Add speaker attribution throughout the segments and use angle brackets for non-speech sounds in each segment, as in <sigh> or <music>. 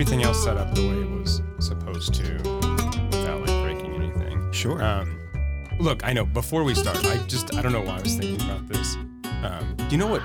Speaker 1: Everything else set up the way it was supposed to without like breaking anything.
Speaker 2: Sure.
Speaker 1: Um, look, I know. Before we start, I just I don't know why I was thinking about this. Um, do you know what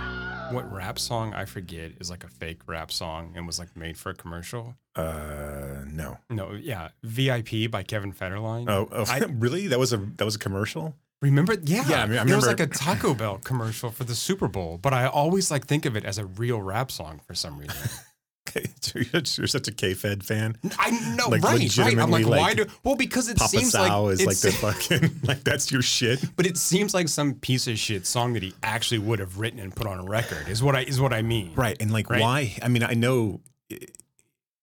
Speaker 1: what rap song I forget is like a fake rap song and was like made for a commercial?
Speaker 2: uh, no.
Speaker 1: No, yeah, VIP by Kevin Federline.
Speaker 2: Oh, oh
Speaker 1: I- <laughs>
Speaker 2: really? That was a that was a commercial.
Speaker 1: Remember? Yeah,
Speaker 2: Yeah, I mean, I
Speaker 1: It was like a Taco Bell commercial for the Super Bowl, but I always like think of it as a real rap song for some reason. <laughs>
Speaker 2: Okay, you're, such a K-Fed fan.
Speaker 1: I know,
Speaker 2: Like,
Speaker 1: right? Right? I'm like,
Speaker 2: legitimately,
Speaker 1: why do? Well, because it
Speaker 2: Papa
Speaker 1: seems
Speaker 2: Sal
Speaker 1: like
Speaker 2: is like the fucking <laughs> like that's your shit.
Speaker 1: But it seems like some piece of shit song that he actually would have written and put on a record is what I is what I mean.
Speaker 2: Right. And like
Speaker 1: Right.
Speaker 2: why? I mean, I know eh,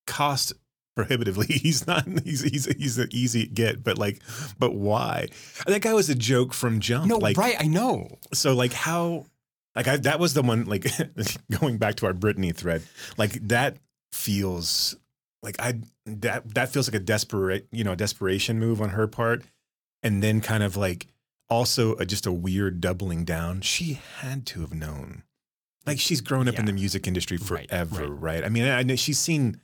Speaker 2: cost prohibitively. <laughs> He's not he's he's he's an easy get, but like but why? That guy was a joke from jump.
Speaker 1: No,
Speaker 2: like
Speaker 1: right? I know.
Speaker 2: so like how like I that was the one like <laughs> going back to our Britney thread, like that feels like I that that feels like a desperate, you know, desperation move on her part. And then kind of like also a, just a weird doubling down. She had to have known. Like she's grown up in the music industry
Speaker 1: Right,
Speaker 2: forever,
Speaker 1: right.
Speaker 2: right? I mean, I know she's seen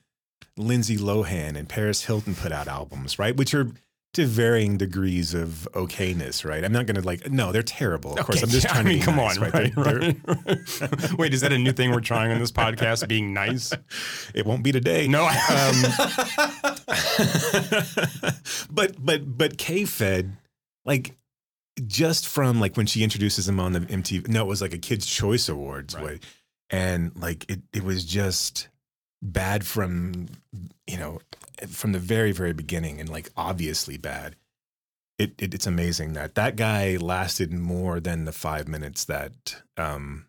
Speaker 2: Lindsay Lohan and Paris Hilton put out albums, right? Which are to varying degrees of okayness, right? I'm not going to like, no, they're terrible. Of course, I'm just
Speaker 1: yeah,
Speaker 2: trying
Speaker 1: I mean,
Speaker 2: to be
Speaker 1: come
Speaker 2: nice,
Speaker 1: on,
Speaker 2: right?
Speaker 1: right?
Speaker 2: They're-
Speaker 1: right. <laughs> Wait, is that a new thing we're trying on this podcast? Being nice?
Speaker 2: It won't be today.
Speaker 1: No. <laughs>
Speaker 2: Um, <laughs> but but but K Fed, like just from like when she introduces him on the MTV, no, it was like a Kids Choice Awards
Speaker 1: Right.
Speaker 2: way, and like it it was just bad from you know from the very very beginning and like obviously bad. It, it it's amazing that that guy lasted more than the five minutes that um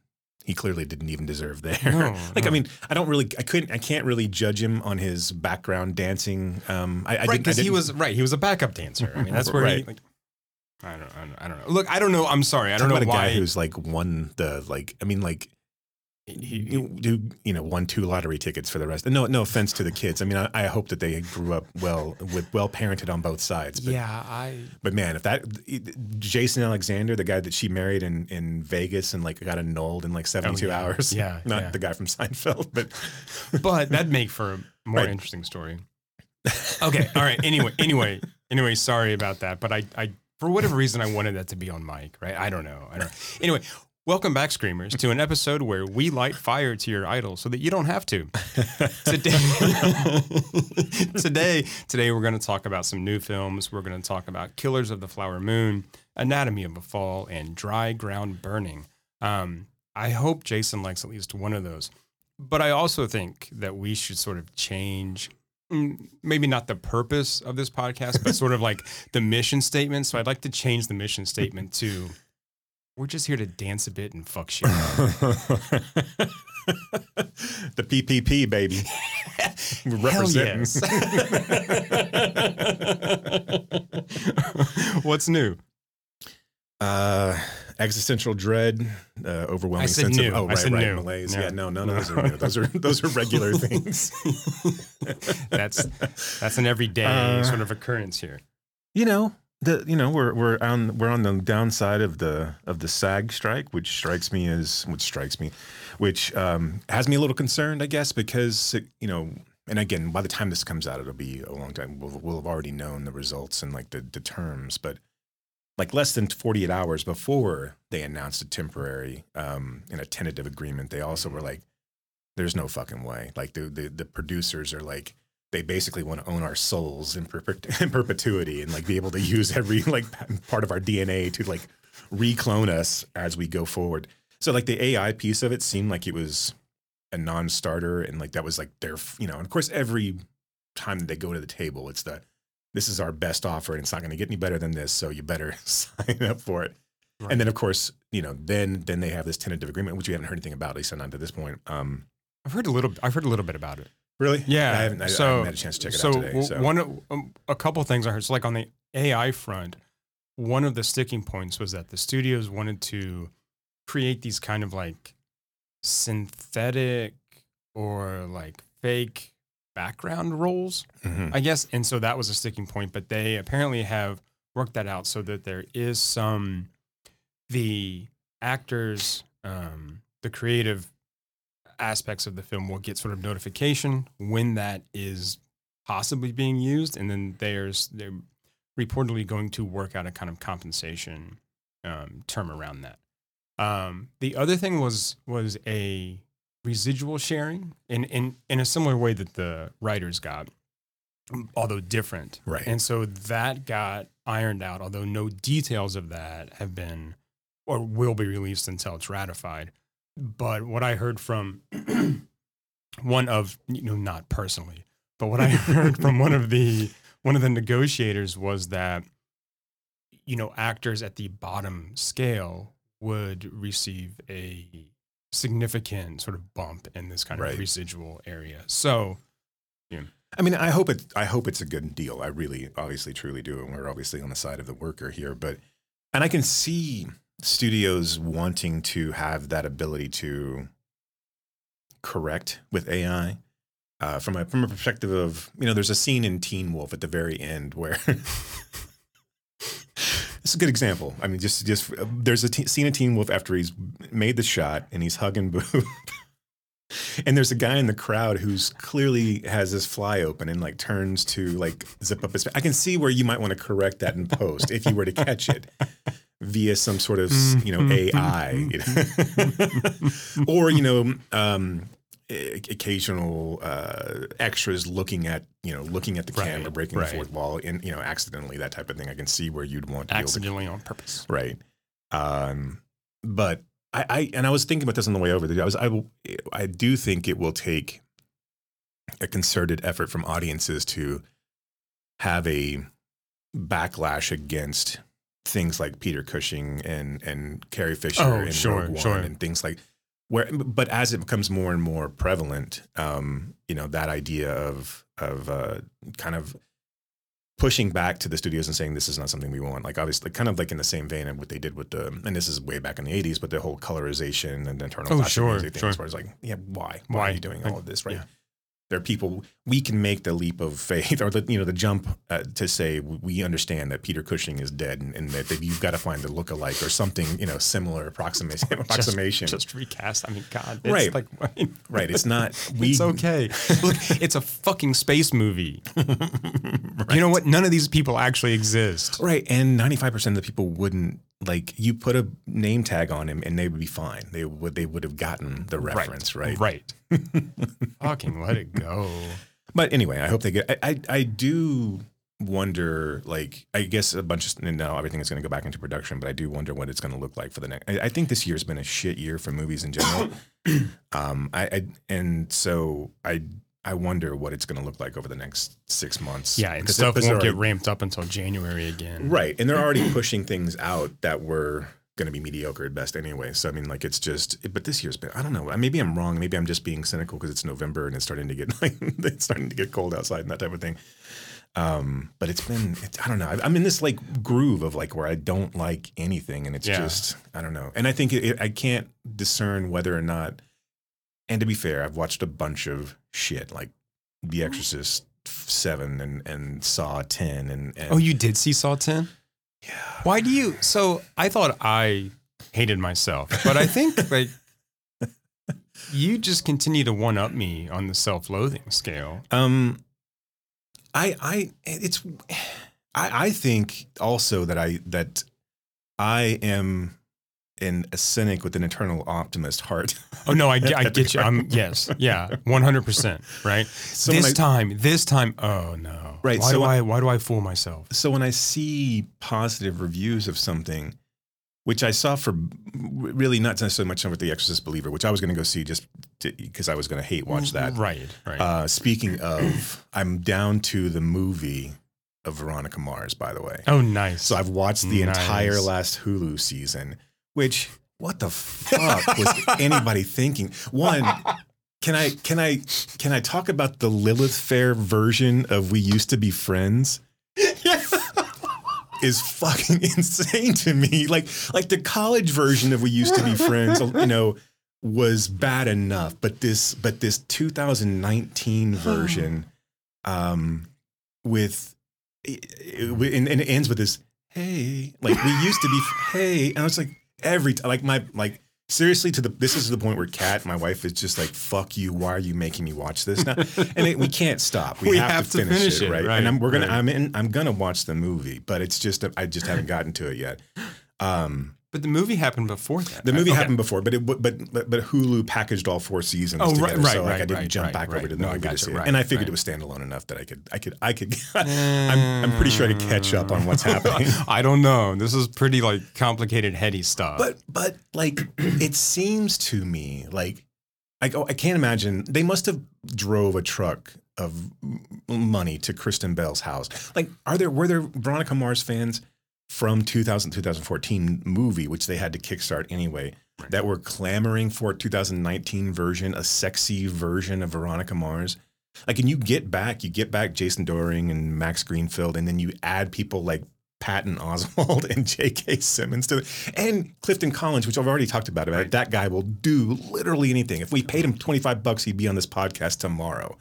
Speaker 2: he clearly didn't even deserve there.
Speaker 1: No, <laughs>
Speaker 2: like I mean, I don't really, I couldn't, I can't really judge him on his background dancing. Um, I, I
Speaker 1: right, because he was right. He was a backup dancer. I mean, that's <laughs> where he.
Speaker 2: Right.
Speaker 1: Like, I don't, I don't. I don't know. Look, I don't know. I'm sorry. I don't know
Speaker 2: about a
Speaker 1: why.
Speaker 2: guy who's like won the like. I mean, like
Speaker 1: he,
Speaker 2: you, do you know won two lottery tickets for the rest. No, no offense to the kids. I mean, I, I hope that they grew up well with well parented on both sides. But,
Speaker 1: yeah, I.
Speaker 2: but man, if that Jason Alexander, the guy that she married in in Vegas and like got annulled in like seventy two
Speaker 1: Oh, yeah.
Speaker 2: hours.
Speaker 1: Yeah, <laughs>
Speaker 2: not
Speaker 1: yeah.
Speaker 2: the guy from Seinfeld, but <laughs>
Speaker 1: But that'd make for a more
Speaker 2: Right.
Speaker 1: interesting story. <laughs> Okay. All right. Anyway. Anyway. Anyway. Sorry about that. But I. I. For whatever reason, I wanted that to be on mic. Right. I don't know. I don't. Anyway. Welcome back, Screamers, to an episode where we light fire to your idol so that you don't have to. Today, <laughs> today, today we're going to talk about some new films. We're going to talk about Killers of the Flower Moon, Anatomy of a Fall, and Dry Ground Burning. Um, I hope Jason likes at least one of those. But I also think that we should sort of change, mm, maybe not the purpose of this podcast, but sort of like the mission statement. So I'd like to change the mission statement to we're just here to dance a bit and fuck shit. <laughs>
Speaker 2: the PPP baby. <laughs>
Speaker 1: Hell
Speaker 2: representing.
Speaker 1: yes. <laughs> What's new?
Speaker 2: Uh, existential dread, uh, overwhelming
Speaker 1: I said
Speaker 2: sense
Speaker 1: new.
Speaker 2: of oh
Speaker 1: I
Speaker 2: right
Speaker 1: said
Speaker 2: right
Speaker 1: new.
Speaker 2: malaise.
Speaker 1: Yeah.
Speaker 2: Yeah, no, none of those are new. Those are those are regular things.
Speaker 1: That's that's an everyday
Speaker 2: Uh,
Speaker 1: sort of occurrence here.
Speaker 2: you know the you know we're we're on we're on the downside of the of the SAG strike, which strikes me as which strikes me, which um, has me a little concerned, I guess, because it, you know. And again, by the time this comes out, it'll be a long time. We'll, we'll have already known the results and like the, the terms, but like less than 48 hours before they announced a temporary um, and a tentative agreement, they also were like, "There's no fucking way." Like the the, the producers are like, they basically want to own our souls in, perpet- <laughs> in perpetuity and like be able to use every like part of our DNA to like reclone us as we go forward. So like the AI piece of it seemed like it was a non-starter and like that was like their you know and of course every time that they go to the table it's the this is our best offer and it's not going to get any better than this so you better <laughs> sign up for it
Speaker 1: Right.
Speaker 2: and then of course you know then then they have this tentative agreement which we haven't heard anything about at least not to this point um
Speaker 1: I've heard a little. I've heard a little bit about it.
Speaker 2: Really
Speaker 1: Yeah.
Speaker 2: i haven't, I, I
Speaker 1: so
Speaker 2: haven't had a chance to check it
Speaker 1: so
Speaker 2: out today so
Speaker 1: one, of- um, a couple things I heard. So like on the AI front, one of the sticking points was that the studios wanted to create these kind of like synthetic or like fake background roles,
Speaker 2: Mhm.
Speaker 1: I guess. And so that was a sticking point. But they apparently have worked that out so that there is some the actors, um, the creative aspects of the film will get sort of notification when that is possibly being used, and then there's they're reportedly going to work out a kind of compensation um, term around that. Um, the other thing was was a residual sharing in, in in a similar way that the writers got, although different.
Speaker 2: Right.
Speaker 1: And so that got ironed out, although no details of that have been or will be released until it's ratified. But what I heard from <clears throat> one of you know not personally, but what I heard from one of the <laughs> one of the negotiators was that you know actors at the bottom scale would receive a significant sort of bump in this kind
Speaker 2: Right.
Speaker 1: of residual area. So
Speaker 2: I mean, I hope it. I hope it's a good deal. I really, obviously, truly do, and we're obviously on the side of the worker here. But, and I can see studios wanting to have that ability to correct with AI. Uh, from a from a perspective of you know, there's a scene in Teen Wolf at the very end where <laughs> it's a good example. I mean, just just there's a t- scene in Teen Wolf after he's made the shot and he's hugging <laughs> Boo. And there's a guy in the crowd who's clearly has his fly open and like turns to like zip up his. I can see where you might want to correct that in post if you were to catch it via some sort of you know AI, you know? <laughs> or you know um, occasional uh, extras looking at you know looking at the
Speaker 1: Right,
Speaker 2: camera, breaking
Speaker 1: right.
Speaker 2: the fourth wall, and you know accidentally that type of thing. I can see where you'd want to be able to
Speaker 1: accidentally on purpose.
Speaker 2: right um but I, I and i was thinking about this on the way over i was i i do think it will take a concerted effort from audiences to have a backlash against things like peter cushing and and carrie fisher
Speaker 1: Oh,
Speaker 2: and
Speaker 1: sure,
Speaker 2: Rogue One
Speaker 1: sure.
Speaker 2: and things like where but as it becomes more and more prevalent um you know that idea of of uh kind of pushing back to the studios and saying this is not something we want. Like obviously, kind of like in the same vein of what they did with the, and this is way back in the '80s, but the whole colorization and internal
Speaker 1: Oh, sure,
Speaker 2: music thing.
Speaker 1: sure.
Speaker 2: As far as like, yeah, why? Why, are you doing
Speaker 1: Like,
Speaker 2: all of this? Right?
Speaker 1: yeah.
Speaker 2: There are people we can make the leap of faith <laughs> or the you know the jump uh, to say we understand that Peter Cushing is dead and, and that, that you've got to find the look-alike or something you know similar <laughs> approximation. approximation.
Speaker 1: Just, just recast. I mean, God, it's
Speaker 2: Right.
Speaker 1: Like, <laughs> I mean,
Speaker 2: right. It's not. We,
Speaker 1: it's okay. Look, it's a fucking space movie. You know what? None of these people actually exist.
Speaker 2: Right. And 95% of the people wouldn't like you put a name tag on him and they would be fine. They would they would have gotten the reference, right?
Speaker 1: Right. <laughs> fucking let it go.
Speaker 2: But anyway, I hope they get I I, I do wonder like I guess a bunch of now everything is going to go back into production, but I do wonder what it's going to look like for the next I, I think this year's been a shit year for movies in general. <coughs> um I, I and so I I wonder what it's going to look like over the next 6 months.
Speaker 1: Yeah,
Speaker 2: Because
Speaker 1: stuff won't
Speaker 2: they're
Speaker 1: get ramped up until January again.
Speaker 2: Right. And they're already pushing things out that were going to be mediocre at best anyway. So, I mean, like, it's just, but this year's been, I don't know. Maybe I'm wrong. Maybe I'm just being cynical because it's November and it's starting to get, <laughs> like, it's starting to get cold outside and that type of thing. Um, but it's been, it's, I don't know. I'm in this like groove of like where I don't like anything and it's
Speaker 1: Yeah.
Speaker 2: just, I don't know. And I think it, it, I can't discern whether or not, and to be fair, I've watched a bunch of shit like The Exorcist 7 and, and Saw 10 and, and
Speaker 1: Oh, you did see Saw 10?
Speaker 2: yeah.
Speaker 1: Why do you? So I thought I hated myself, but I think <laughs> like you just continue to one up me on the self loathing scale.
Speaker 2: Um, I I it's I I think also that I that I am an a cynic with an eternal optimist heart. <laughs>
Speaker 1: Oh no, I, get- I get you. I'm yes, yeah, one hundred percent. Right. <laughs>
Speaker 2: So
Speaker 1: this
Speaker 2: I-
Speaker 1: time, this time. Oh no.
Speaker 2: Right,
Speaker 1: Why
Speaker 2: so
Speaker 1: do
Speaker 2: I-
Speaker 1: I? Why do I fool myself?
Speaker 2: So when I see positive reviews of something, which I saw for really not necessarily much over The Exorcist Believer, which I was going to go see just because I was going to hate watch that.
Speaker 1: Right. Right.
Speaker 2: Uh, speaking of, I'm down to the movie of Veronica Mars, by the way.
Speaker 1: oh, nice.
Speaker 2: So I've watched the
Speaker 1: Nice.
Speaker 2: entire last Hulu season, which what the fuck was anybody thinking? One, can I can I can I talk about the Lilith Fair version of We Used to Be Friends? Is fucking insane to me. Like like the college version of We Used to Be Friends, you know, was bad enough, but this but this 2019 version um with it, it- and, and it ends with this hey like we used to be hey and i was like every time like my like seriously to the this is the point where Kat, my wife, is just like, "Fuck you! Why are you making me watch this now?" <laughs> And it, we can't stop. We,
Speaker 1: We
Speaker 2: have,
Speaker 1: have
Speaker 2: to finish,
Speaker 1: finish
Speaker 2: it,
Speaker 1: it,
Speaker 2: right?
Speaker 1: right,
Speaker 2: And I'm we're gonna
Speaker 1: right.
Speaker 2: I'm in I'm gonna watch the movie, but it's just I just haven't gotten to it yet. Um,
Speaker 1: But the movie happened before that.
Speaker 2: the
Speaker 1: right?
Speaker 2: movie
Speaker 1: Okay.
Speaker 2: happened before, but it but but but Hulu packaged all four seasons
Speaker 1: Oh, right,
Speaker 2: together,
Speaker 1: right,
Speaker 2: so like I didn't
Speaker 1: right,
Speaker 2: jump
Speaker 1: right,
Speaker 2: back over to the
Speaker 1: No,
Speaker 2: movie to
Speaker 1: gotcha,
Speaker 2: see it, and I figured
Speaker 1: right.
Speaker 2: it was standalone enough that I could I could I could. <laughs> I'm I'm mm. pretty sure I could catch up on what's <laughs> happening.
Speaker 1: I don't know. This is pretty like complicated, heady stuff.
Speaker 2: But but like <clears throat> it seems to me like I go I can't imagine they must have drove a truck of money to Kristen Bell's house. Like are there were there Veronica Mars fans from 2000 2014 movie which they had to kickstart anyway that were clamoring for a 2019 version, a sexy version of Veronica Mars? Like and you get back you get back Jason Dohring and Max Greenfield and then you add people like Patton Oswalt and J.K. Simmons to it. and Clifton Collins, which I've already talked about. About it. that guy will do literally anything. If we paid him twenty five bucks, he'd be on this podcast tomorrow.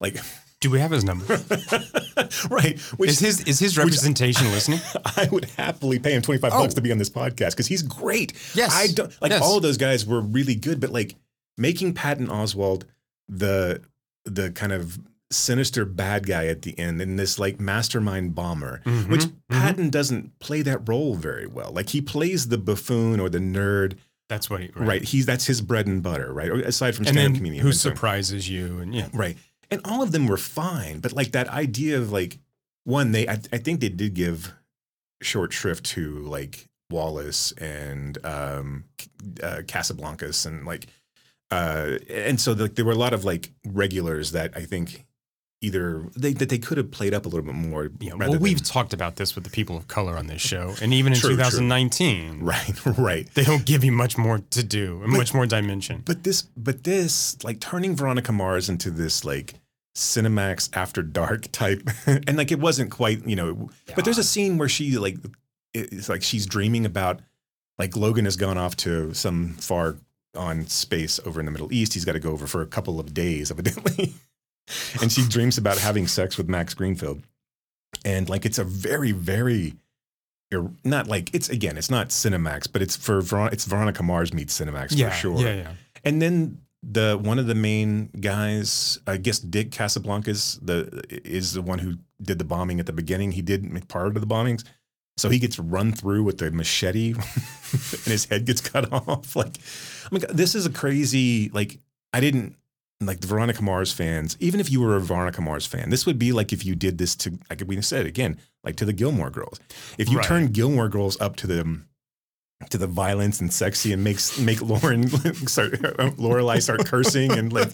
Speaker 2: Like,
Speaker 1: do we have his number? <laughs>
Speaker 2: right? Which
Speaker 1: is his is his representation listening? <laughs>
Speaker 2: I would happily pay him twenty five
Speaker 1: Oh.
Speaker 2: bucks to be on this podcast because he's great.
Speaker 1: Yes.
Speaker 2: I don't like
Speaker 1: Yes.
Speaker 2: all of those guys were really good, but like making Patton Oswalt the the kind of sinister bad guy at the end and this like mastermind bomber,
Speaker 1: Mhm,
Speaker 2: which
Speaker 1: mhm.
Speaker 2: Patton doesn't play that role very well. Like he plays the buffoon or the nerd,
Speaker 1: That's what he
Speaker 2: right? He's that's his bread and butter, right? Aside from
Speaker 1: And
Speaker 2: stand-up comedian,
Speaker 1: who surprises you? And yeah,
Speaker 2: right? And all of them were fine, but like that idea of like one, they I, I think they did give short shrift to like Wallace and um, uh, Casablancas and like uh, and so like there were a lot of like regulars that I think either they that they could have played up a little bit more.
Speaker 1: yeah. Well, we've talked about this with the people of color on this show, and even in <laughs>
Speaker 2: True, true.
Speaker 1: 2019,
Speaker 2: right, <laughs> right.
Speaker 1: they don't give you much more to do and
Speaker 2: But-
Speaker 1: much more dimension.
Speaker 2: But this, but this, like turning Veronica Mars into this like Cinemax After Dark type, <laughs> and like it wasn't quite, you know. But there's a scene where she like, it's like she's dreaming about, like Logan has gone off to some far on space over in the Middle East. He's got to go over for a couple of days, evidently, and she dreams about having sex with Max Greenfield, and like it's a very, very. Not like it's again, it's not Cinemax, but it's for Veron- it's Veronica Mars meets Cinemax
Speaker 1: yeah,
Speaker 2: for sure.
Speaker 1: yeah, yeah.
Speaker 2: And then the one of the main guys, I guess Dick Casablancas, the is the one who did the bombing at the beginning. He did make part of the bombings. So he gets run through with the machete <laughs> and his head gets cut <laughs> off. Like, I mean, this is a crazy, like, I didn't like the Veronica Mars fans, even if you were a Veronica Mars fan, this would be like if you did this to, like we said again, like to the Gilmore Girls. If you
Speaker 1: Right.
Speaker 2: turn Gilmore Girls up to the to the violence and sexy and makes make Lauren <laughs> start <laughs> Lorelai start cursing and like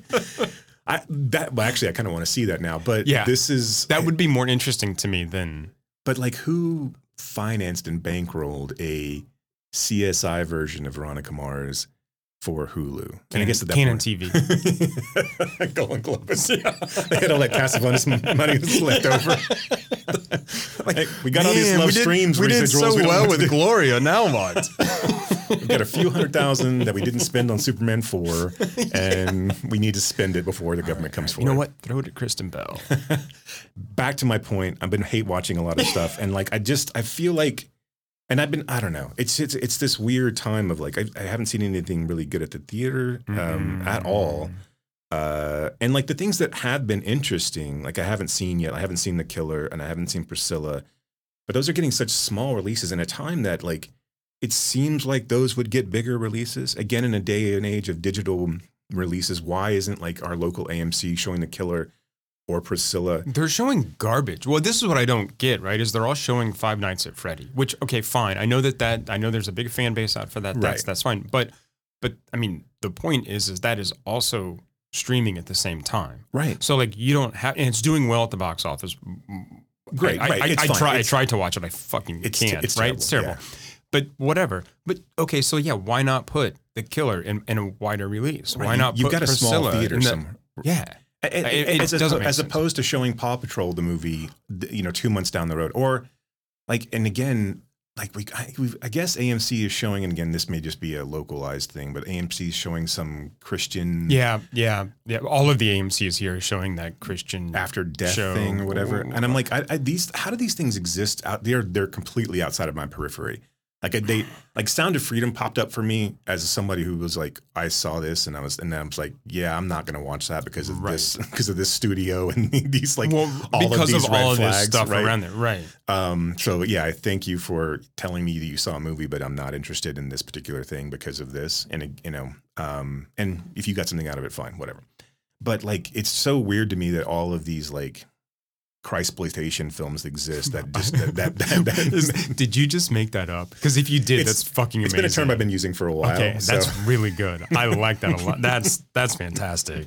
Speaker 2: I that well, actually I kind of want to see that now. But
Speaker 1: Yeah.
Speaker 2: this is
Speaker 1: That would be more interesting to me than
Speaker 2: but like who financed and bankrolled a CSI version of Veronica Mars for Hulu? and I guess at that
Speaker 1: Canon
Speaker 2: point,
Speaker 1: TV. <laughs>
Speaker 2: Golden Globus. they had all that Casablanca's money that's left over. <laughs> like, we got all these
Speaker 1: Man,
Speaker 2: love
Speaker 1: we did-
Speaker 2: streams.
Speaker 1: We did so
Speaker 2: don't
Speaker 1: well with
Speaker 2: to.
Speaker 1: Gloria. Now what? <laughs>
Speaker 2: We've got a few hundred thousand that we didn't spend on Superman 4, and we need to spend it before the government comes forward.
Speaker 1: you
Speaker 2: forward.
Speaker 1: know what? Throw it at Kristen Bell.
Speaker 2: Back to my point, I've been hate watching a lot of stuff, and like I just I feel like, and I've been I don't know, it's it's it's this weird time of like I, I haven't seen anything really good at the theater um, at all. Uh, and like the things that have been interesting, like I haven't seen yet. I haven't seen The Killer and I haven't seen Priscilla, but those are getting such small releases in a time that like it seems like those would get bigger releases again in a day and age of digital releases. Why isn't like our local AMC showing The Killer or Priscilla?
Speaker 1: They're showing garbage. Well, this is what I don't get, right? Is they're all showing Five Nights at Freddy, which okay, fine. I know that that I know there's a big fan base out for that. That's
Speaker 2: Right.
Speaker 1: that's fine. But but I mean, the point is is that is also streaming at the same time.
Speaker 2: Right.
Speaker 1: So like you don't have, and it's doing well at the box office.
Speaker 2: Great.
Speaker 1: I,
Speaker 2: right.
Speaker 1: I, I,
Speaker 2: fine.
Speaker 1: try, I tried to watch it. I fucking
Speaker 2: It's
Speaker 1: can't.
Speaker 2: it's
Speaker 1: right?
Speaker 2: terrible,
Speaker 1: It's terrible. But whatever. But okay, so yeah, why not put the killer in, in a wider release?
Speaker 2: right,
Speaker 1: Why not?
Speaker 2: You've
Speaker 1: put
Speaker 2: got a small theater
Speaker 1: the-
Speaker 2: somewhere.
Speaker 1: Yeah.
Speaker 2: And-
Speaker 1: It- it
Speaker 2: as,
Speaker 1: doesn't make
Speaker 2: as opposed to showing Paw Patrol the movie, you know, two months down the road, or like, and again, like we, I, we've, I guess AMC is showing, and again, this may just be a localized thing, but AMC is showing some Christian
Speaker 1: Yeah, yeah, yeah. All of the AMC's here is showing that Christian
Speaker 2: after death
Speaker 1: show.
Speaker 2: thing or whatever, and I'm like, I, I, these, how do these things exist out there? They're completely outside of my periphery. Like they like Sound of Freedom popped up for me as somebody who was like, I saw this and I was and then I was like, yeah, I'm not gonna watch that because of
Speaker 1: Right. <laughs>
Speaker 2: this because of this studio <laughs> and these like
Speaker 1: well,
Speaker 2: all
Speaker 1: because
Speaker 2: of these red
Speaker 1: all of
Speaker 2: flags,
Speaker 1: this stuff
Speaker 2: right?
Speaker 1: around there, right?
Speaker 2: Um, so yeah, I thank you for telling me that you saw a movie, but I'm not interested in this particular thing because of this. And you know, um, and if you got something out of it, fine, whatever. But like, it's so weird to me that all of these like Christploitation films exist that <laughs> just that, that, that, that- <laughs>
Speaker 1: did you just make that up? Because if you did,
Speaker 2: It's-
Speaker 1: that's fucking
Speaker 2: it's
Speaker 1: amazing.
Speaker 2: been a term I've been using for a while.
Speaker 1: Okay,
Speaker 2: so-
Speaker 1: that's really good. I <laughs> like that a lot. That's that's fantastic.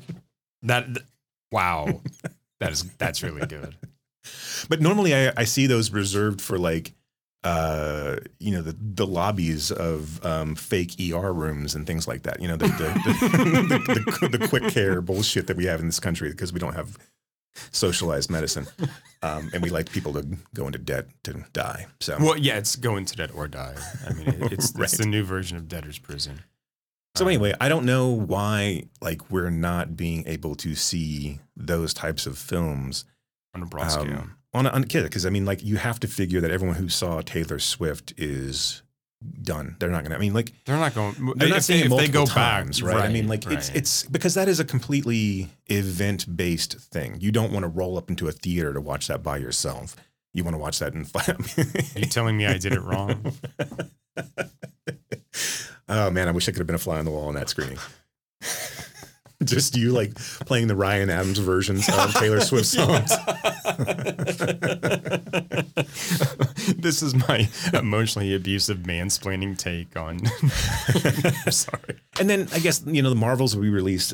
Speaker 1: That th- wow, that is that's really good.
Speaker 2: but normally I, I see those reserved for like uh you know the the lobbies of um fake ER rooms and things like that you know the the, the, the, the quick care bullshit that we have in this country because we don't have socialized medicine um and we like people to go into debt to die so
Speaker 1: Well, yeah, it's going to debt or die. I mean, it, it's
Speaker 2: Right. <laughs>
Speaker 1: it's the new version of debtor's prison.
Speaker 2: so
Speaker 1: Um,
Speaker 2: anyway I don't know why like we're not being able to see those types of films
Speaker 1: on a broad scale.
Speaker 2: um, on a, on a kid because I mean like you have to figure that everyone who saw Taylor Swift is done. They're not gonna. I mean like
Speaker 1: They're not going.
Speaker 2: they're not
Speaker 1: they, if they
Speaker 2: multiple
Speaker 1: go
Speaker 2: times,
Speaker 1: back,
Speaker 2: right? I mean like it's
Speaker 1: right.
Speaker 2: it's because that is a completely event based thing. You don't want to roll up into a theater to watch that by yourself. You want to watch that in <laughs>
Speaker 1: Are you telling me I did it wrong? <laughs>
Speaker 2: oh man, I wish I could have been a fly on the wall on that screening. <laughs> <laughs> Just you like playing the Ryan Adams versions of Taylor Swift <laughs> songs. <laughs>
Speaker 1: this is my emotionally abusive mansplaining take on. Sorry.
Speaker 2: And then I guess you know the Marvels will be released.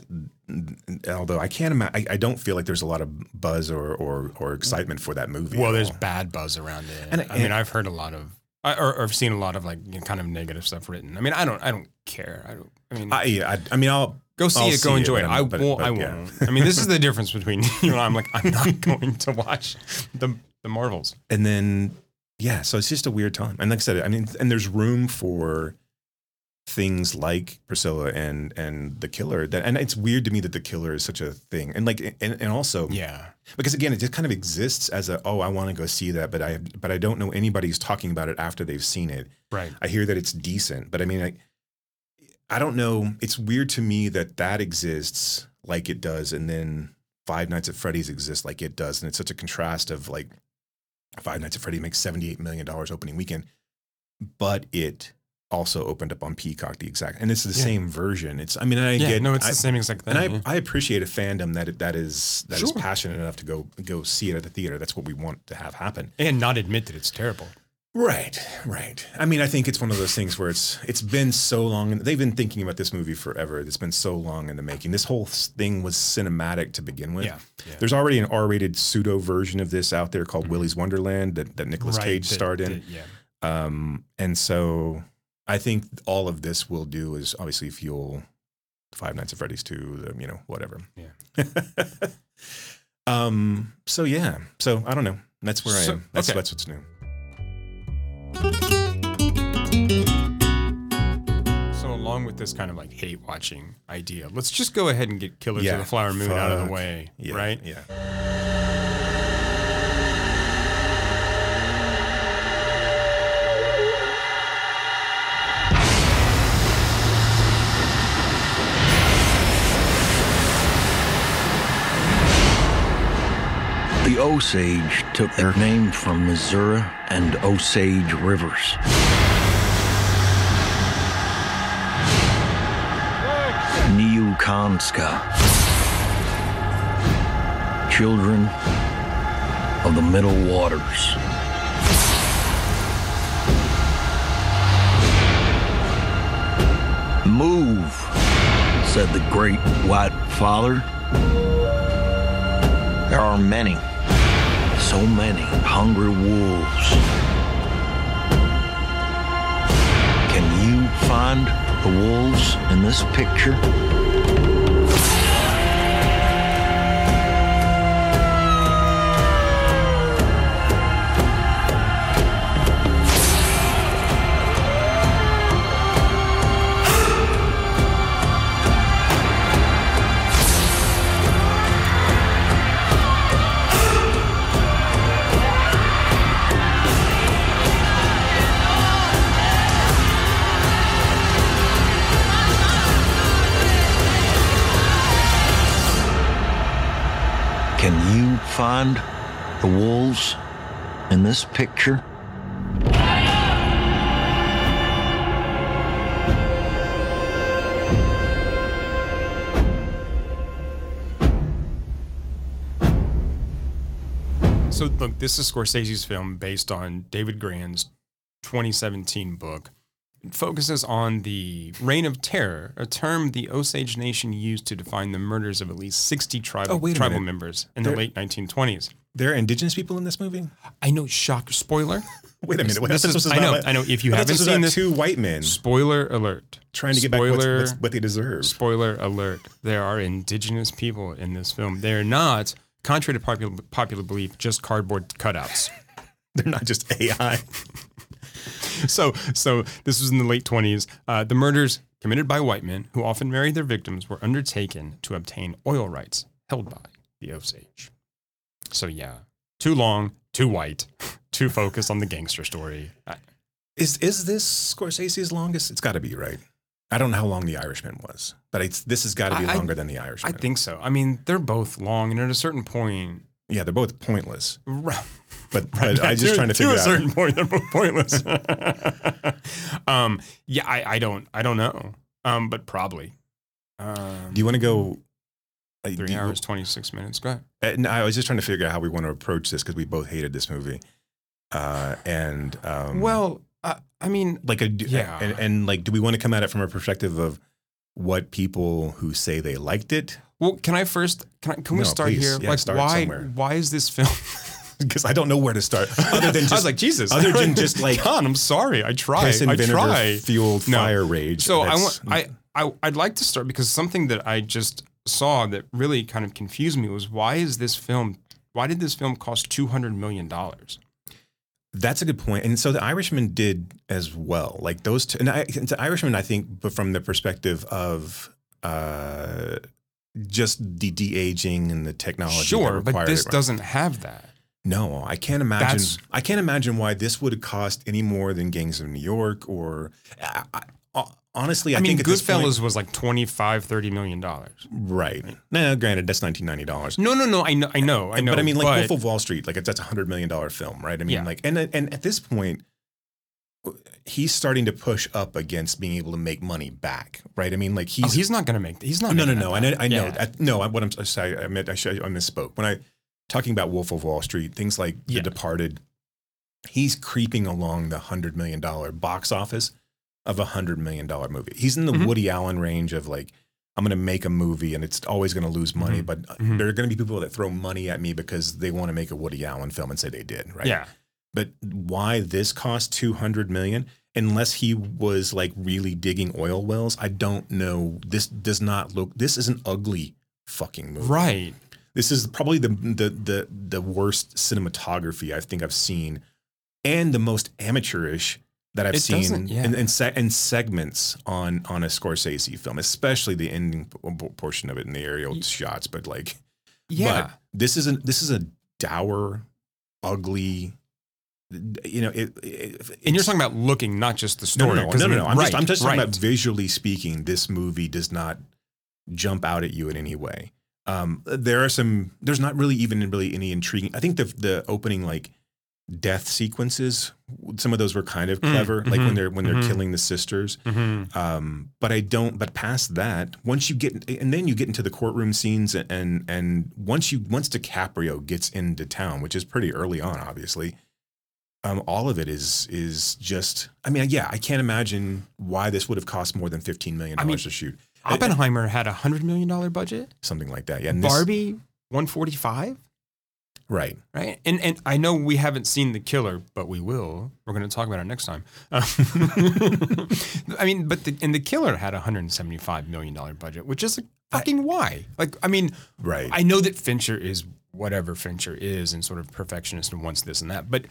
Speaker 2: Although I can't imagine, I, I don't feel like there's a lot of buzz or or, or excitement for that movie.
Speaker 1: Well, there's
Speaker 2: all.
Speaker 1: bad buzz around it.
Speaker 2: And-
Speaker 1: I mean,
Speaker 2: and-
Speaker 1: I've heard a lot of, I- or, or I've seen a lot of like you know, kind of negative stuff written. I mean, I don't, I don't care. I don't. I mean,
Speaker 2: I, yeah, I, I mean, I'll
Speaker 1: go see
Speaker 2: I'll
Speaker 1: it, go
Speaker 2: see
Speaker 1: enjoy it. I
Speaker 2: but-
Speaker 1: won't.
Speaker 2: but,
Speaker 1: I won't. I mean, this is the difference between <laughs> you and I. I'm like, I'm not <laughs> going to watch the the Marvels.
Speaker 2: And then yeah, so it's just a weird time. And like I said, I mean, and there's room for things like Priscilla and and the killer. That and it's weird to me that the killer is such a thing. And like and, and also
Speaker 1: Yeah.
Speaker 2: because again, it just kind of exists as a oh, I want to go see that, but I but I don't know anybody who's talking about it after they've seen it.
Speaker 1: Right.
Speaker 2: I hear that it's decent, but I mean, I, I don't know. It's weird to me that that exists like it does, and then Five Nights at Freddy's exists like it does, and it's such a contrast of like Five Nights at Freddy makes seventy eight million dollars opening weekend, but it also opened up on Peacock the exact, and it's the
Speaker 1: Yeah.
Speaker 2: same version. It's I mean, I
Speaker 1: Yeah.
Speaker 2: get
Speaker 1: no, it's
Speaker 2: I-
Speaker 1: the same exact thing.
Speaker 2: and I,
Speaker 1: yeah.
Speaker 2: I appreciate a fandom that that is that is
Speaker 1: Sure.
Speaker 2: passionate enough to go go see it at the theater. That's what we want to have happen.
Speaker 1: and not admit that it's terrible.
Speaker 2: Right, right. I mean, I think it's one of those things where it's it's been so long, and they've been thinking about this movie forever. It's been so long in the making. This whole thing was cinematic to begin with.
Speaker 1: Yeah. yeah.
Speaker 2: There's already an R-rated pseudo version of this out there called Willy's Wonderland that that Nicolas
Speaker 1: Right,
Speaker 2: Cage starred in.
Speaker 1: yeah.
Speaker 2: Um, and so I think all of this will do is obviously fuel Five Nights at Freddy's 2, the, you know, whatever.
Speaker 1: Yeah. <laughs>
Speaker 2: um, so yeah. So I don't know. That's where
Speaker 1: So-
Speaker 2: I am. That's
Speaker 1: okay.
Speaker 2: that's what's new.
Speaker 1: So along with this kind of like hate watching idea, let's just go ahead and get Killers
Speaker 2: Yeah,
Speaker 1: of the Flower Moon out of the way,
Speaker 2: Yeah.
Speaker 1: right?
Speaker 2: Yeah.
Speaker 3: The Osage took their name from Missouri and Osage rivers. Niukanska. Children of the Middle Waters. Move, said the great white father. There are many, so many hungry wolves. Can you find the wolves in this picture? This picture?
Speaker 1: So look, this is Scorsese's film based on David Grann's 2017 book. It focuses on the Reign of Terror, a term the Osage Nation used to define the murders of at least 60 tribal,
Speaker 2: Oh,
Speaker 1: tribal
Speaker 2: minute.
Speaker 1: members in the late 1920s.
Speaker 2: There are indigenous people in this movie.
Speaker 1: I know, shock, spoiler. <laughs>
Speaker 2: Wait a minute. What
Speaker 1: This
Speaker 2: this
Speaker 1: is- I know,
Speaker 2: about-
Speaker 1: I know. If you haven't
Speaker 2: this
Speaker 1: seen this-
Speaker 2: two white men
Speaker 1: Spoiler alert.
Speaker 2: trying to get back what's,
Speaker 1: Spoiler-
Speaker 2: what's, what they deserve.
Speaker 1: Spoiler alert. There are indigenous people in this film. They're not, contrary to popular, popular belief, just cardboard cutouts. <laughs>
Speaker 2: They're not just AI. <laughs>
Speaker 1: so so this was in the late 20s uh, the murders committed by white men who often married their victims were undertaken to obtain oil rights held by the osage so yeah too long too white <laughs> too focused on the gangster story I-
Speaker 2: Is is this Scorsese's longest? It's got to be right. I don't know how long The Irishman was, but it's this has got to be
Speaker 1: I- I-
Speaker 2: longer than The Irishman.
Speaker 1: i think so i mean they're both long and at a certain point
Speaker 2: yeah, they're both pointless.
Speaker 1: right,
Speaker 2: But, <laughs> but I'm just
Speaker 1: to,
Speaker 2: trying to figure out.
Speaker 1: To a certain point they're both pointless <laughs> um yeah I, I don't i don't know um but probably um
Speaker 2: Do you want to go? Uh,
Speaker 1: three hours 26 minutes go ahead
Speaker 2: Uh, no, I was just trying to figure out how we want to approach this because we both hated this movie. Uh, and um,
Speaker 1: Well, uh, I mean,
Speaker 2: like a
Speaker 1: Yeah.
Speaker 2: and, and like, do we want to come at it from a perspective of what people who say they liked it?
Speaker 1: well, can I first? Can, I, can we
Speaker 2: No,
Speaker 1: start
Speaker 2: please.
Speaker 1: here?
Speaker 2: Yeah,
Speaker 1: like,
Speaker 2: start
Speaker 1: why?
Speaker 2: somewhere.
Speaker 1: Why is this film? <laughs>
Speaker 2: Because I don't know where to start. <laughs> Other than just
Speaker 1: I was like, Jesus.
Speaker 2: other than <laughs> just like
Speaker 1: God, I'm sorry. I try.
Speaker 2: piss and
Speaker 1: I
Speaker 2: vinegar
Speaker 1: try.
Speaker 2: fueled
Speaker 1: No.
Speaker 2: fire rage.
Speaker 1: So I
Speaker 2: That's-
Speaker 1: want. I, I I'd like to start because something that I just saw that really kind of confused me was why is this film? Why did this film cost two hundred million dollars?
Speaker 2: That's a good point. And so the Irishman did as well. Like those two, and I, the Irishman, I think, but from the perspective of uh, just the de aging and the technology.
Speaker 1: Sure, but this
Speaker 2: it.
Speaker 1: doesn't have that.
Speaker 2: No, I can't imagine.
Speaker 1: That's-
Speaker 2: I can't imagine why this would have cost any more than Gangs of New York or. I, I, honestly, I,
Speaker 1: I, mean,
Speaker 2: think this point-
Speaker 1: Goodfellas was like 25 30 million dollars.
Speaker 2: right? No, granted, that's nineteen ninety dollars.
Speaker 1: No, no, no. I know, I know, I know.
Speaker 2: but I mean, like
Speaker 1: but-
Speaker 2: Wolf of Wall Street, like that's a hundred million dollar film, right? I mean,
Speaker 1: Yeah.
Speaker 2: like, and and at this point, he's starting to push up against being able to make money back, right? I mean, like
Speaker 1: Oh,
Speaker 2: he's,
Speaker 1: he's not going to make. He's not.
Speaker 2: no, no, no. I know. I know.
Speaker 1: Yeah.
Speaker 2: I, no, I, what I'm sorry, I meant I, should, I misspoke when I talking about Wolf of Wall Street, things like
Speaker 1: Yeah.
Speaker 2: The Departed. He's creeping along the hundred million dollar box office of a hundred million dollar movie. He's in the
Speaker 1: Mhm.
Speaker 2: Woody Allen range of like. I'm going to make a movie and it's always going to lose money,
Speaker 1: Mhm.
Speaker 2: but
Speaker 1: Mhm.
Speaker 2: there are going to be people that throw money at me because they want to make a Woody Allen film and say they did, right?
Speaker 1: Yeah.
Speaker 2: But why this cost 200 million unless he was like really digging oil wells, I don't know. This does not look this is an ugly fucking movie.
Speaker 1: Right.
Speaker 2: This is probably the the the the worst cinematography I think I've seen and the most amateurish that I've
Speaker 1: It
Speaker 2: seen
Speaker 1: yeah.
Speaker 2: in, in, se- in segments on on a Scorsese film, especially the ending p- portion of it in the aerial
Speaker 1: Y-
Speaker 2: shots. But like,
Speaker 1: Yeah.
Speaker 2: but this is a this is a dour, ugly. You know, it. it
Speaker 1: and you're talking about looking, not just the story.
Speaker 2: no, no,
Speaker 1: 'cause
Speaker 2: no,
Speaker 1: I
Speaker 2: no,
Speaker 1: mean-
Speaker 2: no. I'm
Speaker 1: right,
Speaker 2: just, I'm just talking
Speaker 1: right.
Speaker 2: about visually speaking. This movie does not jump out at you in any way. Um, there are some. There's not really even really any intriguing. I think the the opening like death sequences. Some of those were kind of
Speaker 1: Mm,
Speaker 2: clever, like when
Speaker 1: mhm,
Speaker 2: they're when they're
Speaker 1: mhm.
Speaker 2: killing the sisters.
Speaker 1: Mhm.
Speaker 2: Um, but I don't. But past that, once you get, and then you get into the courtroom scenes, and and once you once DiCaprio gets into town, which is pretty early on, obviously, um, all of it is is just. I mean, yeah, I can't imagine why this would have cost more than fifteen million
Speaker 1: I mean,
Speaker 2: dollars to shoot,
Speaker 1: Oppenheimer had a hundred million dollar budget.
Speaker 2: something like that. Yeah, and
Speaker 1: Barbie, one forty five.
Speaker 2: Right?
Speaker 1: Right. And and I know we haven't seen the killer, but we will. We're going to talk about it next time. <laughs> I mean, but the, and the killer had a 175 million dollar budget, which is like, fucking why? Like, I mean,
Speaker 2: Right.
Speaker 1: I know that Fincher is whatever Fincher is and sort of perfectionist and wants this and that, but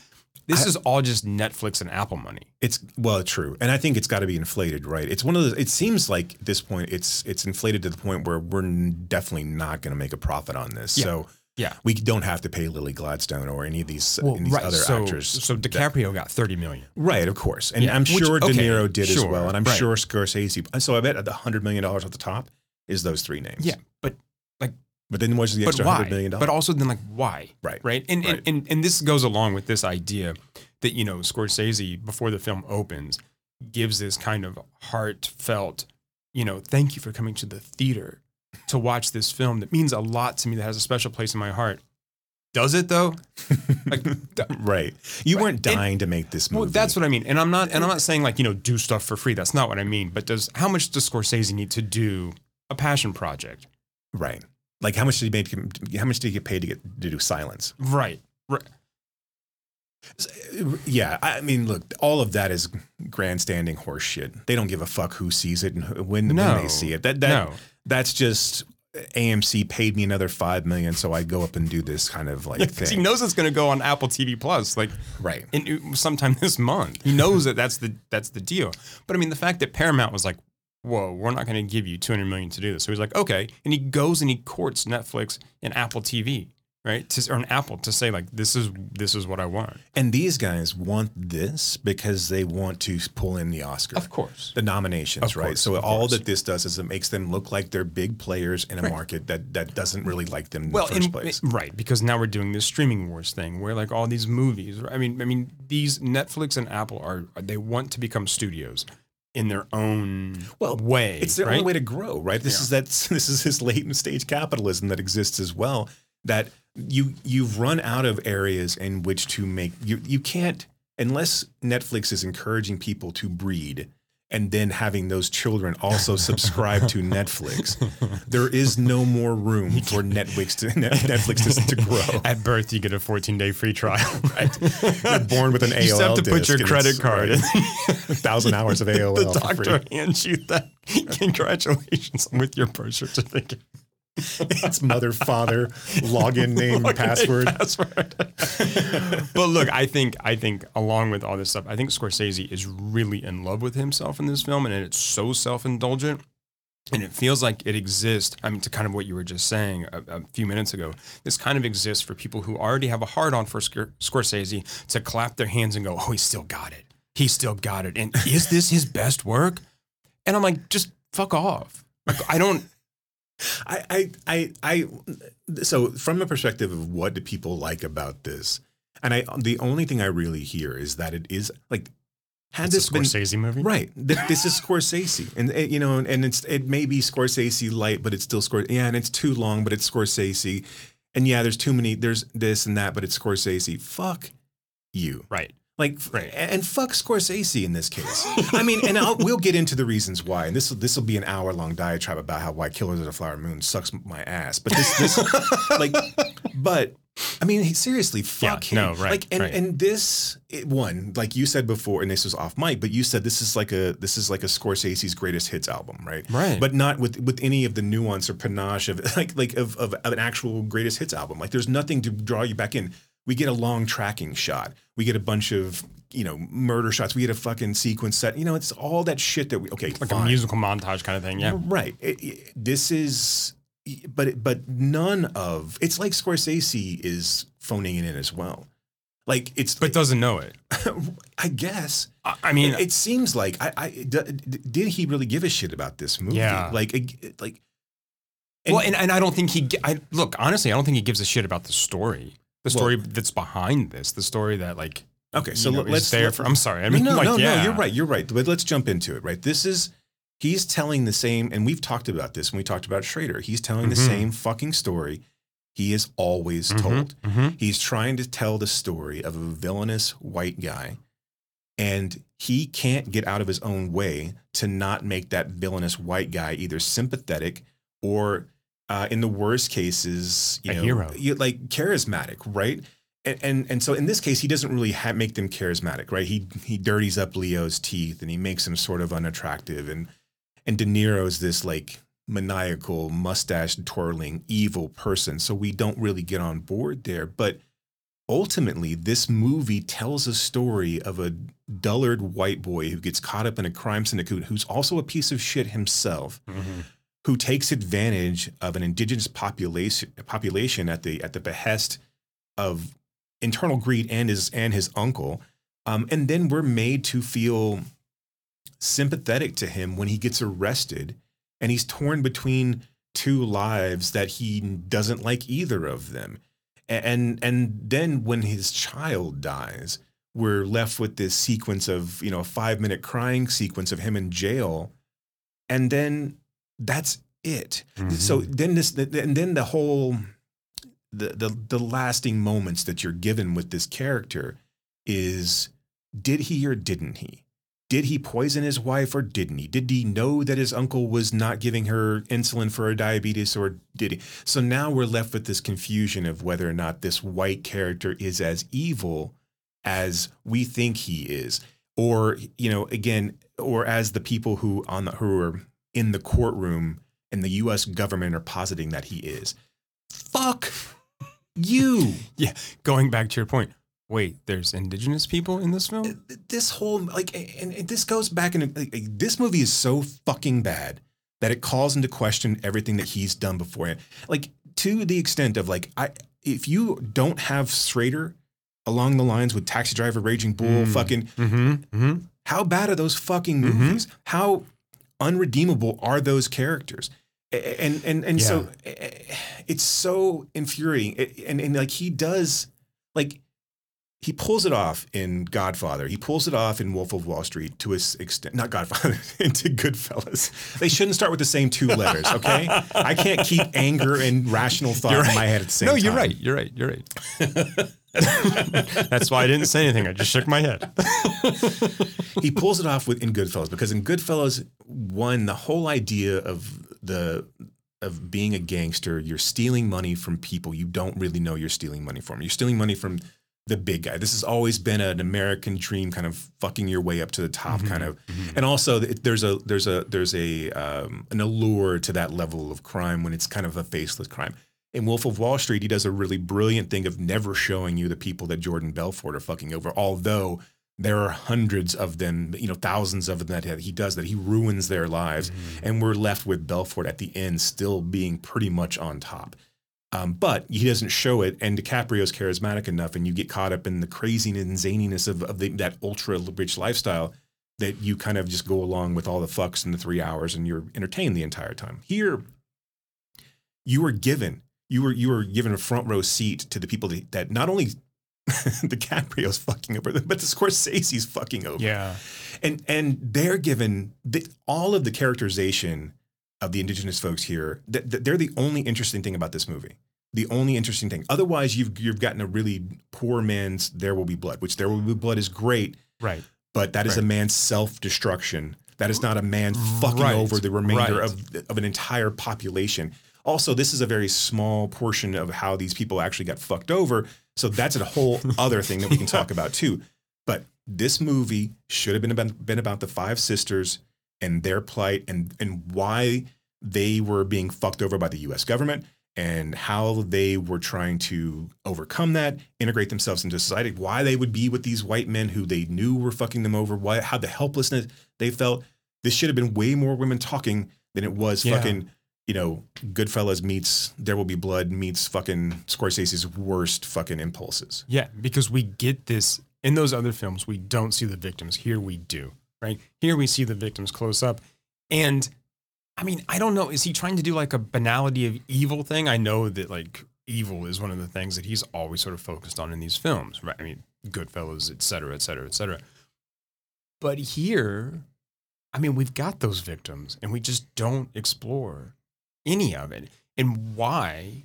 Speaker 1: this
Speaker 2: I-
Speaker 1: is all just Netflix and Apple money.
Speaker 2: It's well, true, and I think it's got to be inflated, right? It's one of those. It seems like at this point, it's it's inflated to the point where we're definitely not going to make a profit on this.
Speaker 1: Yeah.
Speaker 2: So
Speaker 1: Yeah.
Speaker 2: we don't have to pay Lily Gladstone or any of these uh, any of these other
Speaker 1: so,
Speaker 2: actors.
Speaker 1: So DiCaprio got 30 million.
Speaker 2: Right, of course, and
Speaker 1: Yeah,
Speaker 2: I'm
Speaker 1: which-
Speaker 2: sure De
Speaker 1: okay,
Speaker 2: Niro did as well, and I'm
Speaker 1: right.
Speaker 2: sure Scorsese. So I bet the hundred million dollars at the top is those three names.
Speaker 1: Yeah, but like
Speaker 2: But then what's the extra hundred million dollars?
Speaker 1: But also then like why?
Speaker 2: Right.
Speaker 1: Right. And,
Speaker 2: Right.
Speaker 1: And, and and this goes along with this idea that you know Scorsese before the film opens gives this kind of heartfelt, you know, thank you for coming to the theater to watch this film that means a lot to me that has a special place in my heart. Does it though? Like <laughs>
Speaker 2: right. You weren't
Speaker 1: And-
Speaker 2: dying to make this movie.
Speaker 1: well, that's what I mean. And I'm not and I'm not saying like, you know, do stuff for free. That's not what I mean. But does how much does Scorsese need to do a passion project?
Speaker 2: right. Like how much did he make? How much did he get paid to get to do silence?
Speaker 1: Right. Right.
Speaker 2: Yeah, I mean, look, all of that is grandstanding horseshit. They don't give a fuck who sees it and when, when they see it. That that
Speaker 1: No.
Speaker 2: That's just AMC paid me another five million, so I go up and do this kind of like <laughs>
Speaker 1: thing. he knows it's going to go on Apple TV Plus, like
Speaker 2: Right.
Speaker 1: in, sometime <laughs> this month. He knows that that's the that's the deal. But I mean, the fact that Paramount was like, "Whoa, we're not going to give you two hundred million to do this," so he's like, "Okay," and he goes and he courts Netflix and Apple TV, right, to, or an Apple to say like, "This is this is what I want."
Speaker 2: And these guys want this because they want to pull in the Oscar.
Speaker 1: Of course,
Speaker 2: the nominations,
Speaker 1: Of
Speaker 2: right?
Speaker 1: course,
Speaker 2: so all
Speaker 1: course.
Speaker 2: that this does is it makes them look like they're big players in a market that that doesn't really like them in
Speaker 1: well,
Speaker 2: the first
Speaker 1: and-
Speaker 2: place.
Speaker 1: right, because now we're doing this streaming wars thing where like all these movies. I mean, I mean, these Netflix and Apple are they want to become studios in their own
Speaker 2: Well,
Speaker 1: way.
Speaker 2: It's their
Speaker 1: right?
Speaker 2: only way to grow, right? This is that <laughs> this is this latent stage capitalism that exists as well. That you you've run out of areas in which to make you you can't unless Netflix is encouraging people to breed and then having those children also subscribe to Netflix. <laughs> There is no more room for Netflix to <laughs> Netflix to, to grow. <laughs>
Speaker 1: At birth, you get a 14 day free trial.
Speaker 2: Right. You're born with an AOL
Speaker 1: You just have to put your credit card in.
Speaker 2: thousand hours of AOL.
Speaker 1: the doctor hands you that. Congratulations with your birth certificate. <laughs>
Speaker 2: it's mother, father, login name,
Speaker 1: Login
Speaker 2: password.
Speaker 1: password. <laughs> but look, I think I think along with all this stuff, I think Scorsese is really in love with himself in this film, and it's so self indulgent. And it feels like it exists. I mean, to kind of what you were just saying a, a few minutes ago, this kind of exists for people who already have a hard on for Scor- Scorsese to clap their hands and go, "Oh, he still got it. He still got it." And is this his best work? And I'm like, just fuck off. Like, I don't.
Speaker 2: I, I, I, I, so from a perspective of what do people like about this, and I, the only thing I really hear is that it is like, had
Speaker 1: It's
Speaker 2: this
Speaker 1: a
Speaker 2: been
Speaker 1: movie,
Speaker 2: right, th- this is Scorsese, and it, you know, and it's it may be Scorsese light, but it's still Scor, yeah, and it's too long, but it's Scorsese, and yeah, there's too many, there's this and that, but it's Scorsese. Fuck you.
Speaker 1: Right.
Speaker 2: Like,
Speaker 1: Right.
Speaker 2: and fuck Scorsese in this case. I mean, and I'll, we'll get into the reasons why. And this this will be an hour long diatribe about how why Killers of the Flower Moon sucks my ass. But this this <laughs> like, but I mean, seriously, fuck
Speaker 1: Yeah,
Speaker 2: him.
Speaker 1: no, right,
Speaker 2: Like, and
Speaker 1: right.
Speaker 2: and this it, one, like you said before, and this was off mic, but you said this is like a this is like a Scorsese's greatest hits album, right?
Speaker 1: Right.
Speaker 2: But not with with any of the nuance or panache of <laughs> like like of, of an actual greatest hits album. Like, there's nothing to draw you back in. We get a long tracking shot. We get a bunch of you know murder shots. We get a fucking sequence set. You know, it's all that shit that we okay.
Speaker 1: like
Speaker 2: fine.
Speaker 1: a musical montage kind of thing. Yeah.
Speaker 2: Right. It- it- this is, but it- but none of it's like Scorsese is phoning it in as well. Like it's,
Speaker 1: But doesn't know it. <laughs>
Speaker 2: I guess.
Speaker 1: I mean,
Speaker 2: it, it seems like I, I d- did he really give a shit about this movie?
Speaker 1: Yeah.
Speaker 2: Like it- like.
Speaker 1: well, and, and I don't think he. I look honestly, I don't think he gives a shit about the story, the
Speaker 2: Well-
Speaker 1: story that's behind this, the story that like.
Speaker 2: Okay, so
Speaker 1: know,
Speaker 2: let's-
Speaker 1: there for. I'm sorry. I mean,
Speaker 2: no,
Speaker 1: like,
Speaker 2: no,
Speaker 1: yeah.
Speaker 2: no. You're right. You're right. But let's jump into it. Right. This is he's telling the same, and we've talked about this when we talked about Schrader. He's telling the
Speaker 1: Mhm.
Speaker 2: same fucking story. He is always told.
Speaker 1: Mhm.
Speaker 2: He's trying to tell the story of a villainous white guy, and he can't get out of his own way to not make that villainous white guy either sympathetic or, uh, in the worst cases, you
Speaker 1: A
Speaker 2: know,
Speaker 1: hero.
Speaker 2: you- like charismatic, right? And, and and so in this case, he doesn't really ha- make them charismatic, right? He he dirties up Leo's teeth and he makes him sort of unattractive, and and De Niro's this like maniacal, mustache twirling, evil person. So we don't really get on board there. But ultimately, this movie tells a story of a dullard white boy who gets caught up in a crime syndicate who's also a piece of shit himself,
Speaker 1: Mhm.
Speaker 2: Who takes advantage of an indigenous population population at the at the behest of internal greed and his and his uncle. Um, and then we're made to feel sympathetic to him when he gets arrested and he's torn between two lives that he doesn't like either of them. And and then when his child dies, we're left with this sequence of, you know, a 5-minute crying sequence of him in jail. And then that's it. So mm-hmm. then this and then the whole the, the the lasting moments that you're given with this character is did he or didn't he? Did he poison his wife or didn't he? Did he know that his uncle was not giving her insulin for her diabetes or did he? So now we're left with this confusion of whether or not this white character is as evil as we think he is. Or, you know, again, or as the people who on the who are in the courtroom and the US government are positing that he is. Fuck you. <laughs>
Speaker 1: Yeah, going back to your point. Wait, there's indigenous people in this film?
Speaker 2: this whole like and, and this goes back into like, this movie is so fucking bad that it calls into question everything that he's done before like to the extent of like i if you don't have Schrader along the lines with taxi driver raging bull
Speaker 1: Mm.
Speaker 2: fucking
Speaker 1: Mm-hmm. Mm-hmm.
Speaker 2: how bad are those fucking
Speaker 1: Mhm.
Speaker 2: movies how unredeemable are those characters and and and so eh, it's so infuriating and and like he does like he pulls it off in Godfather. He pulls it off in Wolf of Wall Street to his extent. Not Godfather, <laughs> into Goodfellas. They shouldn't start with the same two letters, okay? I can't keep anger and rational thought
Speaker 1: You're
Speaker 2: in my head at the same
Speaker 1: No,
Speaker 2: time.
Speaker 1: you're right. You're right. You're right. <laughs> That's why I didn't say anything. I just shook my head.
Speaker 2: he pulls it off with in Goodfellas because in Goodfellas, one the whole idea of the of being a gangster, you're stealing money from people you don't really know you're stealing money from. You're stealing money from the big guy. This has always been an American dream, kind of fucking your way up to the top, kind of. And also, there's a there's a there's a um, an allure to that level of crime when it's kind of a faceless crime. In Wolf of Wall Street, he does a really brilliant thing of never showing you the people that Jordan Belfort are fucking over, although there are hundreds of them, you know, thousands of them that he does that he ruins their lives, and we're left with Belfort at the end still being pretty much on top. Um, but he doesn't show it, and DiCaprio's charismatic enough, and you get caught up in the craziness and zaniness of, of the, that ultra rich lifestyle that you kind of just go along with all the fucks in the three hours, and you're entertained the entire time. Here, you were given you were you were given a front row seat to the people that, that not only <laughs> DiCaprio's fucking over, but the Scorsese's fucking over
Speaker 1: Yeah.
Speaker 2: and and they're given the, all of the characterization of the indigenous folks here. th- th- they're the only interesting thing about this movie. The only interesting thing. Otherwise, you've you've gotten a really poor man's "There Will Be Blood," which "There Will Be Blood" is great,
Speaker 1: Right.
Speaker 2: but that is a man's self destruction. That is not a man fucking
Speaker 1: Right,
Speaker 2: over the remainder
Speaker 1: right.
Speaker 2: of of an entire population. Also, this is a very small portion of how these people actually got fucked over. So that's a whole <laughs> other thing that we can talk about too. But this movie should have been about, been about the five sisters and their plight and and why they were being fucked over by the U.S. government and how they were trying to overcome that, integrate themselves into society. Why they would be with these white men who they knew were fucking them over. Why how the helplessness they felt. This should have been way more women talking than it was
Speaker 1: Yeah.
Speaker 2: fucking. You know, Goodfellas meets There Will Be Blood meets fucking Scorsese's worst fucking impulses.
Speaker 1: Yeah, because we get this in those other films, we don't see the victims. Here we do, right? Here we see the victims close up. And I mean, I don't know, is he trying to do like a banality of evil thing? I know that like evil is one of the things that he's always sort of focused on in these films, right? I mean, Goodfellas, et cetera, et cetera, et cetera. But here, I mean, we've got those victims and we just don't explore any of it. And why?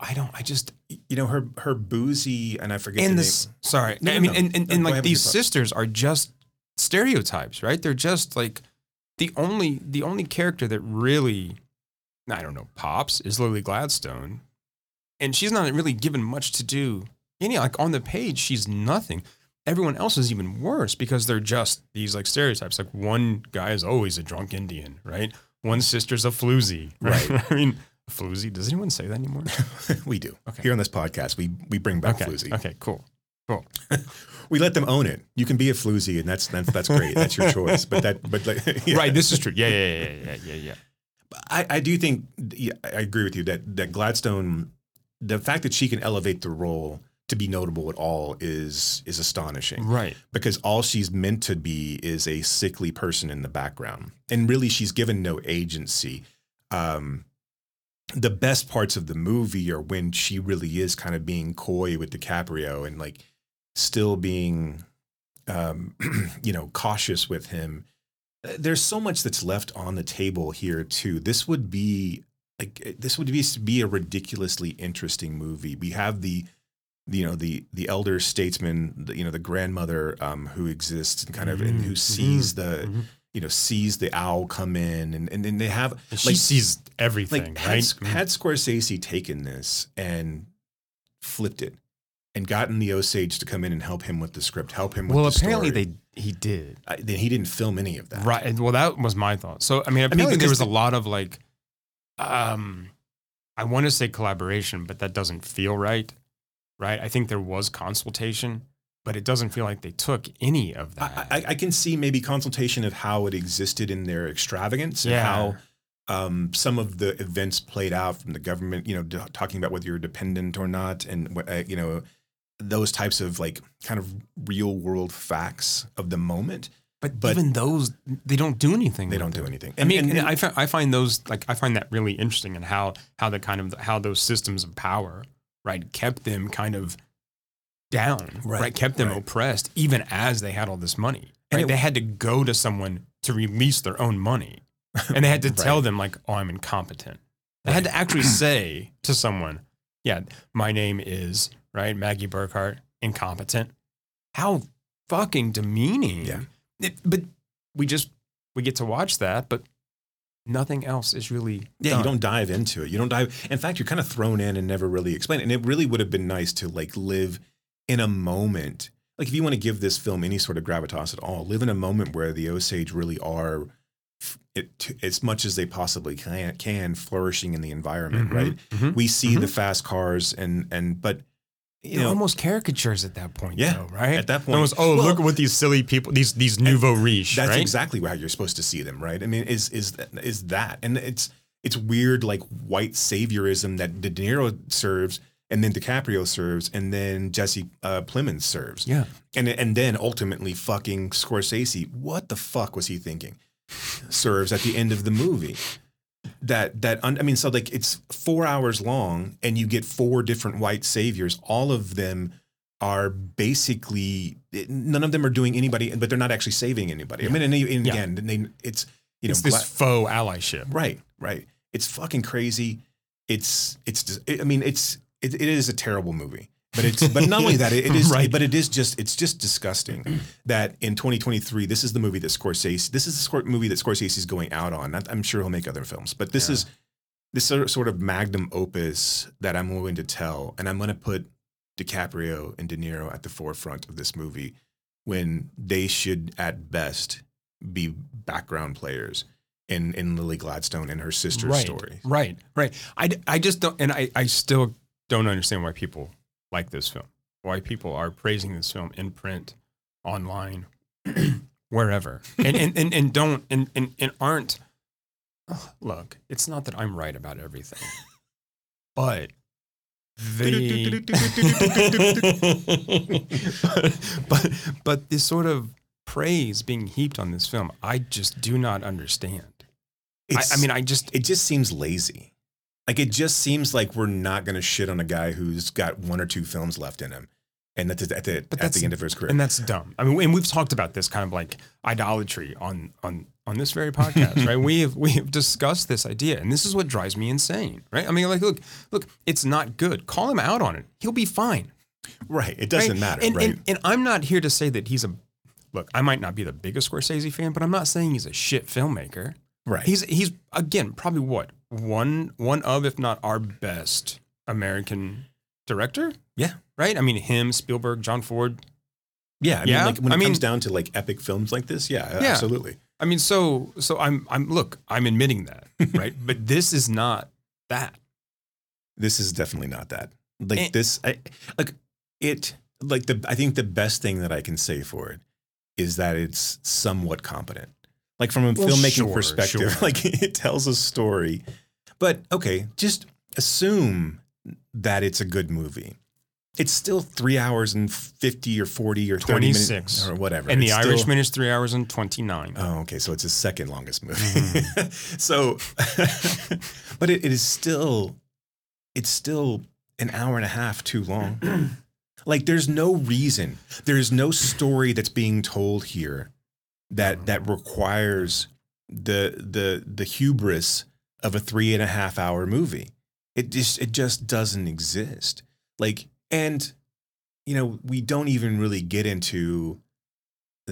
Speaker 1: I don't, I just,
Speaker 2: You know, her her boozy and I forget
Speaker 1: and
Speaker 2: the
Speaker 1: this
Speaker 2: name.
Speaker 1: sorry
Speaker 2: No,
Speaker 1: i
Speaker 2: no,
Speaker 1: mean
Speaker 2: no.
Speaker 1: and, and, and like these sisters are just stereotypes right they're just like the only the only character that really i don't know pops is lily gladstone and she's not really given much to do any like on the page she's nothing everyone else is even worse because they're just these like stereotypes like one guy is always a drunk indian right one sister's a floozy right, <laughs> i mean floozy does anyone say that anymore <laughs>
Speaker 2: we do.
Speaker 1: Okay.
Speaker 2: Here on this podcast, we we bring back
Speaker 1: okay
Speaker 2: floozy.
Speaker 1: okay cool cool <laughs>
Speaker 2: We let them own it. You can be a floozy, and that's that's that's great. That's your choice. But that but like, yeah.
Speaker 1: Right, this is true. Yeah, yeah, yeah, yeah, yeah, yeah.
Speaker 2: I, I do think yeah, I agree with you that that Gladstone, the fact that she can elevate the role to be notable at all is is astonishing.
Speaker 1: Right.
Speaker 2: because all she's meant to be is a sickly person in the background and really she's given no agency um the best parts of the movie are when she really is kind of being coy with DiCaprio and like still being, um, <clears throat> you know, cautious with him. There's so much that's left on the table here too. This would be like this would be be a ridiculously interesting movie. We have the you know the the elder statesman, the, you know the grandmother um, who exists and kind of and who
Speaker 1: Mhm,
Speaker 2: sees the
Speaker 1: mhm.
Speaker 2: you know sees the owl come in and and then they have
Speaker 1: And she
Speaker 2: like
Speaker 1: sees everything,
Speaker 2: like
Speaker 1: right? Mm-hmm.
Speaker 2: had Scorsese taken this and flipped it and gotten the Osage to come in and help him with the script, help him with
Speaker 1: well,
Speaker 2: the
Speaker 1: apparently
Speaker 2: story,
Speaker 1: they he did.
Speaker 2: I, then he didn't film any of that.
Speaker 1: Right. Well, that was my thought. So, I mean, apparently there
Speaker 2: because
Speaker 1: was a lot of like, um, I want to say collaboration, but that doesn't feel right. Right. I think there was consultation, but it doesn't feel like they took any of that.
Speaker 2: I, I, I can see maybe consultation of how it existed in their extravagance and how um, some of the events played out from the government, you know, d- talking about whether you're dependent or not, and uh, you know, those types of like kind of real world facts of the moment.
Speaker 1: but,
Speaker 2: but-
Speaker 1: even those, they don't do anything.
Speaker 2: They don't do anything.
Speaker 1: I mean,
Speaker 2: and,
Speaker 1: and
Speaker 2: and-
Speaker 1: I, find, I find those like I find that really interesting and how how the kind of how those systems of power right kept them kind of down right,
Speaker 2: Right,
Speaker 1: kept them
Speaker 2: right.
Speaker 1: oppressed even as they had all this money
Speaker 2: And
Speaker 1: right?
Speaker 2: it-
Speaker 1: they had to go to someone to release their own money <laughs> and they had to tell them like oh I'm incompetent. They had to actually <clears throat> say to someone yeah my name is right Maggie Burkhart incompetent. How fucking demeaning.
Speaker 2: Yeah.
Speaker 1: It- but we just we get to watch that but nothing else is really
Speaker 2: Yeah,
Speaker 1: done.
Speaker 2: you don't dive into it. You don't dive. In fact, you're kind of thrown in and never really explain it. And it really would have been nice to like live in a moment. Like if you want to give this film any sort of gravitas at all, live in a moment where the Osage really are, it, as much as they possibly can, can flourishing in the environment.
Speaker 1: Mhm,
Speaker 2: Right.
Speaker 1: mhm.
Speaker 2: We see the
Speaker 1: Mhm.
Speaker 2: fast cars and and but you know
Speaker 1: almost caricatures at that point,
Speaker 2: Yeah,
Speaker 1: though, right?
Speaker 2: at that point.
Speaker 1: almost. Oh,
Speaker 2: Well-
Speaker 1: look at what these silly people, these these nouveau riche,
Speaker 2: That's
Speaker 1: right?
Speaker 2: exactly how you're supposed to see them, right? I mean, is is is that, and it's it's weird, like white saviorism that De Niro serves, and then DiCaprio serves, and then Jesse uh, Plemons serves,
Speaker 1: Yeah,
Speaker 2: and and then ultimately fucking Scorsese. What the fuck was he thinking? Serves at the end of the movie. That that un, I mean, so like it's four hours long, and you get four different white saviors. All of them are basically none of them are doing anybody, but they're not actually saving anybody. I mean, and, and
Speaker 1: Yeah.
Speaker 2: again, they, it's you know,
Speaker 1: it's this faux allyship.
Speaker 2: right, right. It's fucking crazy. It's it's. just- I mean, it's it, it is a terrible movie. But it's but not only that it, it is <laughs>
Speaker 1: Right.
Speaker 2: but it is just it's just disgusting that in 2023 this is the movie that Scorsese this is the Scor- movie that Scorsese is going out on. I'm sure he'll make other films, but this
Speaker 1: Yeah.
Speaker 2: is this sort of, magnum opus that I'm willing to tell, and I'm going to put DiCaprio and De Niro at the forefront of this movie when they should at best be background players in in Lily Gladstone and her sister's
Speaker 1: right,
Speaker 2: story.
Speaker 1: right, right. I, I just don't, and I, I still don't understand why people like this film. Why people are praising this film in print, online, wherever, and and, and, and don't and, and, and aren't. Ugh, Look, it's not that I'm right about everything, but they but but this sort of praise being heaped on this film, I just do not understand. I, I mean, I just
Speaker 2: it just seems lazy. Like it just seems like we're not going to shit on a guy who's got one or two films left in him, and at the at the,
Speaker 1: But
Speaker 2: at
Speaker 1: that's-
Speaker 2: the end of his career.
Speaker 1: and that's dumb. I mean, and we've talked about this kind of like idolatry on on on this very podcast, <laughs> right? We have we have discussed this idea, and this is what drives me insane, right? I mean, like, look, look, it's not good. Call him out on it. He'll be fine.
Speaker 2: right. It doesn't
Speaker 1: right?
Speaker 2: matter,
Speaker 1: And,
Speaker 2: right?
Speaker 1: and and I'm not here to say that he's a look. I might not be the biggest Scorsese fan, but I'm not saying he's a shit filmmaker.
Speaker 2: right.
Speaker 1: He's he's again probably what one one of if not our best American director.
Speaker 2: Yeah.
Speaker 1: Right. I mean, him, Spielberg, John Ford.
Speaker 2: yeah. I
Speaker 1: yeah,
Speaker 2: mean, like when
Speaker 1: I
Speaker 2: it
Speaker 1: mean-
Speaker 2: comes down to like epic films like this, yeah,
Speaker 1: Yeah.
Speaker 2: absolutely.
Speaker 1: I mean, so so I'm I'm look, I'm admitting that, <laughs> right? but this is not that.
Speaker 2: This is definitely not that. Like
Speaker 1: And-
Speaker 2: this, I, like it. Like the, I think the best thing that I can say for it is that it's somewhat competent. Like from a
Speaker 1: Well,
Speaker 2: filmmaking
Speaker 1: sure,
Speaker 2: perspective, <laughs>
Speaker 1: sure.
Speaker 2: like it tells a story. But okay, just assume that it's a good movie. it's still three hours and fifty or forty or thirty
Speaker 1: 26.
Speaker 2: minutes or whatever.
Speaker 1: And The
Speaker 2: still-
Speaker 1: Irishman is three hours and 29.
Speaker 2: Oh, okay. So it's his second longest movie.
Speaker 1: Mm-hmm. <laughs>
Speaker 2: so, <laughs> but it, it is still, it's still an hour and a half too long. <clears throat> like, there's no reason, there's no story that's being told here that that requires the the the hubris of a three and a half hour movie. It just it just doesn't exist. Like, and you know, we don't even really get into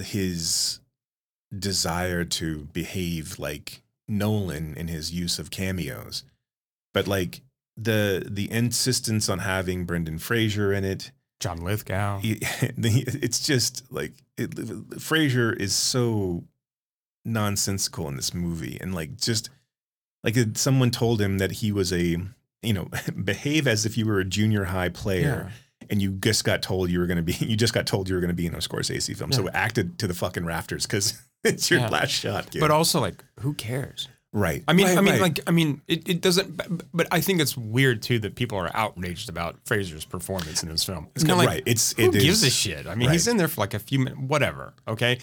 Speaker 2: his desire to behave like Nolan in his use of cameos. But like the the insistence on having Brendan Fraser in it,
Speaker 1: John Lithgow.
Speaker 2: he- <laughs> it's just like it, Fraser is so nonsensical in this movie, and like just like uh, someone told him that he was a you know <laughs> behave as if you were a junior high player and you just got told you were going to be <laughs> you just got told you were going to be in a Scorsese film. So acted to the fucking rafters because <laughs> it's your
Speaker 1: Yeah.
Speaker 2: last shot. Kid.
Speaker 1: But also, like, who cares?
Speaker 2: right.
Speaker 1: I mean,
Speaker 2: Right,
Speaker 1: I mean,
Speaker 2: right.
Speaker 1: like, I mean, it, it doesn't. But, but I think it's weird too that people are outraged about Fraser's performance in this film. It's kind of like,
Speaker 2: right. It's
Speaker 1: who
Speaker 2: it
Speaker 1: gives
Speaker 2: is-
Speaker 1: a shit? I mean, he's in there for like a few minutes, whatever. Okay,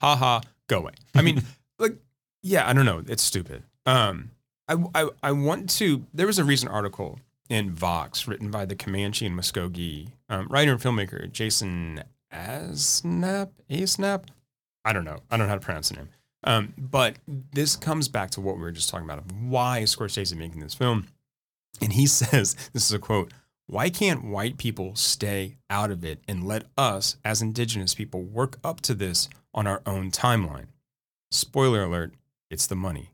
Speaker 1: ha ha, go away. I mean, like, yeah, I don't know. It's stupid. Um, I, I, I want to. There was a recent article in Vox written by the Comanche and Muskogee um, writer and filmmaker Jason Asnap. Asnap. I don't know. I don't know how to pronounce the name. Um, but this comes back to what we were just talking about of why is making this film. And he <laughs> says, this is a quote, why can't white people stay out of it and let us, as indigenous people, work up to this on our own timeline? Spoiler alert, it's the money.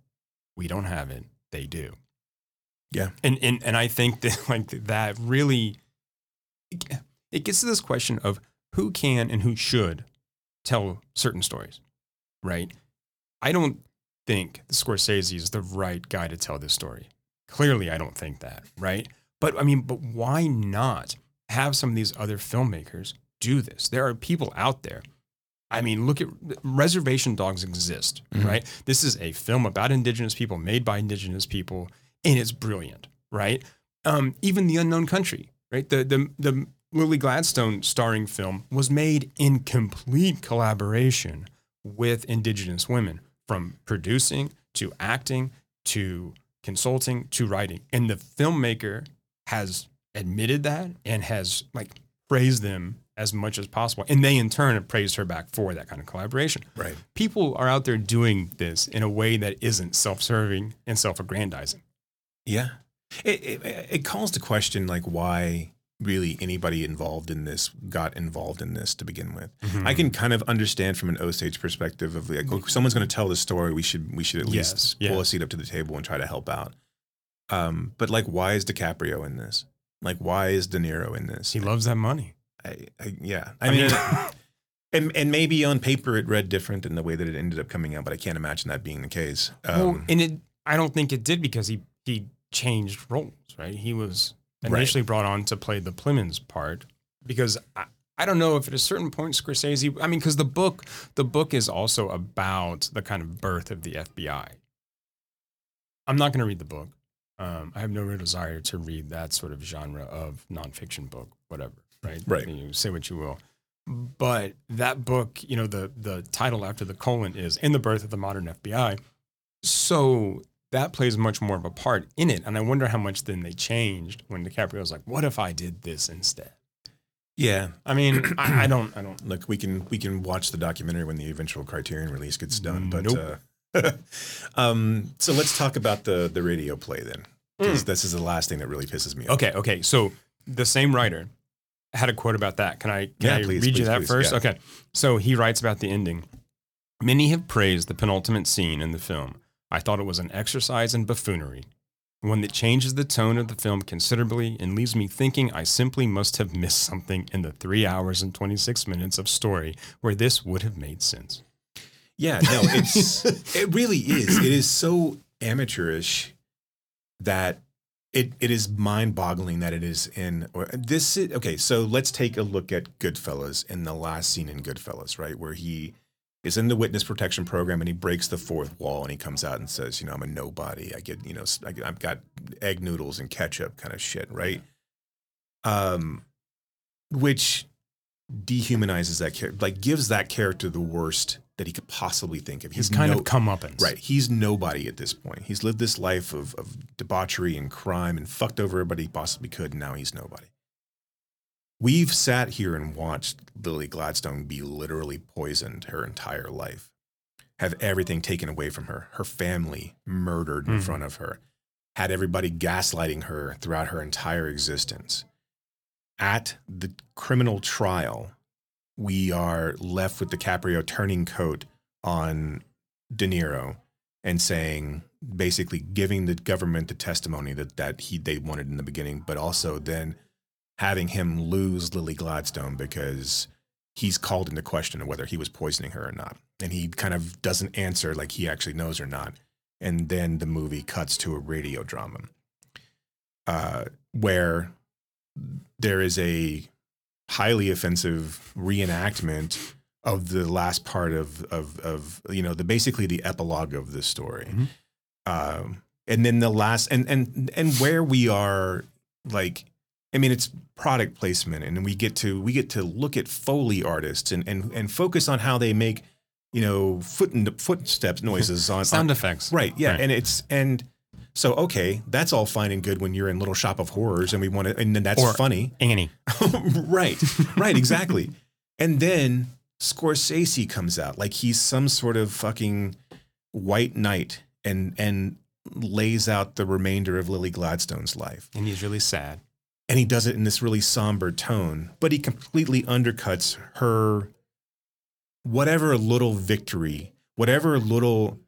Speaker 1: We don't have it, they do.
Speaker 2: Yeah.
Speaker 1: And and and I think that <laughs> like that really it gets to this question of who can and who should tell certain stories, right? I don't think Scorsese is the right guy to tell this story. Clearly, I don't think that, right? But I mean, but why not have some of these other filmmakers do this? There are people out there. I mean, look at Reservation Dogs exist,
Speaker 2: Mhm.
Speaker 1: right? This is a film about indigenous people, made by indigenous people, and it's brilliant, right? Um, even The Unknown Country, right? The the the Lily Gladstone starring film was made in complete collaboration with indigenous women, from producing to acting to consulting to writing. And the filmmaker has admitted that and has like praised them as much as possible. And they in turn have praised her back for that kind of collaboration.
Speaker 2: right.
Speaker 1: People are out there doing this in a way that isn't self-serving and self-aggrandizing.
Speaker 2: Yeah. It, it it calls to question like why really anybody involved in this got involved in this to begin with.
Speaker 1: Mm-hmm.
Speaker 2: I can kind of understand from an Osage perspective of like, oh, someone's going to tell the story. We should we should at
Speaker 1: Yes,
Speaker 2: least
Speaker 1: yeah.
Speaker 2: pull a seat up to the table and try to help out. Um, but like, why is DiCaprio in this? Like, why is De Niro in this?
Speaker 1: He loves that money.
Speaker 2: I, I, yeah, I,
Speaker 1: I
Speaker 2: mean,
Speaker 1: mean- <laughs>
Speaker 2: and and maybe on paper it read different in the way that it ended up coming out, but I can't imagine that being the case.
Speaker 1: well,
Speaker 2: Um,
Speaker 1: and it I don't think it did because he he changed roles, right? He was
Speaker 2: Right.
Speaker 1: initially brought on to play the Plemons part because I, I don't know if at a certain point Scorsese I mean because the book the book is also about the kind of birth of the FBI. I'm not going to read the book. Um, I have no real desire to read that sort of genre of nonfiction book, whatever. Right.
Speaker 2: Right.
Speaker 1: You say what you will. But that book, you know, the the title after the colon is "In the Birth of the Modern FBI." So that plays much more of a part in it, and I wonder how much then they changed when DiCaprio was like, "What if I did this instead?"
Speaker 2: yeah,
Speaker 1: I mean, <clears throat> I, I don't, I don't.
Speaker 2: Look, we can we can watch the documentary when the eventual Criterion release gets done. But
Speaker 1: Nope.
Speaker 2: uh, <laughs> um, so let's talk about the the radio play then, because
Speaker 1: Mm.
Speaker 2: this is the last thing that really pisses me off.
Speaker 1: Okay, okay. So the same writer had a quote about that. Can I can
Speaker 2: Yeah,
Speaker 1: I
Speaker 2: please,
Speaker 1: read you
Speaker 2: please,
Speaker 1: that
Speaker 2: please,
Speaker 1: first?
Speaker 2: yeah.
Speaker 1: Okay. So he writes about the ending. Many have praised the penultimate scene in the film. I thought it was an exercise in buffoonery, one that changes the tone of the film considerably and leaves me thinking I simply must have missed something in the three hours and 26 minutes of story where this would have made sense.
Speaker 2: Yeah, no, it's <laughs> it really is. It is so amateurish that it it is mind boggling that it is in or this. is- Okay, so let's take a look at Goodfellas in the last scene in Goodfellas, right, where he is in the witness protection program and he breaks the fourth wall and he comes out and says, you know, I'm a nobody. I get, you know, I, I've got egg noodles and ketchup kind of shit, right? Um, which dehumanizes that character, like gives that character the worst that he could possibly think of.
Speaker 1: He's kind
Speaker 2: no-
Speaker 1: of comeuppance.
Speaker 2: Right. He's nobody at this point. He's lived this life of, of debauchery and crime and fucked over everybody he possibly could, and now he's nobody. We've sat here and watched Lily Gladstone be literally poisoned her entire life, have everything taken away from her, her family murdered in
Speaker 1: Mhm.
Speaker 2: front of her, had everybody gaslighting her throughout her entire existence. At the criminal trial, we are left with DiCaprio turning coat on De Niro and saying, basically giving the government the testimony that, that he they wanted in the beginning, but also then having him lose Lily Gladstone because he's called into question whether he was poisoning her or not. And he kind of doesn't answer like he actually knows or not. And then the movie cuts to a radio drama uh, where there is a highly offensive reenactment of the last part of of of you know the basically the epilogue of this story
Speaker 1: Mhm.
Speaker 2: um and then the last and and and where we are like i mean it's product placement and we get to we get to look at foley artists and and and focus on how they make you know foot and footsteps <laughs> noises on
Speaker 1: Sound
Speaker 2: on,
Speaker 1: effects.
Speaker 2: right yeah
Speaker 1: Right.
Speaker 2: and it's and so okay that's all fine and good when you're in little shop of horrors and we want to and then that's
Speaker 1: Or-
Speaker 2: funny
Speaker 1: Annie. <laughs>
Speaker 2: right, right, exactly. and then Scorsese comes out like he's some sort of fucking white knight and and lays out the remainder of Lily Gladstone's life.
Speaker 1: And he's really sad.
Speaker 2: And he does it in this really somber tone, but he completely undercuts her whatever little victory, whatever little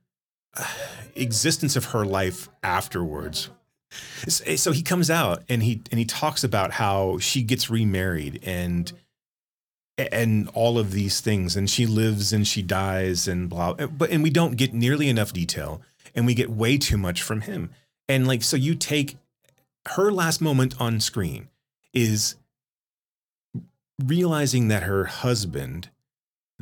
Speaker 2: existence of her life afterwards. Eh, so he comes out and he and he talks about how she gets remarried and and all of these things and she lives and she dies and blah eh, but and we don't get nearly enough detail and we get way too much from him. And like so you take her last moment on screen is realizing that her husband,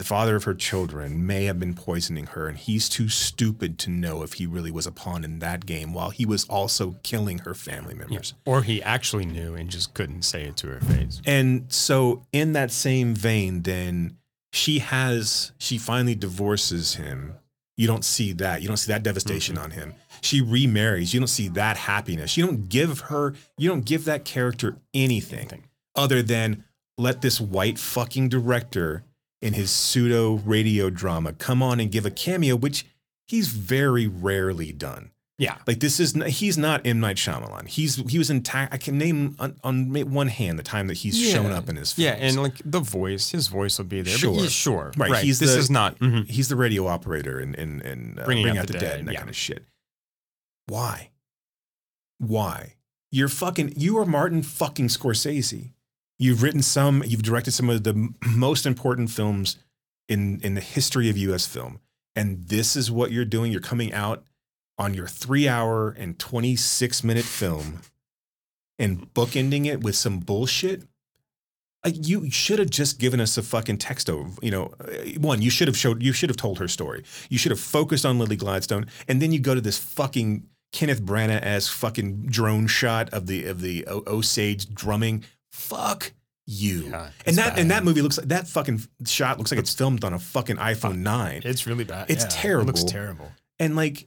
Speaker 2: the father of her children, may have been poisoning her, and he's too stupid to know if he really was a pawn in that game while he was also killing her family members.
Speaker 1: Or he actually knew and just couldn't say it to her face.
Speaker 2: And so, in that same vein, then she has, she finally divorces him. You don't see that. You don't see that devastation on him. She remarries. You don't see that happiness. You don't give her, you don't give that character anything
Speaker 1: Anything.
Speaker 2: other than let this white fucking director in his pseudo radio drama come on and give a cameo, which he's very rarely done.
Speaker 1: Yeah.
Speaker 2: Like this is he's not M Night Shyamalan. He's he was in ta- I can name on, on one hand the time that he's shown up in his films.
Speaker 1: Yeah, and like the voice, his voice will be there.
Speaker 2: Sure.
Speaker 1: Yeah, sure.
Speaker 2: Right,
Speaker 1: Right.
Speaker 2: he's
Speaker 1: this
Speaker 2: the-
Speaker 1: is not. mhm.
Speaker 2: he's the radio operator and and and uh,
Speaker 1: Bringing Out the Dead,
Speaker 2: and that
Speaker 1: yeah.
Speaker 2: kind of shit. Why? Why? You're fucking. You are Martin fucking Scorsese. You've written some. You've directed some of the most important films in in the history of U.S. film, and this is what you're doing. You're coming out on your three hour and 26 minute film and bookending it with some bullshit. Like you should have just given us a fucking text over, you know, uh, one, you should have showed, you should have told her story. You should have focused on Lily Gladstone. And then you go to this fucking Kenneth Branagh as fucking drone shot of the, of the Osage drumming. Fuck you.
Speaker 1: Yeah,
Speaker 2: and
Speaker 1: it's
Speaker 2: that, and that movie looks like, that fucking shot looks like it's filmed on a fucking iPhone 9.
Speaker 1: It's really bad.
Speaker 2: It's
Speaker 1: Yeah, It
Speaker 2: terrible.
Speaker 1: looks terrible.
Speaker 2: And like,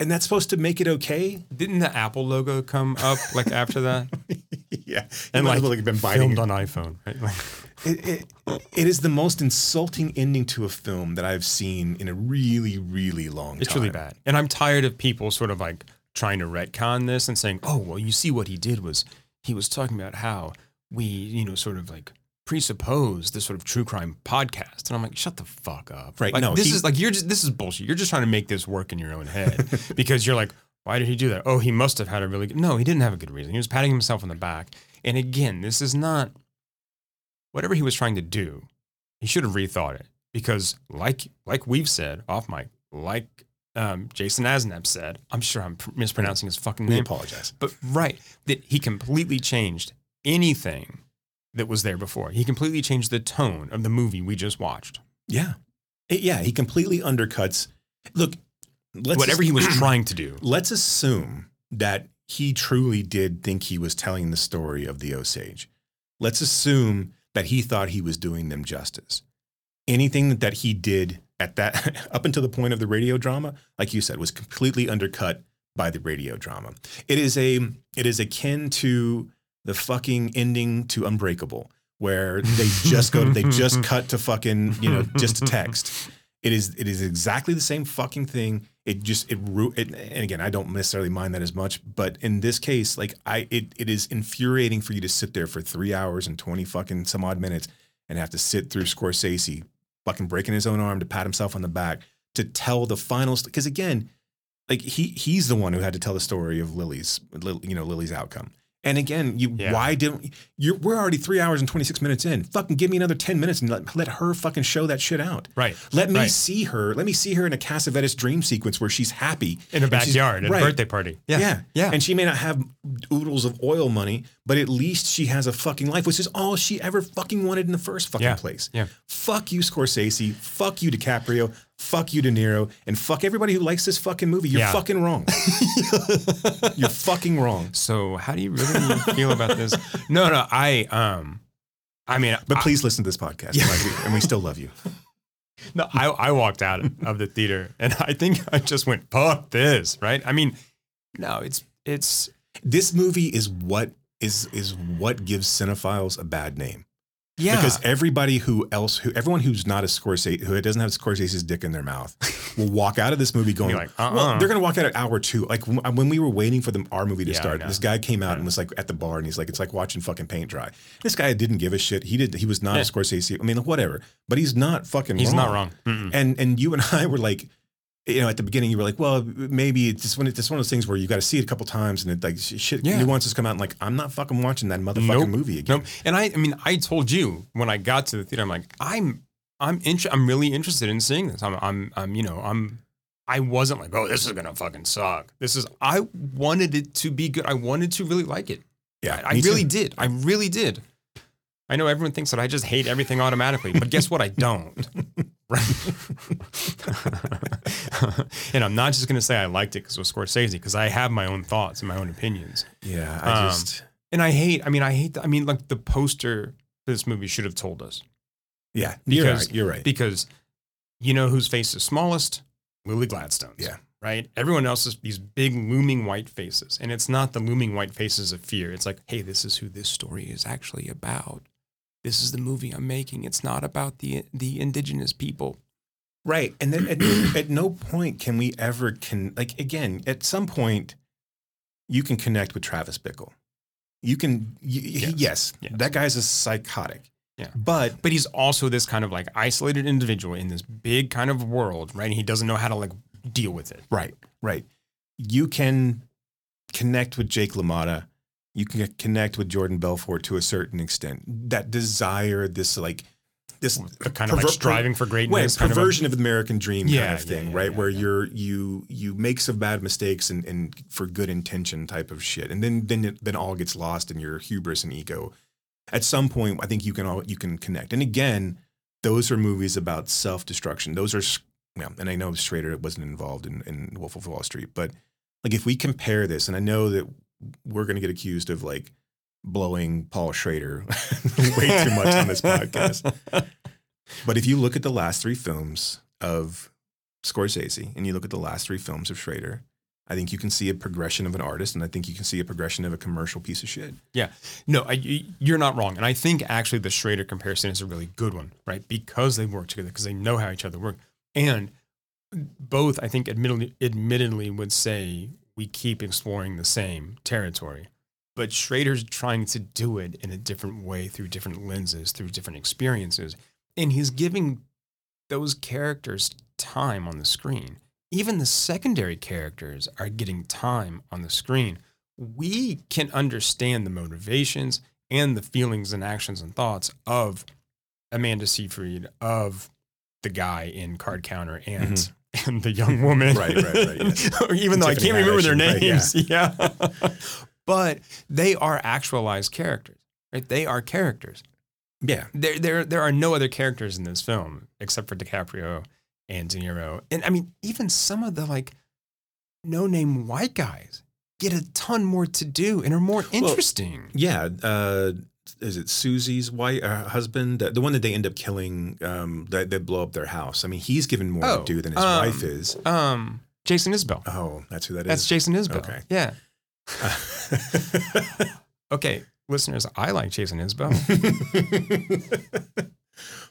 Speaker 2: and that's supposed to make it okay?
Speaker 1: Didn't the Apple logo come up like after that? <laughs>
Speaker 2: yeah.
Speaker 1: and
Speaker 2: might
Speaker 1: like
Speaker 2: as well been
Speaker 1: filmed
Speaker 2: it.
Speaker 1: on iPhone, right? Like, <laughs>
Speaker 2: it, it, it is the most insulting ending to a film that I've seen in a really, really long time.
Speaker 1: it's
Speaker 2: time.
Speaker 1: really bad. And I'm tired of people sort of like trying to retcon this and saying, "Oh, well, you see what he did was he was talking about how we, you know, sort of like presuppose this sort of true crime podcast." And I'm like, "Shut the fuck up!"
Speaker 2: Right,
Speaker 1: Like,
Speaker 2: no,
Speaker 1: this
Speaker 2: he-
Speaker 1: is like you're just this is bullshit. You're just trying to make this work in your own head <laughs> because you're like, "Why did he do that?" Oh, he must have had a really good. No, he didn't have a good reason. He was patting himself on the back. And again, this is not whatever he was trying to do. He should have rethought it because, like like we've said off mic, like um, Jason Asnap said, I'm sure I'm mispronouncing his fucking
Speaker 2: We
Speaker 1: name,
Speaker 2: apologize.
Speaker 1: but right that he completely changed anything that was there before. He completely changed the tone of the movie we just watched.
Speaker 2: Yeah. It- yeah, he completely undercuts. Look, let's
Speaker 1: Whatever he was <clears throat> trying to do.
Speaker 2: let's assume that he truly did think he was telling the story of the Osage. let's assume that he thought he was doing them justice. Anything that he did at that <laughs> up until the point of the radio drama, like you said, was completely undercut by the radio drama. It is a it is akin to the fucking ending to Unbreakable, where they just go they just <laughs> cut to fucking you know just a text. It is it is exactly the same fucking thing. It just it, it and again I don't necessarily mind that as much, but in this case, like I it it is infuriating for you to sit there for three hours and twenty fucking some odd minutes and have to sit through Scorsese fucking breaking his own arm to pat himself on the back to tell the final because again like he he's the one who had to tell the story of Lily's you know Lily's outcome. And again, you
Speaker 1: Yeah.
Speaker 2: why didn't you we're already 3 hours and 26 minutes in. Fucking give me another 10 minutes and let, let her fucking show that shit out.
Speaker 1: Right.
Speaker 2: Let me
Speaker 1: Right.
Speaker 2: see her. Let me see her in a Cassavetes dream sequence where she's happy
Speaker 1: in a
Speaker 2: and she's-
Speaker 1: backyard at
Speaker 2: right.
Speaker 1: a birthday party. Yeah.
Speaker 2: Yeah.
Speaker 1: Yeah.
Speaker 2: And she may not have oodles of oil money, but at least she has a fucking life, which is all she ever fucking wanted in the first fucking
Speaker 1: Yeah.
Speaker 2: place.
Speaker 1: Yeah.
Speaker 2: Fuck you, Scorsese. Fuck you, DiCaprio. Fuck you, De Niro. And fuck everybody who likes this fucking movie. You're
Speaker 1: Yeah.
Speaker 2: fucking wrong. <laughs> You're fucking wrong.
Speaker 1: So how do you really feel about this? No, no, I um I mean
Speaker 2: But
Speaker 1: I-
Speaker 2: please listen to this podcast. like, and we still love you. <laughs>
Speaker 1: No, I, I walked out of the theater and I think I just went, fuck this, right? I mean, no, it's it's
Speaker 2: This movie is what is is what gives cinephiles a bad name.
Speaker 1: Yeah.
Speaker 2: Because everybody who else, who everyone who's not a Scorsese, who doesn't have Scorsese's dick in their mouth, will walk out of this movie going,
Speaker 1: like, uh-uh.
Speaker 2: well, they're going to walk out at hour two. Like when uh, when we were waiting for the, our movie to
Speaker 1: Yeah,
Speaker 2: start, this guy came out and was like at the bar and he's like, it's like watching fucking paint dry. This guy didn't give a shit. He did. He was not
Speaker 1: Yeah.
Speaker 2: a Scorsese. I mean, whatever. But he's not fucking.
Speaker 1: he's
Speaker 2: wrong.
Speaker 1: not wrong. Mm-mm.
Speaker 2: And and you and I were like, you know, at the beginning, you were like, well, maybe it's just one. It's just one of those things where you got to see it a couple times, and it like shit
Speaker 1: Yeah.
Speaker 2: nuances come out. And like, I'm not fucking watching that motherfucking
Speaker 1: Nope.
Speaker 2: movie again.
Speaker 1: Nope. And I, I mean, I told you when I got to the theater, I'm like, I'm, I'm, inter- I'm really interested in seeing this. I'm, I'm, I'm, you know, I'm, I wasn't like, oh, this is gonna fucking suck. This is. I wanted it to be good. I wanted to really like it.
Speaker 2: Yeah,
Speaker 1: I
Speaker 2: too.
Speaker 1: really did. I really did. I know everyone thinks that I just hate everything automatically, but guess what? I don't. <laughs> Right? <laughs> and I'm not just going to say I liked it because it was Scorsese, because I have my own thoughts and my own opinions.
Speaker 2: Yeah, I
Speaker 1: Um,
Speaker 2: just.
Speaker 1: And I hate. I mean, I hate. The, I mean, like the poster for this movie should have told us
Speaker 2: Yeah, you're
Speaker 1: because-
Speaker 2: right. You're right.
Speaker 1: because you know whose face is smallest? Lily Gladstone's.
Speaker 2: Yeah.
Speaker 1: Right. Everyone else is these big looming white faces, and it's not the looming white faces of fear. It's like, hey, this is who this story is actually about. This is the movie I'm making. It's not about the the indigenous people.
Speaker 2: Right. And then at, at no point can we ever can like again, at some point you can connect with Travis Bickle. You can y- y-
Speaker 1: Yes.
Speaker 2: yes,
Speaker 1: Yes.
Speaker 2: that guy's a psychotic.
Speaker 1: Yeah.
Speaker 2: But
Speaker 1: But he's also this kind of like isolated individual in this big kind of world, right? And he doesn't know how to like deal with it.
Speaker 2: right, right. You can connect with Jake LaMotta. You can connect with Jordan Belfort to a certain extent. That desire, this like this
Speaker 1: A kind of like striving for
Speaker 2: Wait,
Speaker 1: greatness. kind of a-
Speaker 2: perversion of, the American dream
Speaker 1: Yeah,
Speaker 2: kind of thing,
Speaker 1: yeah,
Speaker 2: right?
Speaker 1: yeah,
Speaker 2: Where
Speaker 1: yeah.
Speaker 2: you're you you make some bad mistakes and, and for good intention type of shit, and then then it then all gets lost in your hubris and ego. At some point, I think you can all you can connect. And again, those are movies about self destruction. Those are well, and I know Schrader wasn't involved in, in Wolf of Wall Street, but like if we compare this, and I know that we're going to get accused of like blowing Paul Schrader <laughs> way too much on this podcast. But if you look at the last three films of Scorsese and you look at the last three films of Schrader, I think you can see a progression of an artist, and I think you can see a progression of a commercial piece of shit.
Speaker 1: Yeah, no, I, you're not wrong. And I think actually the Schrader comparison is a really good one, right? Because they work together, because they know how each other work. And both, I think, admittedly, admittedly would say we keep exploring the same territory. But Schrader's trying to do it in a different way through different lenses, through different experiences. And he's giving those characters time on the screen. Even the secondary characters are getting time on the screen we can understand the motivations and the feelings and actions and thoughts of Amanda Seyfried, of the guy in Card Counter, and mm-hmm. <laughs> and the young woman,
Speaker 2: Right, right, right, yes. <laughs>
Speaker 1: Even though I can't remember their
Speaker 2: Haddish, right, yeah.
Speaker 1: names, <laughs> yeah. but they are actualized characters, right? They are characters.
Speaker 2: Yeah.
Speaker 1: There, there, there are no other characters in this film except for DiCaprio and De Niro, and I mean, even some of the like no-name white guys get a ton more to do and are more interesting.
Speaker 2: Yeah. Uh, is it Susie's wife uh, husband the, the one that they end up killing um that they blow up their house I mean he's given more
Speaker 1: Oh,
Speaker 2: to do than his
Speaker 1: um,
Speaker 2: wife is
Speaker 1: Um, Jason Isbell.
Speaker 2: oh that's who that is.
Speaker 1: That's Jason Isbell.
Speaker 2: Okay.
Speaker 1: Yeah. <laughs> Okay, listeners, I like Jason Isbell. <laughs>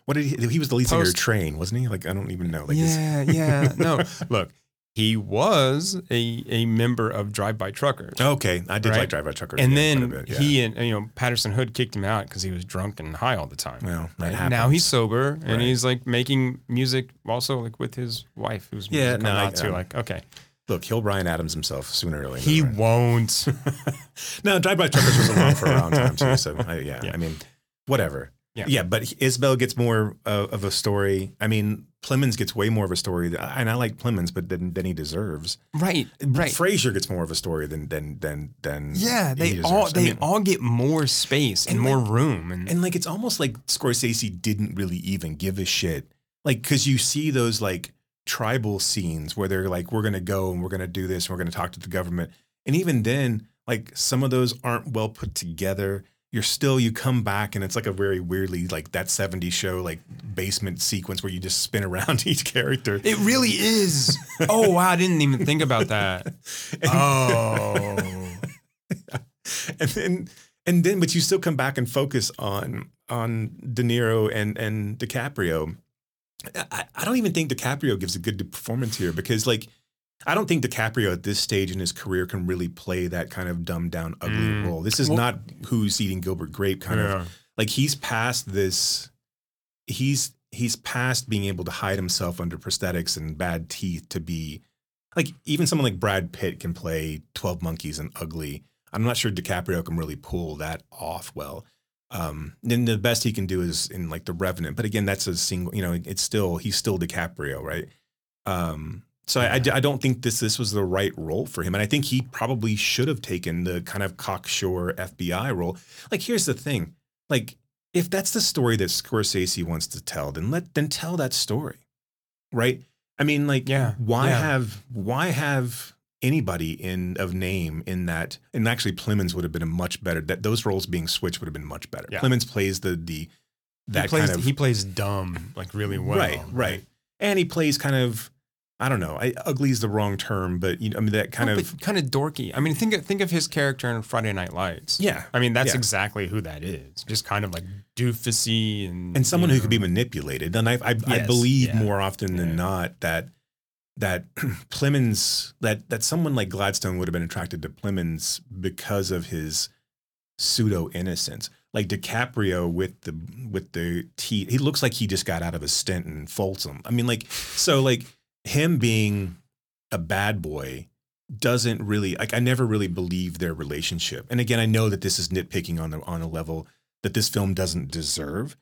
Speaker 2: what did he he was the lead singer of Train wasn't he like I don't even know like
Speaker 1: yeah, yeah. No, <laughs> look, he was a a member of Drive By Truckers.
Speaker 2: okay I did
Speaker 1: Right.
Speaker 2: like Drive By Truckers
Speaker 1: and
Speaker 2: yeah,
Speaker 1: then
Speaker 2: bit, yeah.
Speaker 1: he and you know Patterson Hood kicked him out because he was drunk and high all the time.
Speaker 2: well that
Speaker 1: Right? Now he's sober and
Speaker 2: Right.
Speaker 1: he's like making music also like with his wife who's
Speaker 2: Yeah, no, I-
Speaker 1: out to
Speaker 2: um,
Speaker 1: like okay
Speaker 2: look he'll Brian Adams himself sooner or later
Speaker 1: he won't <laughs>
Speaker 2: no, Drive By Truckers was around for a long time too. So I, yeah, <laughs>
Speaker 1: Yeah.
Speaker 2: I mean, whatever.
Speaker 1: Yeah.
Speaker 2: Yeah, but Isbell gets more uh, of a story. I mean, Plemons gets way more of a story, than, and I like Plemons, but than, than he deserves.
Speaker 1: right right
Speaker 2: Fraser gets more of a story than than than than.
Speaker 1: yeah
Speaker 2: he
Speaker 1: they all
Speaker 2: deserves. I
Speaker 1: they
Speaker 2: mean,
Speaker 1: all get more space and,
Speaker 2: and
Speaker 1: more
Speaker 2: like-
Speaker 1: room and,
Speaker 2: and like it's almost like Scorsese didn't really even give a shit. Like, because you see those like tribal scenes where they're like, we're gonna go and we're gonna do this and we're gonna talk to the government, and even then, like some of those aren't well put together. You're still you come back and it's like a very weirdly like that 70s show like basement sequence where you just spin around <laughs> each character.
Speaker 1: it really is oh wow I didn't even think about that <laughs> oh <laughs>
Speaker 2: and then and then but you still come back and focus on on De Niro and and DiCaprio. I, I don't even think DiCaprio gives a good performance here because like I don't think DiCaprio at this stage in his career can really play that kind of dumbed down ugly
Speaker 1: Mm.
Speaker 2: role. This is
Speaker 1: Well-
Speaker 2: not who's eating Gilbert Grape kind of like he's past this he's he's past being able to hide himself under prosthetics and bad teeth to be like even someone like Brad Pitt can play 12 monkeys and ugly. I'm not sure DiCaprio can really pull that off well. Um, then the best he can do is in like The Revenant, but again, that's a single. You know, it's still he's still DiCaprio, right? Um, so I, I, don't think this this was the right role for him, and I think he probably should have taken the kind of cocksure FBI role. Like, here's the thing: like, if that's the story that Scorsese wants to tell, then let then tell that story, right? I mean, like,
Speaker 1: Yeah,
Speaker 2: why
Speaker 1: yeah.
Speaker 2: have why have anybody in of name in that? And actually, Plemons would have been a much better. That those roles being switched would have been much better.
Speaker 1: Yeah.
Speaker 2: Plemons plays the the that
Speaker 1: he plays
Speaker 2: kind of
Speaker 1: he plays dumb like really well
Speaker 2: right, right, and he plays kind of. I don't know. I, ugly is the wrong term, but you know, I mean that kind
Speaker 1: No,
Speaker 2: of
Speaker 1: kind of dorky. I mean, think of, think of his character in Friday Night Lights.
Speaker 2: yeah.
Speaker 1: I mean, that's
Speaker 2: Yeah.
Speaker 1: exactly who that is. Just kind of like doofusy and
Speaker 2: and someone
Speaker 1: you
Speaker 2: who could be manipulated. And I, I, I believe
Speaker 1: yeah.
Speaker 2: more often than
Speaker 1: Yeah.
Speaker 2: not that that <clears throat> Plemons that that someone like Gladstone would have been attracted to Plemons because of his pseudo innocence. Like DiCaprio with the with the teeth, he looks like he just got out of a stint in Folsom. I mean, like so, like him being a bad boy doesn't really like I never really believed their relationship. And again, I know that this is nitpicking on the on a level that this film doesn't deserve.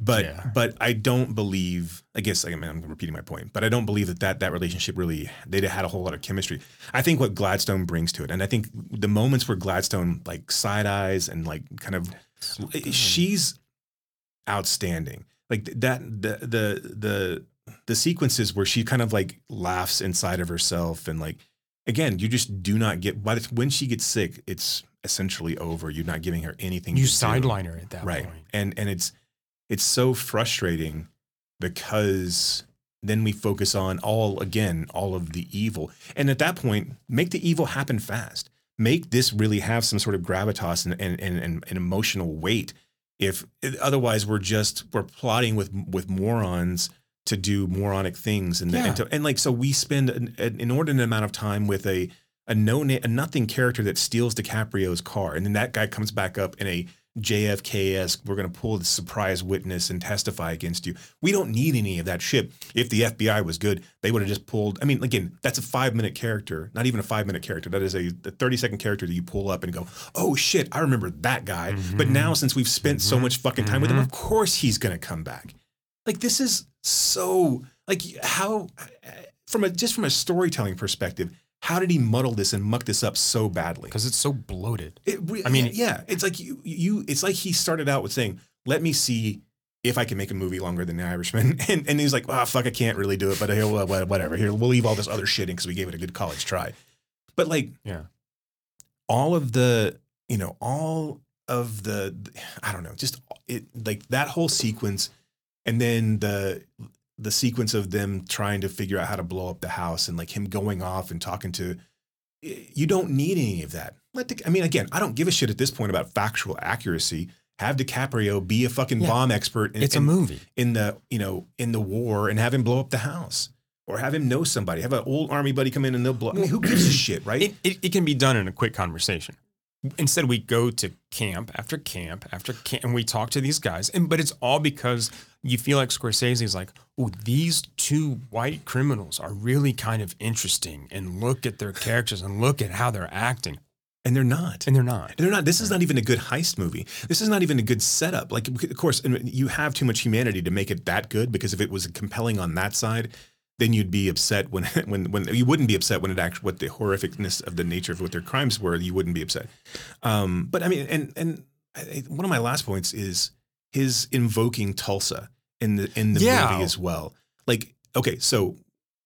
Speaker 2: But
Speaker 1: Yeah.
Speaker 2: but I don't believe. I guess I mean, I'm repeating my point, but I don't believe that, that that relationship really they had a whole lot of chemistry. I think what Gladstone brings to it, and I think the moments where Gladstone like side eyes and like kind of eh, she's outstanding. Like that the the the the sequences where she kind of like laughs inside of herself and like again, you just do not get by the when she gets sick, it's essentially over. You're not giving her anything.
Speaker 1: you
Speaker 2: to do.
Speaker 1: sideline her at that
Speaker 2: right,
Speaker 1: point.
Speaker 2: and and it's it's so frustrating because then we focus on all again all of the evil, and at that point, make the evil happen fast. Make this really have some sort of gravitas and and and, and, and emotional weight. If otherwise, we're just we're plotting with with morons to do moronic things, and
Speaker 1: Yeah.
Speaker 2: and, to, and like so we spend an, an inordinate amount of time with a a no na- a nothing character that steals DiCaprio's car, and then that guy comes back up in a JFK esque. We're going to pull the surprise witness and testify against you. We don't need any of that shit. If the FBI was good, they would have just pulled. I mean, again, that's a five minute character, not even a five minute character. That is a, a thirty second character that you pull up and go, oh shit, I remember that guy. But mm-hmm. now since we've spent so mm-hmm. much fucking time with him, mm-hmm. of course he's going to come back. Like this is so like how from a just from a storytelling perspective. How did he muddle this and muck this up so badly?
Speaker 1: because it's so bloated.
Speaker 2: It
Speaker 1: I mean-
Speaker 2: yeah, it's like you, you, it's like he started out with saying, "Let me see if I can make a movie longer than The Irishman," <laughs> and and he's like, "Ah, fuck, I can't really do it, but here, wha- whatever. Here, we'll leave all this other shit in because we gave it a good college try." But like,
Speaker 1: Yeah.
Speaker 2: all of the, you know, all of the I don't know, just it like that whole sequence, and then the the sequence of them trying to figure out how to blow up the house and like him going off and talking to you don't need any of that. Let the, I mean, again, I don't give a shit at this point about factual accuracy. Have DiCaprio be a fucking
Speaker 1: Yeah.
Speaker 2: bomb expert in,
Speaker 1: It's a
Speaker 2: in-
Speaker 1: movie.
Speaker 2: in the you know in the war and have him blow up the house or have him know somebody. Have an old army buddy come in and they'll blow. I mean, who gives a shit, right?
Speaker 1: It, it, it can be done in a quick conversation. Instead, we go to camp after camp after camp, and we talk to these guys. And but it's all because you feel like Scorsese's like, oh, these two white criminals are really kind of interesting, and look at their characters and look at how they're acting,
Speaker 2: and they're not.
Speaker 1: and they're not.
Speaker 2: They're not. This is not even a good heist movie. This is not even a good setup. Like, of course, you have too much humanity to make it that good. Because if it was compelling on that side, then you'd be upset when <laughs> when when you wouldn't be upset when it actually what the horrificness of the nature of what their crimes were. You wouldn't be upset. Um, but I mean, and and I, one of my last points is his invoking Tulsa in the in the
Speaker 1: Yeah.
Speaker 2: movie as well. Like, okay, so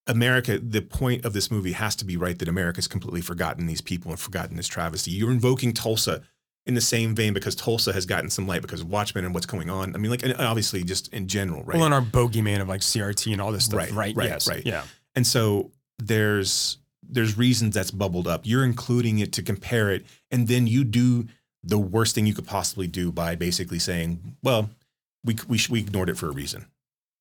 Speaker 2: America, the point of this movie has to be right that America's completely forgotten these people and forgotten this travesty. You're invoking Tulsa in the same vein because Tulsa has gotten some light because of Watchmen and what's going on. I mean, like, and obviously just in general, right?
Speaker 1: Well, and our bogeyman of like CRT and all this stuff,
Speaker 2: Right,
Speaker 1: right?
Speaker 2: right,
Speaker 1: yes,
Speaker 2: right.
Speaker 1: Yeah,
Speaker 2: And so there's there's reasons that's bubbled up. You're including it to compare it, and then you do the worst thing you could possibly do by basically saying, "Well, we we we ignored it for a reason."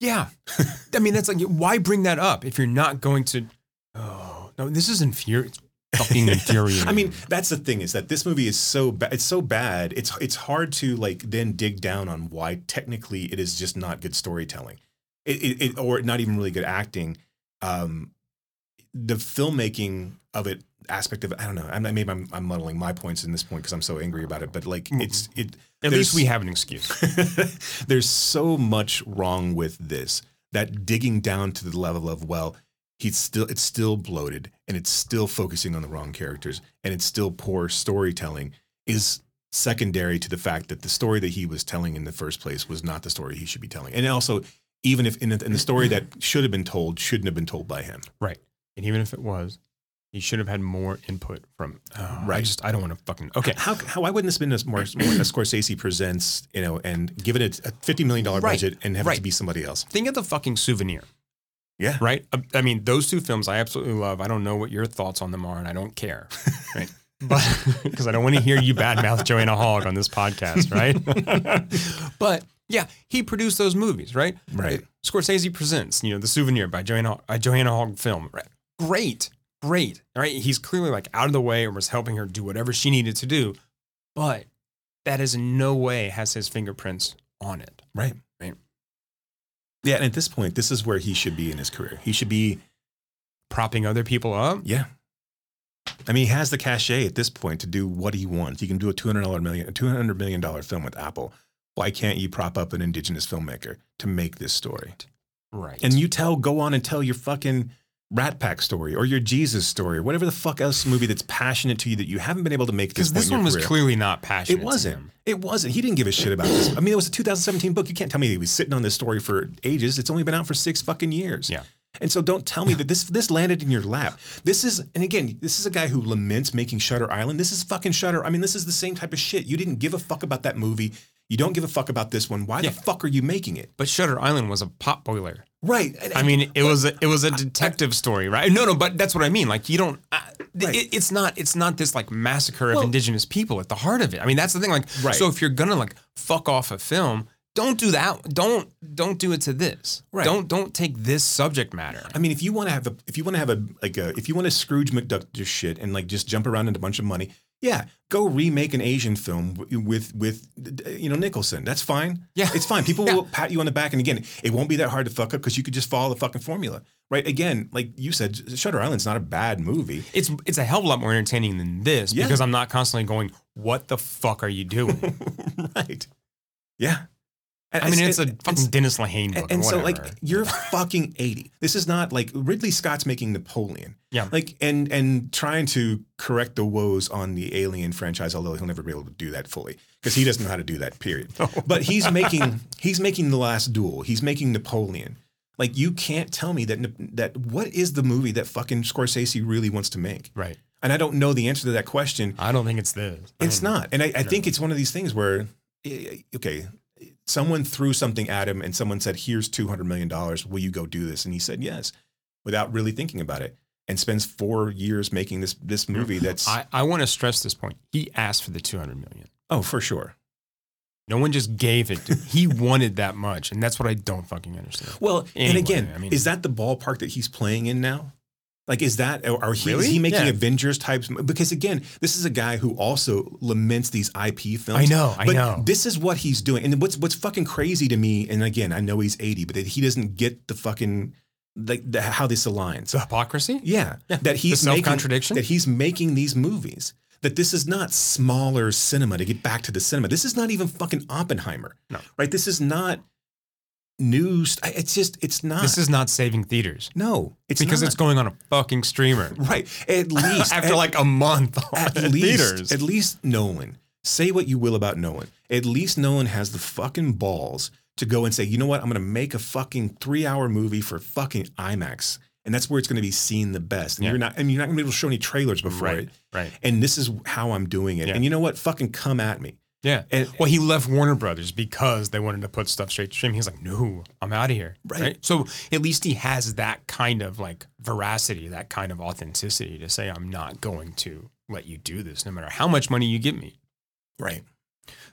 Speaker 1: yeah. <laughs> I mean, that's like, why bring that up if you're not going to? Oh no, this is infuriating. Fucking <laughs> infuriating.
Speaker 2: I mean, that's the thing is that this movie is so bad. It's so bad. It's it's hard to like then dig down on why technically it is just not good storytelling, it, it, it or not even really good acting. Um, the filmmaking of it aspect of it, I don't know. I'm, maybe I'm, I'm muddling my points in this point because I'm so angry about it. But like, it's it.
Speaker 1: at least we have an excuse. <laughs>
Speaker 2: there's so much wrong with this that digging down to the level of well he's still it's still bloated and it's still focusing on the wrong characters and it's still poor storytelling is secondary to the fact that the story that he was telling in the first place was not the story he should be telling and also even if in the, in the story that should have been told shouldn't have been told by him
Speaker 1: Right. And even if it was, he should have had more input from. Oh, I
Speaker 2: Right.
Speaker 1: just I don't want to fucking. Okay.
Speaker 2: how, how why wouldn't this have been a more, more a Scorsese presents you know and give it a, a 50 million dollar
Speaker 1: Right,
Speaker 2: budget and have it to be somebody else
Speaker 1: Think of the fucking souvenir,
Speaker 2: yeah
Speaker 1: right? I- mean, those two films I absolutely love. I don't know what your thoughts on them are, and I don't care, right? <laughs> But because I don't want to hear you badmouth Joanna Hogg on this podcast, right? <laughs> but yeah, he produced those movies, right?
Speaker 2: Right.
Speaker 1: Scorsese presents, you know, the souvenir by Joanna uh, Joanna Hogg film. Right. Great, great. All right, he's clearly like out of the way and was helping her do whatever she needed to do, but that is in no way has his fingerprints on it.
Speaker 2: Right. Yeah, and at this point, this is where he should be in his career. He should be,
Speaker 1: Propping other people up.
Speaker 2: yeah. I mean, he has the cachet at this point to do what he wants. He can do a two hundred dollar million, a two hundred million dollar film with Apple. Why can't you prop up an indigenous filmmaker to make this story?
Speaker 1: Right.
Speaker 2: And you tell, go on and tell your fucking Rat Pack story or your Jesus story or whatever the fuck else movie that's passionate to you that you haven't been able to make
Speaker 1: because
Speaker 2: this,
Speaker 1: this
Speaker 2: point in
Speaker 1: one was
Speaker 2: career.
Speaker 1: clearly not passionate.
Speaker 2: It wasn't. It wasn't. He didn't give a shit about this. I mean, it was a 2017 book. You can't tell me he was sitting on this story for ages. It's only been out for six fucking years.
Speaker 1: Yeah.
Speaker 2: And so don't tell me that this this landed in your lap. This is, and again, this is a guy who laments making Shutter Island. This is fucking Shutter. I mean, this is the same type of shit. You didn't give a fuck about that movie. You don't give a fuck about this one. Why
Speaker 1: Yeah.
Speaker 2: the fuck are you making it?
Speaker 1: But Shutter Island was a pot boiler.
Speaker 2: Right.
Speaker 1: I mean, it was a, it was a detective story, right? No, no, but that's what I mean. Like you don't. Uh,
Speaker 2: Right.
Speaker 1: it, it's not. It's not this like massacre of
Speaker 2: Well-
Speaker 1: indigenous people at the heart of it. I mean, that's the thing. Like,
Speaker 2: Right.
Speaker 1: so if you're gonna like fuck off a film, don't do that. Don't don't do it to this.
Speaker 2: Right.
Speaker 1: Don't don't take this subject matter.
Speaker 2: I mean, if you want to have a, if you want to have a, like a, if you want to Scrooge McDuck just shit and like just jump around into a bunch of money, yeah, go remake an Asian film with, with, you know, Nicholson. That's fine.
Speaker 1: Yeah.
Speaker 2: It's fine. People
Speaker 1: Yeah.
Speaker 2: will pat you on the back. And again, it won't be that hard to fuck up because you could just follow the fucking formula, right? Again, like you said, Shutter Island's not a bad movie.
Speaker 1: It's it's a hell of a lot more entertaining than this
Speaker 2: Yeah.
Speaker 1: because I'm not constantly going, "What the fuck are you doing?" <laughs>
Speaker 2: right. Yeah. And
Speaker 1: I mean, it's a fucking Dennis Lehane book.
Speaker 2: And, so, like, you're fucking 80. This is not like Ridley Scott's making Napoleon.
Speaker 1: Yeah.
Speaker 2: Like, and and trying to correct the woes on the Alien franchise, although he'll never be able to do that fully because he doesn't know how to do that. Period. <laughs> But he's making he's making the Last Duel. He's making Napoleon. Like, you can't tell me that that what is the movie that fucking Scorsese really wants to make?
Speaker 1: right.
Speaker 2: And I don't know the answer to that question.
Speaker 1: I don't think it's this.
Speaker 2: It's not. And I, I think it's one of these things where, eh, okay, someone threw something at him and someone said, here's $200 million. Will you go do this? And he said, yes, without really thinking about it and spends four years making this, this movie that's,
Speaker 1: I, I want to stress this point. He asked for the 200 million.
Speaker 2: oh, for sure.
Speaker 1: No one just gave it to He <laughs> wanted that much. And that's what I don't fucking understand.
Speaker 2: Well, and again,
Speaker 1: I mean-
Speaker 2: is that the ballpark that he's playing in now? Like, is that, or are he, is he making
Speaker 1: Yeah.
Speaker 2: Avengers types? Because again, this is a guy who also laments these IP films.
Speaker 1: I know, I
Speaker 2: but
Speaker 1: know.
Speaker 2: This is what he's doing. And what's, what's fucking crazy to me, and again, I know he's 80, but that he doesn't get the fucking, like, the, how this aligns.
Speaker 1: The hypocrisy?
Speaker 2: Yeah,
Speaker 1: Yeah.
Speaker 2: that he's making
Speaker 1: self-contradiction?
Speaker 2: That he's making these movies. That this is not smaller cinema to get back to the cinema. This is not even fucking Oppenheimer.
Speaker 1: No.
Speaker 2: right. This is not news. It's just it's not.
Speaker 1: This is not saving theaters.
Speaker 2: no. It's
Speaker 1: because
Speaker 2: not.
Speaker 1: it's going on a fucking streamer. <laughs>
Speaker 2: right. At <laughs> least
Speaker 1: After
Speaker 2: at,
Speaker 1: like a month <laughs>
Speaker 2: at
Speaker 1: in
Speaker 2: least
Speaker 1: theaters.
Speaker 2: at least Nolan. Say what you will about Nolan. At least Nolan has the fucking balls to go and say, you know what? I'm going to make a fucking three hour movie for fucking IMAX. And that's where it's going to be seen the best. And
Speaker 1: Yeah.
Speaker 2: you're not, and you're not going to be able to show any trailers before
Speaker 1: Right,
Speaker 2: it.
Speaker 1: right.
Speaker 2: And this is how I'm doing it.
Speaker 1: Yeah.
Speaker 2: And you know what? Fucking come at me.
Speaker 1: Yeah.
Speaker 2: And-
Speaker 1: well, he left Warner Brothers because they wanted to put stuff straight to stream. He's like, no, I'm out of here.
Speaker 2: Right.
Speaker 1: So at least he has that kind of like veracity, that kind of authenticity to say, I'm not going to let you do this no matter how much money you give me.
Speaker 2: Right.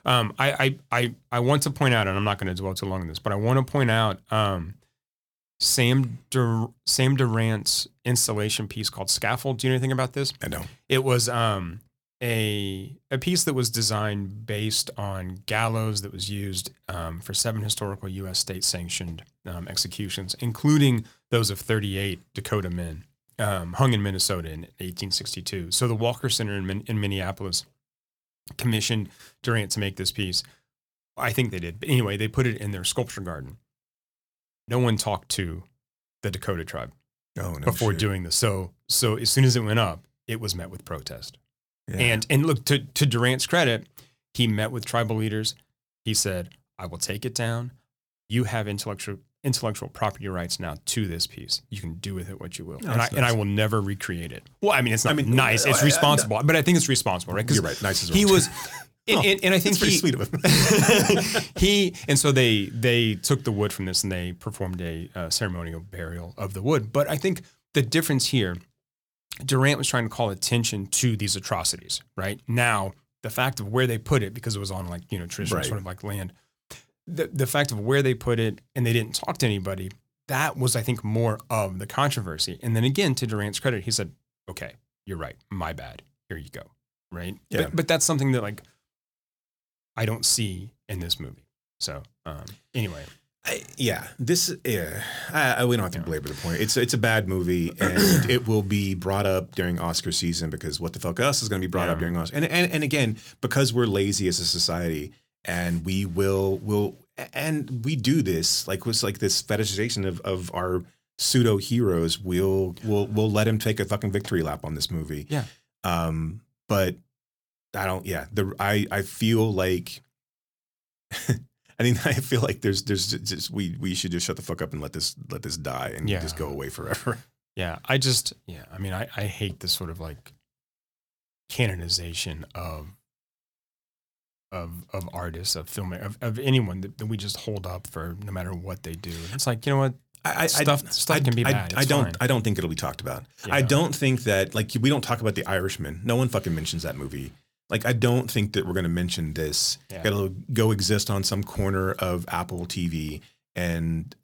Speaker 1: Um, I, I, I, I want to point out, and I'm not going to dwell too long on this, but I want to point out um, Sam Dur- Sam Durant's installation piece called Scaffold. Do you know anything about this?
Speaker 2: I know.
Speaker 1: It was um, a a piece that was designed based on gallows that was used um, for seven historical U.S. state sanctioned um, executions, including those of 38 Dakota men um, hung in Minnesota in 1862. So the Walker Center in, Min- in Minneapolis commissioned Durant to make this piece. I think they did. But anyway, they put it in their sculpture garden. No one talked to the Dakota tribe
Speaker 2: Oh, no
Speaker 1: before
Speaker 2: shit.
Speaker 1: doing this. So so as soon as it went up, it was met with protest.
Speaker 2: Yeah.
Speaker 1: And and look to to Durant's credit, he met with tribal leaders. He said, "I will take it down. You have intellectual intellectual property rights now to this piece. You can do with it what you will, and I
Speaker 2: that's
Speaker 1: and I will never recreate it." Well, I mean, it's not
Speaker 2: I mean,
Speaker 1: nice.
Speaker 2: uh,
Speaker 1: It's
Speaker 2: uh,
Speaker 1: responsible, but I think it's responsible, right?
Speaker 2: You're right. Nice is
Speaker 1: He was, <laughs> and, and, and I think
Speaker 2: That's pretty
Speaker 1: he,
Speaker 2: sweet of him. <laughs> <laughs>
Speaker 1: he and so they they took the wood from this and they performed a uh, ceremonial burial of the wood. But I think the difference here, Durant was trying to call attention to these atrocities. Right now, the fact of where they put it because it was on like you know traditional
Speaker 2: Right.
Speaker 1: sort of like land. The the fact of where they put it and they didn't talk to anybody. That was, I think, more of the controversy. And then again, to Durant's credit, he said, "Okay, you're right. My bad. Here you go." Right.
Speaker 2: Yeah.
Speaker 1: But, but that's something that like I don't see in this movie. So um, anyway,
Speaker 2: I, yeah, this yeah. I, I, we don't have to
Speaker 1: Yeah.
Speaker 2: belabor the point. It's it's a bad movie, and it will be brought up during Oscar season because what the fuck else is going to be brought up during Oscar? And, and and again, because we're lazy as a society, and we will will and we do this like was like this fetishization of of our pseudo heroes. We'll we'll we'll let him take a fucking victory lap on this movie.
Speaker 1: Yeah.
Speaker 2: Um, but I don't. Yeah. The I I feel like. <laughs> I mean, <laughs> I feel like there's there's just we we should just shut the fuck up and let this let this die and
Speaker 1: Yeah.
Speaker 2: just go away forever. <laughs>
Speaker 1: yeah, I just yeah, I mean, I I hate this sort of like canonization of of of artists, of film, of, of anyone that, that we just hold up for no matter what they do. It's like you know what,
Speaker 2: I,
Speaker 1: Stuff-
Speaker 2: I,
Speaker 1: stuff
Speaker 2: I,
Speaker 1: can be
Speaker 2: I,
Speaker 1: bad.
Speaker 2: I don't.
Speaker 1: fine.
Speaker 2: I don't think it'll be talked about.
Speaker 1: You
Speaker 2: I don't think that like we don't talk about the Irishman. No one fucking mentions that movie. Like I don't think that we're going to mention this.
Speaker 1: Yeah.
Speaker 2: It'll go exist on some corner of Apple TV, and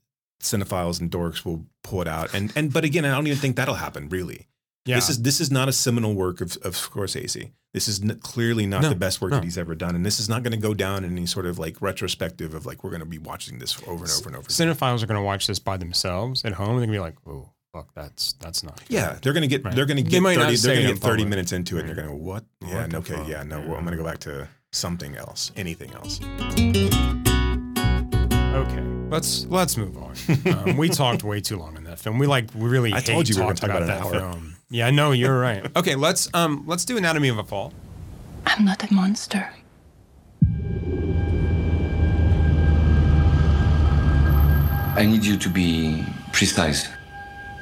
Speaker 2: cinephiles and dorks will pull it out. And and but again, I don't even think that'll happen. Really,
Speaker 1: yeah,
Speaker 2: this is this is not a seminal work of of Scorsese. This is n- clearly not
Speaker 1: No,
Speaker 2: the best work
Speaker 1: no.
Speaker 2: that he's ever done, and this is not going to go down in any sort of like retrospective of like we're going to be watching this over and over and over.
Speaker 1: cinephiles are going to watch this by themselves at home. They're going to be like, oh fuck, that's that's not. good."
Speaker 2: Yeah, they're gonna get
Speaker 1: Right.
Speaker 2: they're gonna
Speaker 1: They
Speaker 2: get
Speaker 1: might not
Speaker 2: thirty
Speaker 1: say
Speaker 2: they're gonna
Speaker 1: it
Speaker 2: get thirty
Speaker 1: public.
Speaker 2: minutes into it and they're gonna go, what? Yeah,
Speaker 1: What
Speaker 2: no, okay,
Speaker 1: fuck?
Speaker 2: yeah, no,
Speaker 1: Yeah.
Speaker 2: well, I'm gonna go back to something else, anything else.
Speaker 1: Okay, let's let's move on. um, we <laughs> talked way too long in that film. We like we really.
Speaker 2: I
Speaker 1: hate
Speaker 2: told you we were gonna talk about
Speaker 1: that
Speaker 2: hour.
Speaker 1: film. Yeah, no, you're right. <laughs> Okay, let's um let's do Anatomy of a Fall.
Speaker 4: I'm not a monster.
Speaker 5: I need you to be precise.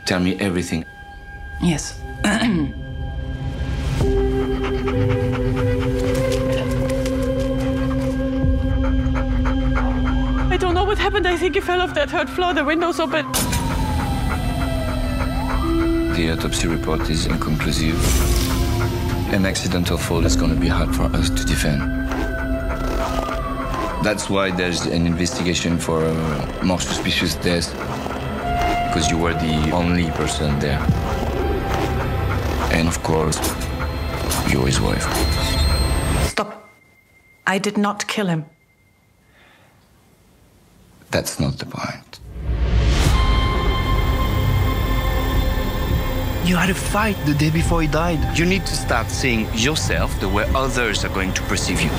Speaker 5: Tell me everything.
Speaker 4: Yes.
Speaker 6: I don't know what happened. I think he fell off that third floor. The window's open.
Speaker 5: The autopsy report is inconclusive. An accidental fall is going to be hard for us to defend. That's why there's an investigation for a more suspicious death. Because you were the only person there. And of course, you're his wife.
Speaker 6: Stop. I did not kill him.
Speaker 5: That's not the point.
Speaker 7: You had a fight the day before he died. You need to start seeing yourself the way others are going to perceive you.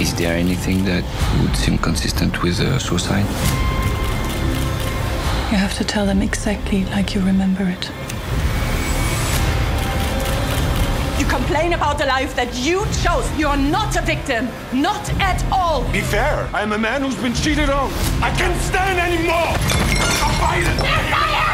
Speaker 5: Is there anything that would seem consistent with a suicide?
Speaker 4: You have to tell them exactly like you remember it.
Speaker 6: You complain about the life that you chose. You're not a victim. Not at all.
Speaker 8: Be fair. I'm a man who's been cheated on. I can't stand anymore. I'm fighting.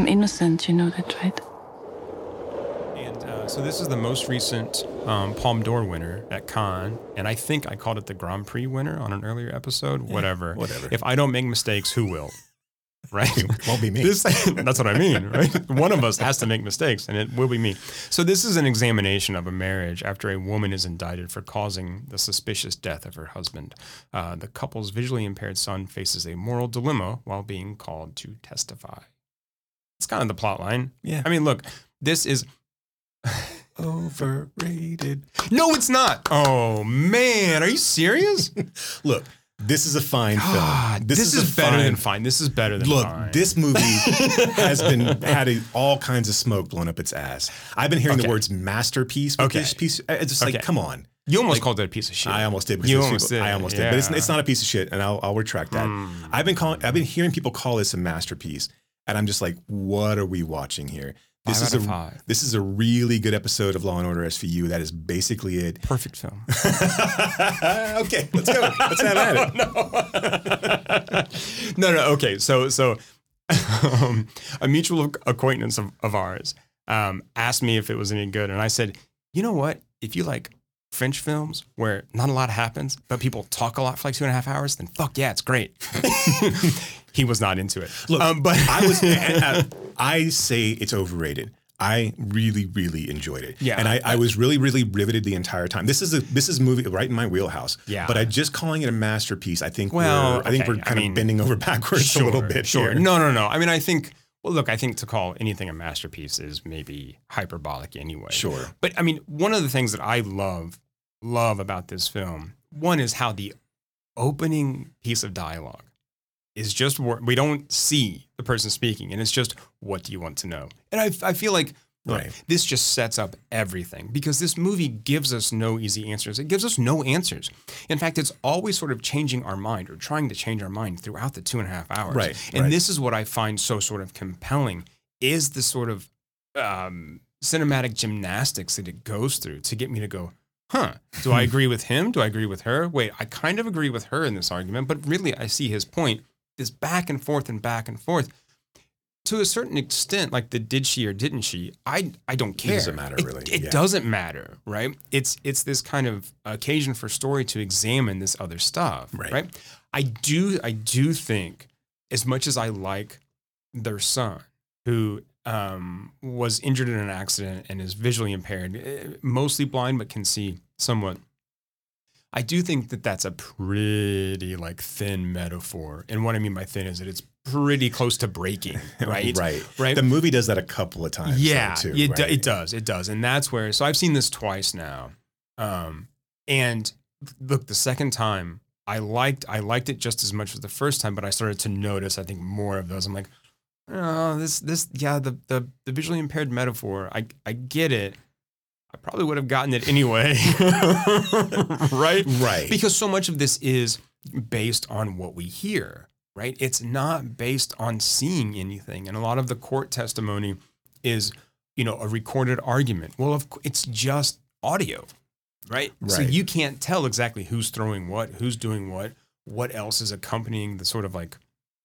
Speaker 4: I'm innocent, you know that, right?
Speaker 1: And uh, so this is the most recent um, Palme d'Or winner at Cannes, and I think I called it the Grand Prix winner on an earlier episode. whatever,
Speaker 2: whatever.
Speaker 1: If I don't make mistakes, who will? <laughs> Right?
Speaker 2: It won't be me.
Speaker 1: This, <laughs> that's what I mean, <laughs> right? One of us has to make mistakes, and it will be me. So this is an examination of a marriage after a woman is indicted for causing the suspicious death of her husband. Uh, the couple's visually impaired son faces a moral dilemma while being called to testify. It's kind of the plot line.
Speaker 2: Yeah.
Speaker 1: I mean, look, this is <laughs>
Speaker 2: Overrated.
Speaker 1: no, it's not. Oh man, are you serious? <laughs>
Speaker 2: Look, this is a fine film.
Speaker 1: this, is,
Speaker 2: a
Speaker 1: better
Speaker 2: fine-
Speaker 1: than fine. This is better than
Speaker 2: Look,
Speaker 1: fine.
Speaker 2: this movie <laughs> has been had a, all kinds of smoke blown up its ass. I've been hearing
Speaker 1: Okay.
Speaker 2: the words masterpiece
Speaker 1: Okay.
Speaker 2: this piece. Uh, it's just
Speaker 1: Okay.
Speaker 2: like, come on.
Speaker 1: you almost
Speaker 2: like-
Speaker 1: called it a piece of shit.
Speaker 2: I almost did.
Speaker 1: You almost
Speaker 2: people-
Speaker 1: did.
Speaker 2: I almost did, but it's. It's not a piece of shit, and I'll, I'll retract that. Hmm. I've been calling. I've been hearing people call this a masterpiece, and I'm just like, what are we watching here? This
Speaker 1: Five
Speaker 2: is a
Speaker 1: five.
Speaker 2: this is a really good episode of Law and Order SVU. That is basically it.
Speaker 1: perfect film. <laughs>
Speaker 2: okay, let's go. Let's have at it. <laughs> <laughs>
Speaker 1: no, no. Okay, so so um, a mutual acquaintance of, of ours um, asked me if it was any good, and I said, you know what? If you like French films where not a lot happens, but people talk a lot for like two and a half hours, then fuck yeah, it's great. He was not into it.
Speaker 2: Look,
Speaker 1: um, but
Speaker 2: I was. <laughs> I, I say it's overrated. I really, really enjoyed it.
Speaker 1: Yeah.
Speaker 2: and I, I was really, really riveted the entire time. This is a this is a movie right in my wheelhouse.
Speaker 1: Yeah.
Speaker 2: but I just calling it a masterpiece. I think.
Speaker 1: Well,
Speaker 2: we're, I think
Speaker 1: okay,
Speaker 2: we're
Speaker 1: I
Speaker 2: kind
Speaker 1: mean,
Speaker 2: of bending over <laughs> backwards a little bit.
Speaker 1: Sure.
Speaker 2: here.
Speaker 1: No, no, no. I mean, I think. Well, look, I think to call anything a masterpiece is maybe hyperbolic anyway.
Speaker 2: Sure.
Speaker 1: But I mean, one of the things that I love, love about this film, one is how the opening piece of dialogue is just we don't see the person speaking, and it's just what do you want to know? And I, I feel like look,
Speaker 2: Right.
Speaker 1: this just sets up everything because this movie gives us no easy answers. It gives us no answers. In fact, it's always sort of changing our mind or trying to change our mind throughout the two and a half hours.
Speaker 2: Right,
Speaker 1: And
Speaker 2: right.
Speaker 1: this is what I find so sort of compelling is the sort of um, cinematic gymnastics that it goes through to get me to go, huh, do I <laughs> agree with him? Do I agree with her? Wait, I kind of agree with her in this argument, but really I see his point. This back and forth and back and forth. To a certain extent, like the did she or didn't she, I I don't care.
Speaker 2: doesn't matter,
Speaker 1: It-
Speaker 2: really.
Speaker 1: It
Speaker 2: Yeah.
Speaker 1: doesn't matter, right? It's it's this kind of occasion for story to examine this other stuff,
Speaker 2: Right.
Speaker 1: right? I do I do think as much as I like their son, who um, was injured in an accident and is visually impaired, eh, mostly blind but can see somewhat. I do think that that's a pretty like thin metaphor, and what I mean by thin is that it's pretty close to breaking, <laughs> right?
Speaker 2: right,
Speaker 1: right.
Speaker 2: The movie does that a couple of times. though,
Speaker 1: Yeah,
Speaker 2: too,
Speaker 1: it, do-
Speaker 2: right?
Speaker 1: it does. It does. And that's where, so I've seen this twice now. Um, and look, the second time I liked, I liked it just as much as the first time, but I started to notice, I think more of those. I'm like, oh, this, this, yeah, the, the, the visually impaired metaphor, I, I get it. I probably would have gotten it anyway. <laughs> right?
Speaker 2: Right.
Speaker 1: Because so much of this is based on what we hear, right? It's not based on seeing anything. And a lot of the court testimony is, you know, a recorded argument. Well, of it's just audio, right?
Speaker 2: right?
Speaker 1: So you can't tell exactly who's throwing what, who's doing what, what else is accompanying the sort of like,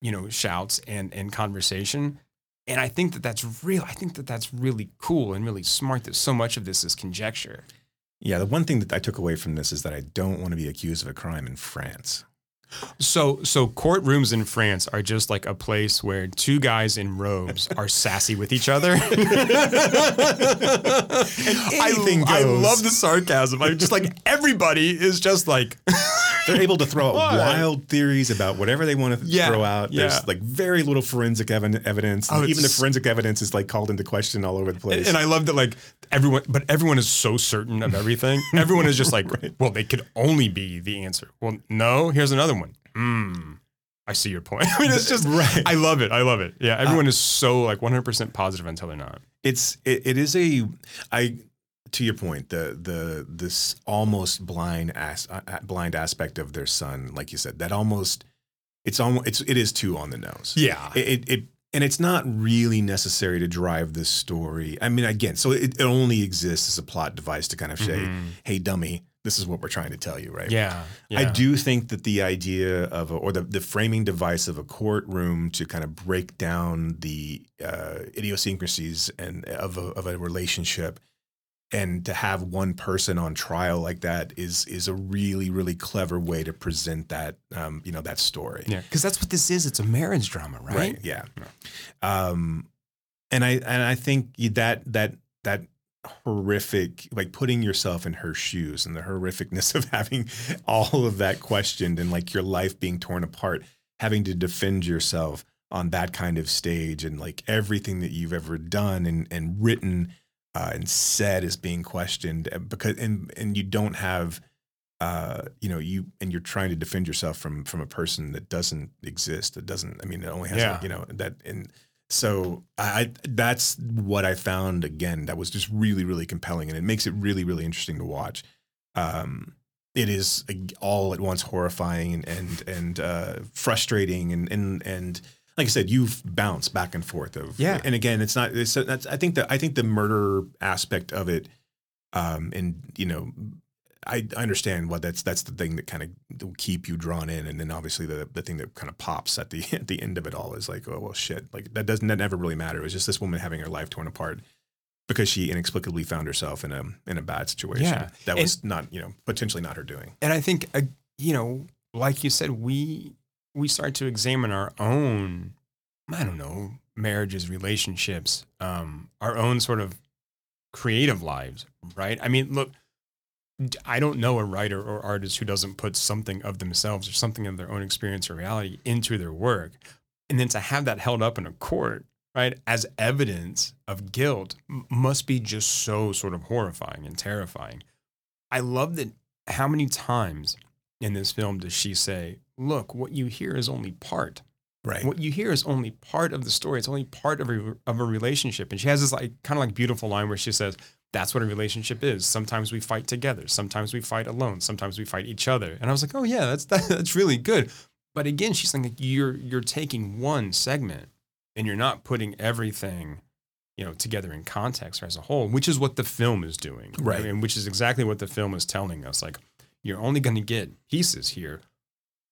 Speaker 1: you know, shouts and and conversation. And I think that that's real. I think that that's really cool and really smart that so much of this is conjecture.
Speaker 2: Yeah, the one thing that I took away from this is that I don't want to be accused of a crime in France.
Speaker 1: So, so courtrooms in France are just like a place where two guys in robes are sassy with each other. and <laughs>
Speaker 2: anything
Speaker 1: I, I love the sarcasm. I just like everybody is just like, <laughs>
Speaker 2: They're able to throw out
Speaker 1: What?
Speaker 2: wild theories about whatever they want to
Speaker 1: Yeah,
Speaker 2: throw out.
Speaker 1: yeah.
Speaker 2: There's like very little forensic evi- evidence.
Speaker 1: Oh,
Speaker 2: even the forensic evidence is like called into question all over the place.
Speaker 1: and I love that like everyone, but everyone is so certain of everything. <laughs> Everyone is just like, well, they could only be the answer. Well, no, here's another Hmm. I see your point. <laughs> I mean, it's just,
Speaker 2: Right.
Speaker 1: I love it. I love it. Yeah. Everyone is so like 100% positive until they're not.
Speaker 2: it's it, it is a I to your point the the this almost blind as uh, blind aspect of their son like you said that almost it's almost it's it is too on the nose
Speaker 1: Yeah.
Speaker 2: it, it, it and it's not really necessary to drive this story i mean again so it, it only exists as a plot device to kind of say hey dummy this is what we're trying to tell you right
Speaker 1: Yeah. yeah.
Speaker 2: I do think that the idea of a, or the, the framing device of a courtroom to kind of break down the uh, idiosyncrasies and of a, of a relationship and to have one person on trial like that is is a really really clever way to present that um, you know that story
Speaker 1: Yeah. Because that's what this is. It's a marriage drama, right? Right.
Speaker 2: yeah um and i and i think you- that that that horrific like putting yourself in her shoes and the horrificness <laughs> of having all of that questioned and like your life being torn apart having to defend yourself on that kind of stage and like everything that you've ever done and and written uh, and said is being questioned uh, because and and you don't have uh, you know, you and you're trying to defend yourself from from a person that doesn't exist. That doesn't. I mean, it only has,
Speaker 1: Yeah.
Speaker 2: like, you know, that and so I, that's what I found again. That was just really really compelling, and it makes it really really interesting to watch. Um, it is all at once horrifying and and, and uh, frustrating, and and and like I said, you've bounced back and forth of
Speaker 1: Yeah.
Speaker 2: And again, it's not. It's, that's I think that I think the murder aspect of it, um, and you know, I, understand what that's that's the thing that kind of will keep you drawn in, and then obviously the the thing that kind of pops at the <laughs> at the end of it all is like, oh well, shit, like that doesn't that never really matter. It was just this woman having her life torn apart because she inexplicably found herself in a in a bad situation.
Speaker 1: Yeah.
Speaker 2: that
Speaker 1: And-
Speaker 2: was not you know potentially not her doing.
Speaker 1: And I think, uh, you know, like you said, we we start to examine our own, I don't know, marriages, relationships, um, our own sort of creative lives, right? I mean, look, I don't know a writer or artist who doesn't put something of themselves or something of their own experience or reality into their work. And then to have that held up in a court, right, as evidence of guilt must be just so sort of horrifying and terrifying. I love that how many times in this film does she say, Look, what you hear is only part.
Speaker 2: Right.
Speaker 1: What you hear is only part of the story. It's only part of a, of a relationship. And she has this like kind of like beautiful line where she says, That's what a relationship is. Sometimes we fight together. Sometimes we fight alone. Sometimes we fight each other. And I was like, Oh yeah, that's that, <laughs> that's really good. But again, she's like, you're you're taking one segment and you're not putting everything you know together in context or as a whole which is what the film is doing
Speaker 2: Right.
Speaker 1: and which is exactly what the film is telling us like you're only going to get pieces here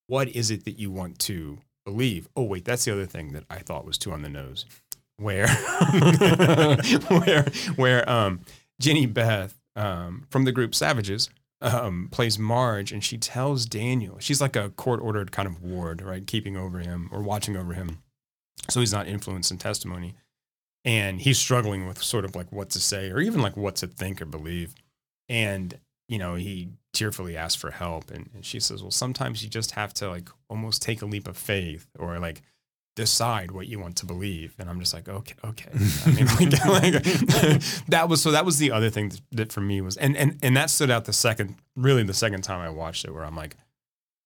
Speaker 1: what is it that you want to believe oh wait that's the other thing that i thought was too on the nose where <laughs> where where um Jehnny Beth um from the group savages um plays marge and she tells daniel she's like a court ordered kind of ward right keeping over him or watching over him. So he's not influenced in testimony. And he's struggling with sort of like what to say or even like what to think or believe. And you know he tearfully asks for help. And, and she says well sometimes you just have to like almost take a leap of faith or like decide what you want to believe and i'm just like okay okay <laughs> i mean like, <laughs> like <laughs> that was so that was the other thing that, that for me was and and and that stood out the second really the second time i watched it where i'm like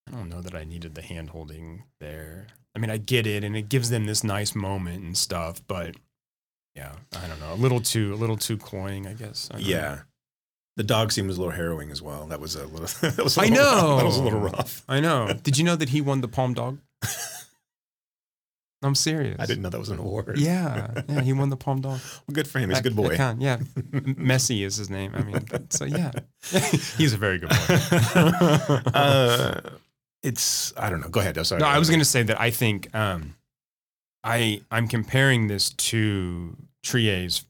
Speaker 1: i don't know that i needed the hand holding there i mean i get it and it gives them this nice moment and stuff but yeah, I don't know. A little too, a little too cloying, I guess. I don't know.
Speaker 2: Yeah. The dog scene was a little harrowing as well. That was a little. That was a
Speaker 1: I
Speaker 2: little
Speaker 1: know.
Speaker 2: Rough. That was a little rough.
Speaker 1: I know. Did you know that he won the Palm Dog? I'm serious.
Speaker 2: I didn't know that was an award.
Speaker 1: Yeah, yeah, he won the Palm Dog. <laughs>
Speaker 2: Well, good for him. He's a good boy.
Speaker 1: count, yeah, <laughs> Messi is his name. I mean, so yeah, <laughs> he's a very good boy.
Speaker 2: uh, it's I don't know. Go ahead. I'm sorry.
Speaker 1: No, I was going to say that I think um, I I'm comparing this to Triet's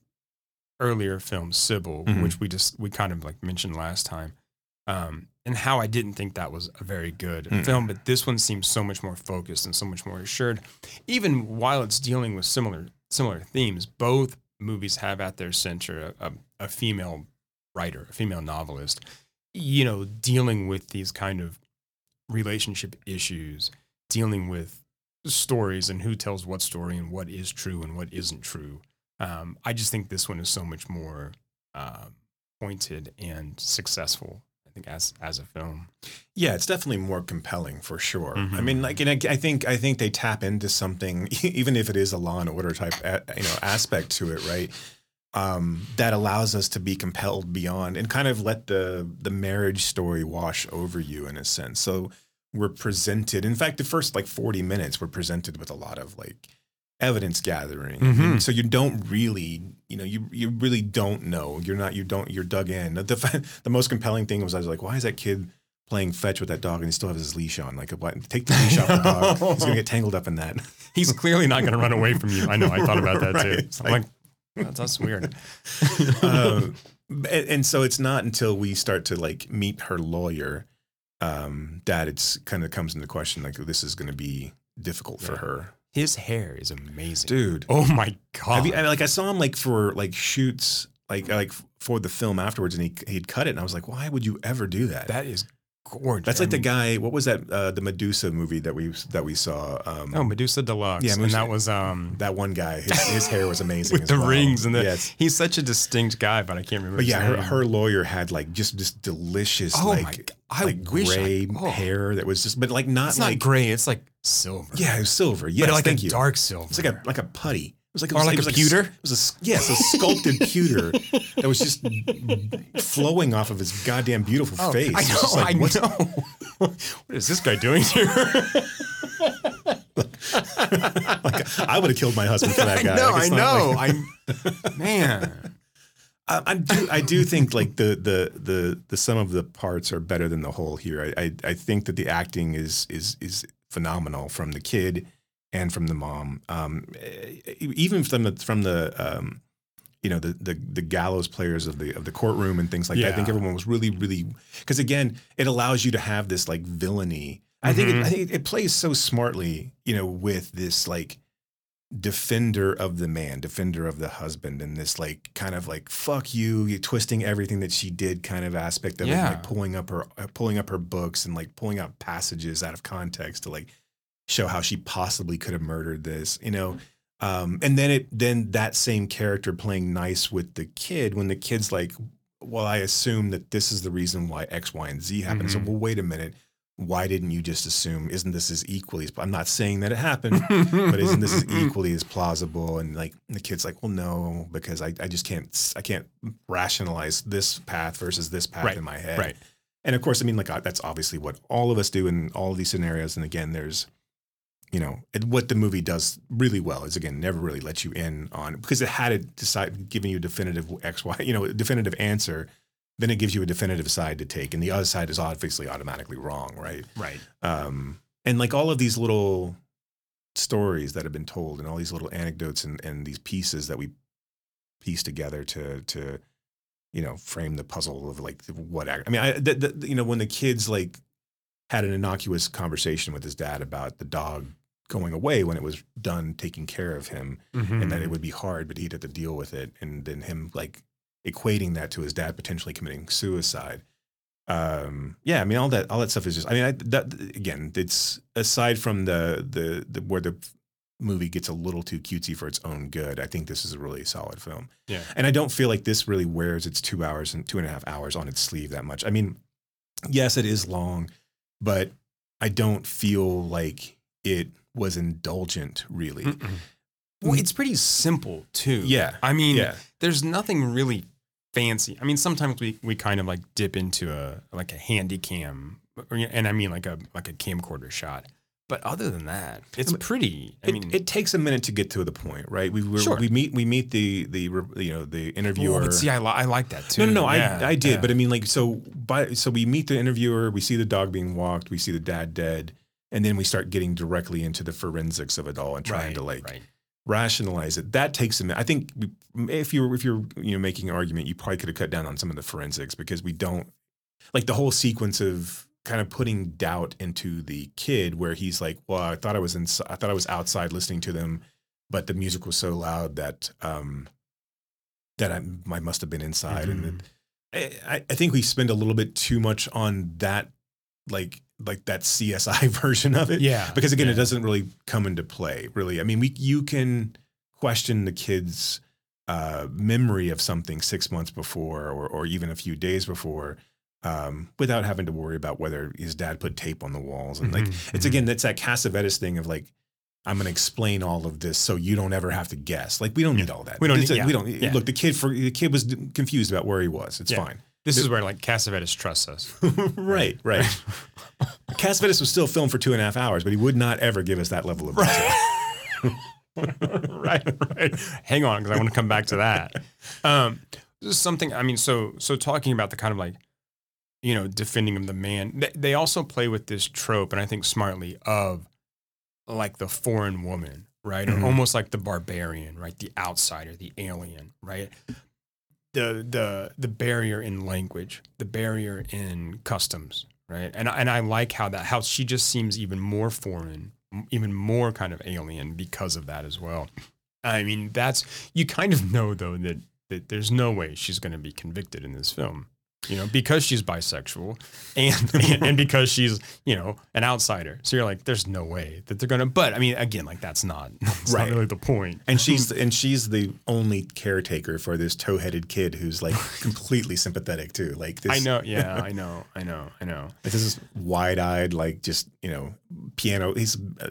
Speaker 1: earlier film Sybil,
Speaker 2: Mhm.
Speaker 1: which we just we kind of like mentioned last time, um, and how I didn't think that was a very good
Speaker 2: Mm-mm.
Speaker 1: film, but this one seems so much more focused and so much more assured, even while it's dealing with similar similar themes. Both movies have at their center a, a, a female writer, a female novelist, you know, dealing with these kind of relationship issues, dealing with stories and who tells what story and what is true and what isn't true. Um, I just think this one is so much more um, pointed and successful. I think as as a film.
Speaker 2: Yeah, it's definitely more compelling for sure. I
Speaker 1: Mhm.
Speaker 2: mean, like, and I, I think I think they tap into something, <laughs> even if it is a Law and Order type, you know, aspect to it, right? Um, that allows us to be compelled beyond and kind of let the the marriage story wash over you in a sense. So we're presented. In fact, the first like forty minutes, we're presented with a lot of like evidence gathering.
Speaker 1: Mhm.
Speaker 2: So you don't really, you know, you you really don't know. You're not. You don't. You're dug in. The <laughs> fa- the most compelling thing was I was like, why is that kid playing fetch with that dog and he still has his leash on? Like, what? Take the leash off the dog. <laughs> He's gonna get tangled up in that. <laughs>
Speaker 1: He's clearly not going to run away from you. I know. I thought about that too.
Speaker 2: Right. It's
Speaker 1: I'm
Speaker 2: like-
Speaker 1: like, that's, that's weird.
Speaker 2: um, and, and so it's not until we start to like meet her lawyer um, that it's kind of comes into question like this is going to be difficult for her,
Speaker 1: His hair is amazing,
Speaker 2: dude.
Speaker 1: Oh my god!
Speaker 2: You, I, like I saw him like for like shoots like like for the film afterwards, and he he'd cut it, and I was like, why would you ever do that?
Speaker 1: that is gorgeous.
Speaker 2: That's like the guy. What was that? Uh, the Medusa movie that we that we saw. Um,
Speaker 1: Oh, Medusa Deluxe.
Speaker 2: Yeah,
Speaker 1: and
Speaker 2: Medusa-
Speaker 1: that was um
Speaker 2: that one guy. His, his hair was amazing
Speaker 1: with the
Speaker 2: well.
Speaker 1: rings and the.
Speaker 2: Yes.
Speaker 1: He's such a distinct guy, but I can't remember.
Speaker 2: But yeah, her, her lawyer had like just this delicious
Speaker 1: Oh
Speaker 2: like
Speaker 1: I
Speaker 2: like
Speaker 1: wish I-
Speaker 2: gray
Speaker 1: oh.
Speaker 2: hair that was just but like not
Speaker 1: It's
Speaker 2: like
Speaker 1: not gray. It's like silver.
Speaker 2: yeah it was silver yes
Speaker 1: but like
Speaker 2: thank
Speaker 1: a
Speaker 2: you
Speaker 1: dark silver.
Speaker 2: it's like a like a putty it was like
Speaker 1: Or like
Speaker 2: it was
Speaker 1: a
Speaker 2: s-
Speaker 1: pewter?
Speaker 2: it was a yes a sculpted pewter that was just flowing off of his goddamn beautiful
Speaker 1: Oh,
Speaker 2: face
Speaker 1: I know.
Speaker 2: like,
Speaker 1: I know. <laughs> what is this guy doing here? <laughs>
Speaker 2: like, I would have killed my husband for that guy
Speaker 1: I know.
Speaker 2: Like,
Speaker 1: I know.
Speaker 2: like-
Speaker 1: man. <laughs>
Speaker 2: I, I do I do think like the the the the sum of the parts are better than the whole here. I I, I think that the acting is is is phenomenal from the kid and from the mom. Um, even from the from the um, you know the the the gallows players of the of the courtroom and things like that. I think everyone was really really because again it allows you to have this like villainy. I think it,
Speaker 1: Mhm.
Speaker 2: I think it plays so smartly, you know, with this like defender of the man, defender of the husband, and this like kind of like fuck you, you twisting everything that she did kind of aspect of it, like pulling up her uh, pulling up her books and like pulling out passages out of context to like show how she possibly could have murdered this, you know. Um, and then it then that same character playing nice with the kid when the kid's like, well, I assume that this is the reason why X, Y, and Z happened. So,
Speaker 1: Mhm.
Speaker 2: well, wait a minute. Why didn't you just assume? Isn't this as equally? As, I'm not saying that it happened, but isn't this as <laughs> equally as plausible? And like the kid's like, well, no, because I, I just can't I can't rationalize this path versus this path
Speaker 1: Right,
Speaker 2: in my head.
Speaker 1: right.
Speaker 2: And of course, I mean, like uh, that's obviously what all of us do in all of these scenarios. And again, there's, you know, it, what the movie does really well is again never really let you in on because it had it decide giving you a definitive X Y, you know, a definitive answer. Then it gives you a definitive side to take, and the other side is obviously automatically wrong, right?
Speaker 1: Right.
Speaker 2: um, and like all of these little stories that have been told and all these little anecdotes and, and these pieces that we piece together to to you know frame the puzzle of like what I mean I the, the, you know when the kids like had an innocuous conversation with his dad about the dog going away when it was done taking care of him and that it would be hard but he'd have to deal with it. And then him like equating that to his dad potentially committing suicide. Um yeah i mean all that all that stuff is just i mean I, that again it's aside from the, the the where the movie gets a little too cutesy for its own good i think this is a really solid film.
Speaker 1: Yeah.
Speaker 2: and i don't feel like this really wears its two hours and two and a half hours on its sleeve that much. I mean yes it is long but i don't feel like it was indulgent really
Speaker 1: Mm-mm. Well, it's pretty simple too.
Speaker 2: Yeah.
Speaker 1: I mean,
Speaker 2: yeah
Speaker 1: there's nothing really fancy. I mean, sometimes we we kind of like dip into a like a handy cam, or, and I mean like a like a camcorder shot. But other than that, it's um, pretty. I
Speaker 2: it,
Speaker 1: mean,
Speaker 2: it takes a minute to get to the point, right? We we
Speaker 1: Sure.
Speaker 2: we meet we meet the the you know the
Speaker 1: oh,
Speaker 2: interviewer.
Speaker 1: but see, I, li- I like that too.
Speaker 2: no, no, no.
Speaker 1: Yeah,
Speaker 2: I I did,
Speaker 1: yeah.
Speaker 2: but I mean, like, so by so we meet the interviewer, we see the dog being walked, we see the dad dead, and then we start getting directly into the forensics of it all and trying
Speaker 1: right,
Speaker 2: to like
Speaker 1: right.
Speaker 2: rationalize it. That takes a minute. I think if you're if you're you know making an argument, you probably could have cut down on some of the forensics because we don't like the whole sequence of kind of putting doubt into the kid where he's like, "Well, I thought I was in, I thought I was outside listening to them, but the music was so loud that um that I, I must have been inside." And
Speaker 1: Mm-hmm.
Speaker 2: it, I, I think we spend a little bit too much on that, like like that CSI <laughs> version of it
Speaker 1: Yeah,
Speaker 2: because again,
Speaker 1: yeah.
Speaker 2: it doesn't really come into play. Really, I mean, we you can question the kid's uh, memory of something six months before, or or even a few days before, um, without having to worry about whether his dad put tape on the walls. And like,
Speaker 1: Mhm,
Speaker 2: it's
Speaker 1: mhm.
Speaker 2: again, that's that Cassavetes thing of like. I'm going to explain all of this so you don't ever have to guess. Like we don't need all that.
Speaker 1: We don't need- yeah,
Speaker 2: We don't.
Speaker 1: yeah.
Speaker 2: Look, the kid for the kid was confused about where he was. It's fine.
Speaker 1: This is where like Cassavetes trusts us. <laughs>
Speaker 2: right, right. <laughs> Cassavetes was still filmed for two and a half hours, but he would not ever give us that level of detail.
Speaker 1: right, <laughs> right. Hang on, because I want to come back to that. Um, this is something. I mean, so so talking about the kind of like, you know, defending of the man. They, they also play with this trope, and I think smartly of like the foreign woman, right,
Speaker 2: Mhm.
Speaker 1: or almost like the barbarian, right, the outsider, the alien, right. The the the barrier in language, the barrier in customs, right, and and I like how that how she just seems even more foreign, even more kind of alien because of that as well. I mean, that's you kind of know though that that there's no way she's going to be convicted in this film, you know, because she's bisexual and, <laughs> and and because she's you know an outsider. So you're like, there's no way that they're going to. But I mean, again, like that's not <laughs> that's
Speaker 2: Right.
Speaker 1: not really the point.
Speaker 2: And she's and she's the only caretaker for this tow-headed kid who's like <laughs> completely sympathetic too. Like this,
Speaker 1: I know, yeah, I know, I know, I know.
Speaker 2: This is wide-eyed, like just you know, piano. He's uh,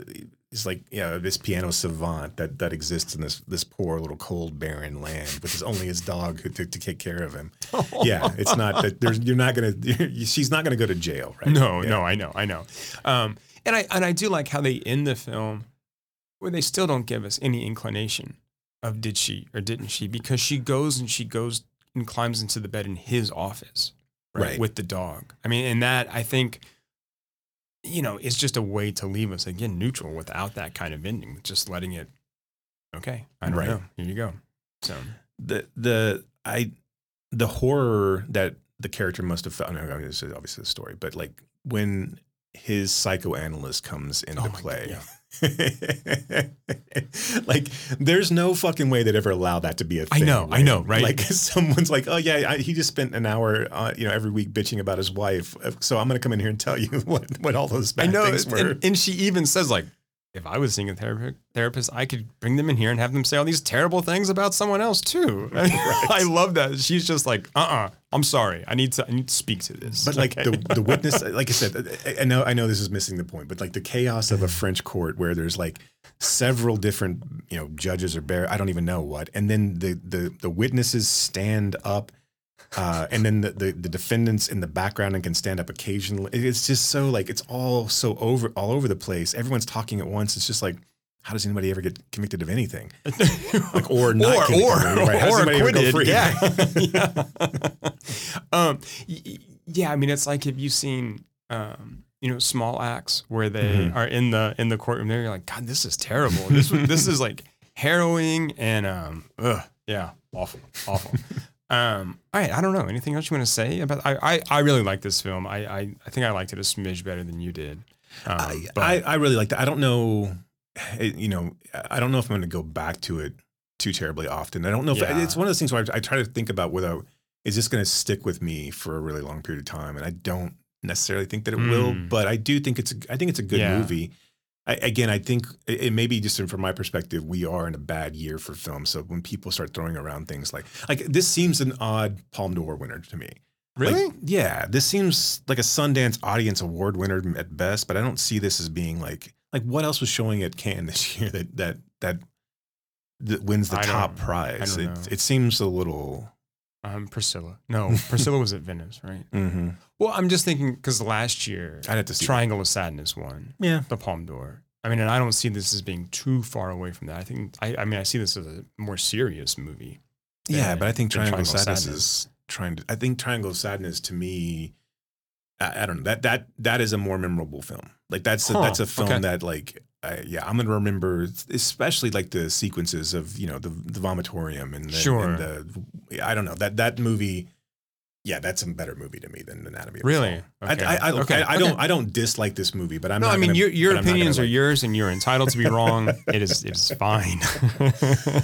Speaker 2: he's like yeah, this piano savant that that exists in this this poor little cold barren land with his only his dog who, to, to take care of him. <laughs> yeah, it's not that there's you're not gonna <laughs> she's not gonna go to jail, right?
Speaker 1: No,
Speaker 2: Yeah.
Speaker 1: no, I know, I know. Um, and I and I do like how they end the film where they still don't give us any inclination of did she or didn't she because she goes and she goes and climbs into the bed in his office, right,
Speaker 2: Right.
Speaker 1: with the dog. I mean, and that I think you know it's just a way to leave us again neutral without that kind of ending, just letting it. Okay, I don't
Speaker 2: Right.
Speaker 1: know. Here you go. So
Speaker 2: the the I the horror that the character must have felt. I mean, this is obviously the story, but like when his psychoanalyst comes into
Speaker 1: Oh my God,
Speaker 2: play. <laughs> like there's no fucking way they'd ever allow that to be a thing.
Speaker 1: I know, I know, right?
Speaker 2: Like <laughs> someone's like, oh yeah, I, he just spent an hour, uh, you know, every week bitching about his wife. So I'm gonna come in here and tell you <laughs> what what all those bad
Speaker 1: I know,
Speaker 2: things were.
Speaker 1: and, and she even says like, if I was seeing a thera- therapist, I could bring them in here and have them say all these terrible things about someone else too. <laughs> I love that. She's just like, uh, uh-uh, uh, i am sorry. I need to, I need to speak to this.
Speaker 2: But like
Speaker 1: Okay.
Speaker 2: the <laughs> the witness, like I said, I- I know I know this is missing the point, but like the chaos of a French court where there's like several different you know judges or bear, I don't even know what, and then the the the witnesses stand up. Uh, and then the, the the defendants in the background and can stand up occasionally. It's just so like it's all so over all over the place. Everyone's talking at once. It's just like, how does anybody ever get convicted of anything? <laughs> Like or not
Speaker 1: or or,
Speaker 2: of right? How does
Speaker 1: or
Speaker 2: anybody ever go
Speaker 1: acquitted.
Speaker 2: free?
Speaker 1: Yeah. yeah. <laughs> um, yeah. I mean, it's like have you seen, um, you know, Small Axe where they
Speaker 2: Mhm.
Speaker 1: are in the in the courtroom there. You're like, God, this is terrible. This this is like harrowing and um, ugh, yeah, awful, awful. Um, all right, I don't know. Anything else you want to say about? I I, I really like this film. I, I I think I liked it a smidge better than you did. Um,
Speaker 2: I, I, I really like it. I don't know, it- you know, I don't know if I'm going to go back to it too terribly often. I don't know if
Speaker 1: Yeah.
Speaker 2: it's one of those things where I, I try to think about whether is this going to stick with me for a really long period of time, and I don't necessarily think that it will,
Speaker 1: Mm.
Speaker 2: but I do think it's a, I think it's a good
Speaker 1: Yeah.
Speaker 2: movie. I, again, I think it, may be just from my perspective, we are in a bad year for film. So when people start throwing around things like like this seems an odd Palme d'Or winner to me. Like,
Speaker 1: really.
Speaker 2: yeah, this seems like a Sundance Audience Award winner at best, but I don't see this as being like like what else was showing at Cannes this <laughs> year that that that that wins the
Speaker 1: I
Speaker 2: top prize. It, it seems a little
Speaker 1: Um, Priscilla. No, <laughs> Priscilla was at Venice, right?
Speaker 2: Mm-hmm.
Speaker 1: Well, I'm just thinking because last year,
Speaker 2: I had have to see that.
Speaker 1: Triangle of Sadness won
Speaker 2: Yeah.
Speaker 1: the Palme d'Or. I mean, and I don't see this as being too far away from that. I think, I, I mean, I see this as a more serious movie.
Speaker 2: Yeah, but I think
Speaker 1: than
Speaker 2: Triangle, of Sadness, is trying to. I think Triangle of Sadness to me, I, I don't know that that that is a more memorable film. Like that's a,
Speaker 1: Huh,
Speaker 2: that's a film
Speaker 1: okay.
Speaker 2: that like I, yeah I'm gonna remember, especially like the sequences of you know the the vomitorium and the,
Speaker 1: Sure.
Speaker 2: and the I don't know that that movie. Yeah, that's a better movie to me than Anatomy. Of
Speaker 1: Really? Okay.
Speaker 2: I, I, I,
Speaker 1: Okay,
Speaker 2: I, I don't
Speaker 1: okay.
Speaker 2: I don't dislike this movie, but I'm
Speaker 1: no, I mean
Speaker 2: gonna-
Speaker 1: your your opinions are
Speaker 2: like-
Speaker 1: yours, and you're entitled to be wrong. <laughs> it is it is fine. <laughs>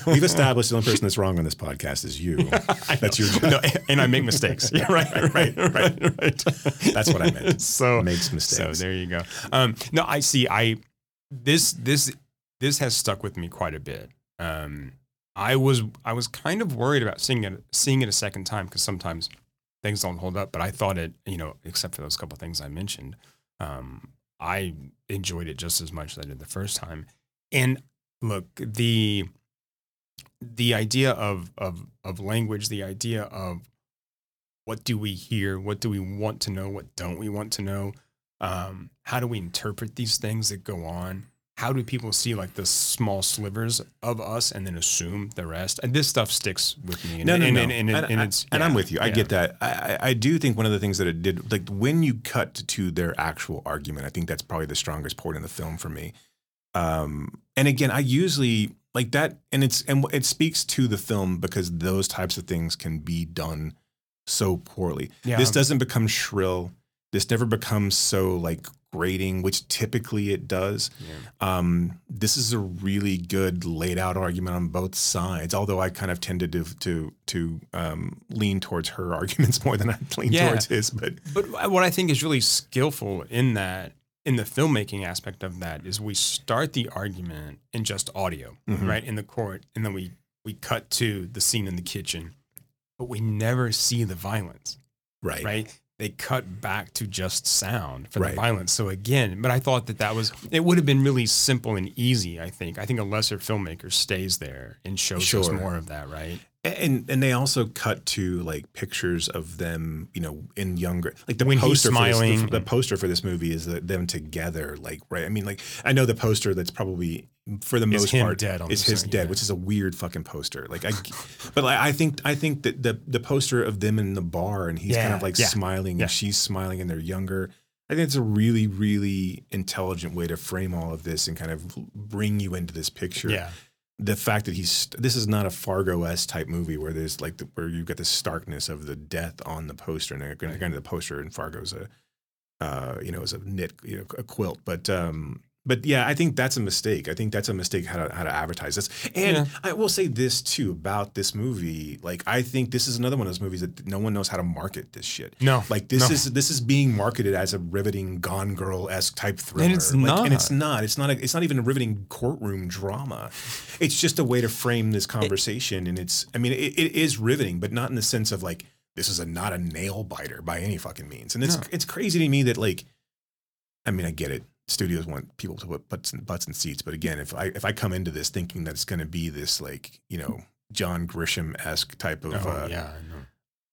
Speaker 2: We've established the only person that's wrong on this podcast is you. <laughs> That's your job.
Speaker 1: no, and I make mistakes. Yeah, right, right, right, right.
Speaker 2: That's what I meant.
Speaker 1: So
Speaker 2: Makes mistakes.
Speaker 1: So there you go. Um, no, I see. I this this this has stuck with me quite a bit. Um, I was I was kind of worried about seeing it seeing it a second time because sometimes things don't hold up. But I thought it, you know, except for those couple things I mentioned, um, I enjoyed it just as much as I did the first time. And look, the the idea of of of language, the idea of what do we hear, what do we want to know, what don't we want to know, um, how do we interpret these things that go on? How do people see like the small slivers of us and then assume the rest? And this stuff sticks with me. And,
Speaker 2: No, no,
Speaker 1: and,
Speaker 2: no.
Speaker 1: And, and,
Speaker 2: And,
Speaker 1: and
Speaker 2: I-
Speaker 1: it's
Speaker 2: and
Speaker 1: yeah,
Speaker 2: I'm with you. I
Speaker 1: yeah.
Speaker 2: get that. I, I I do think one of the things that it did, like when you cut to their actual argument, I think that's probably the strongest part in the film for me. Um, and again, I usually like that, and it's and it speaks to the film because those types of things can be done so poorly.
Speaker 1: Yeah.
Speaker 2: This doesn't become shrill. This never becomes so like grating, which typically it does. Um, this is a really good laid out argument on both sides. Although I kind of tended to to to um, lean towards her <laughs> arguments more than I lean
Speaker 1: Yeah.
Speaker 2: towards his. But
Speaker 1: But what I think is really skillful in that, in the filmmaking aspect of that, is we start the argument in just audio,
Speaker 2: Mhm.
Speaker 1: right, in the court, and then we we cut to the scene in the kitchen, but we never see the violence,
Speaker 2: right,
Speaker 1: right? They cut back to just sound for
Speaker 2: Right.
Speaker 1: the violence. So again, but I thought that that was it would have been really simple and easy. I think. I think a lesser filmmaker stays there and shows us more of that, right?
Speaker 2: and and they also cut to like pictures of them, you know, in younger like the
Speaker 1: When he's
Speaker 2: poster for this,
Speaker 1: smiling.
Speaker 2: the, the poster for this movie is that them together, like right. I mean, like I know the poster that's probably for the most part
Speaker 1: dead on
Speaker 2: is his
Speaker 1: side,
Speaker 2: dead,
Speaker 1: yeah.
Speaker 2: which is a weird fucking poster. Like I, <laughs> but like I think I think that the the poster of them in the bar and he's kind of like
Speaker 1: yeah,
Speaker 2: smiling
Speaker 1: yeah.
Speaker 2: and she's smiling and they're younger. I think it's a really really intelligent way to frame all of this and kind of bring you into this picture
Speaker 1: Yeah.
Speaker 2: the fact that he's this is not a Fargo s type movie where there's like the, where you've got the starkness of the death on the poster and again granted the poster in Fargo's a uh you know is a knit you know a quilt but um but yeah I think that's a mistake I think that's a mistake how to how to advertise this and
Speaker 1: Yeah.
Speaker 2: I will say this too about this movie like I think this is another one of those movies that no one knows how to market this shit
Speaker 1: No,
Speaker 2: like this
Speaker 1: no.
Speaker 2: is this is being marketed as a riveting Gone Girl esque type thriller, and
Speaker 1: it's
Speaker 2: Like,
Speaker 1: not.
Speaker 2: and it's not. It's not. A, it's not even a riveting courtroom drama. It's just a way to frame this conversation, and it's. I mean, it, it is riveting, but not in the sense of like this is a not a nail biter by any fucking means. And it's
Speaker 1: No.
Speaker 2: it's crazy to me that like, I mean, I get it. Studios want people to put butts in, butts in seats, but again, if I if I come into this thinking that it's going to be this like you know John Grisham esque type of
Speaker 1: Oh,
Speaker 2: uh,
Speaker 1: yeah, I know.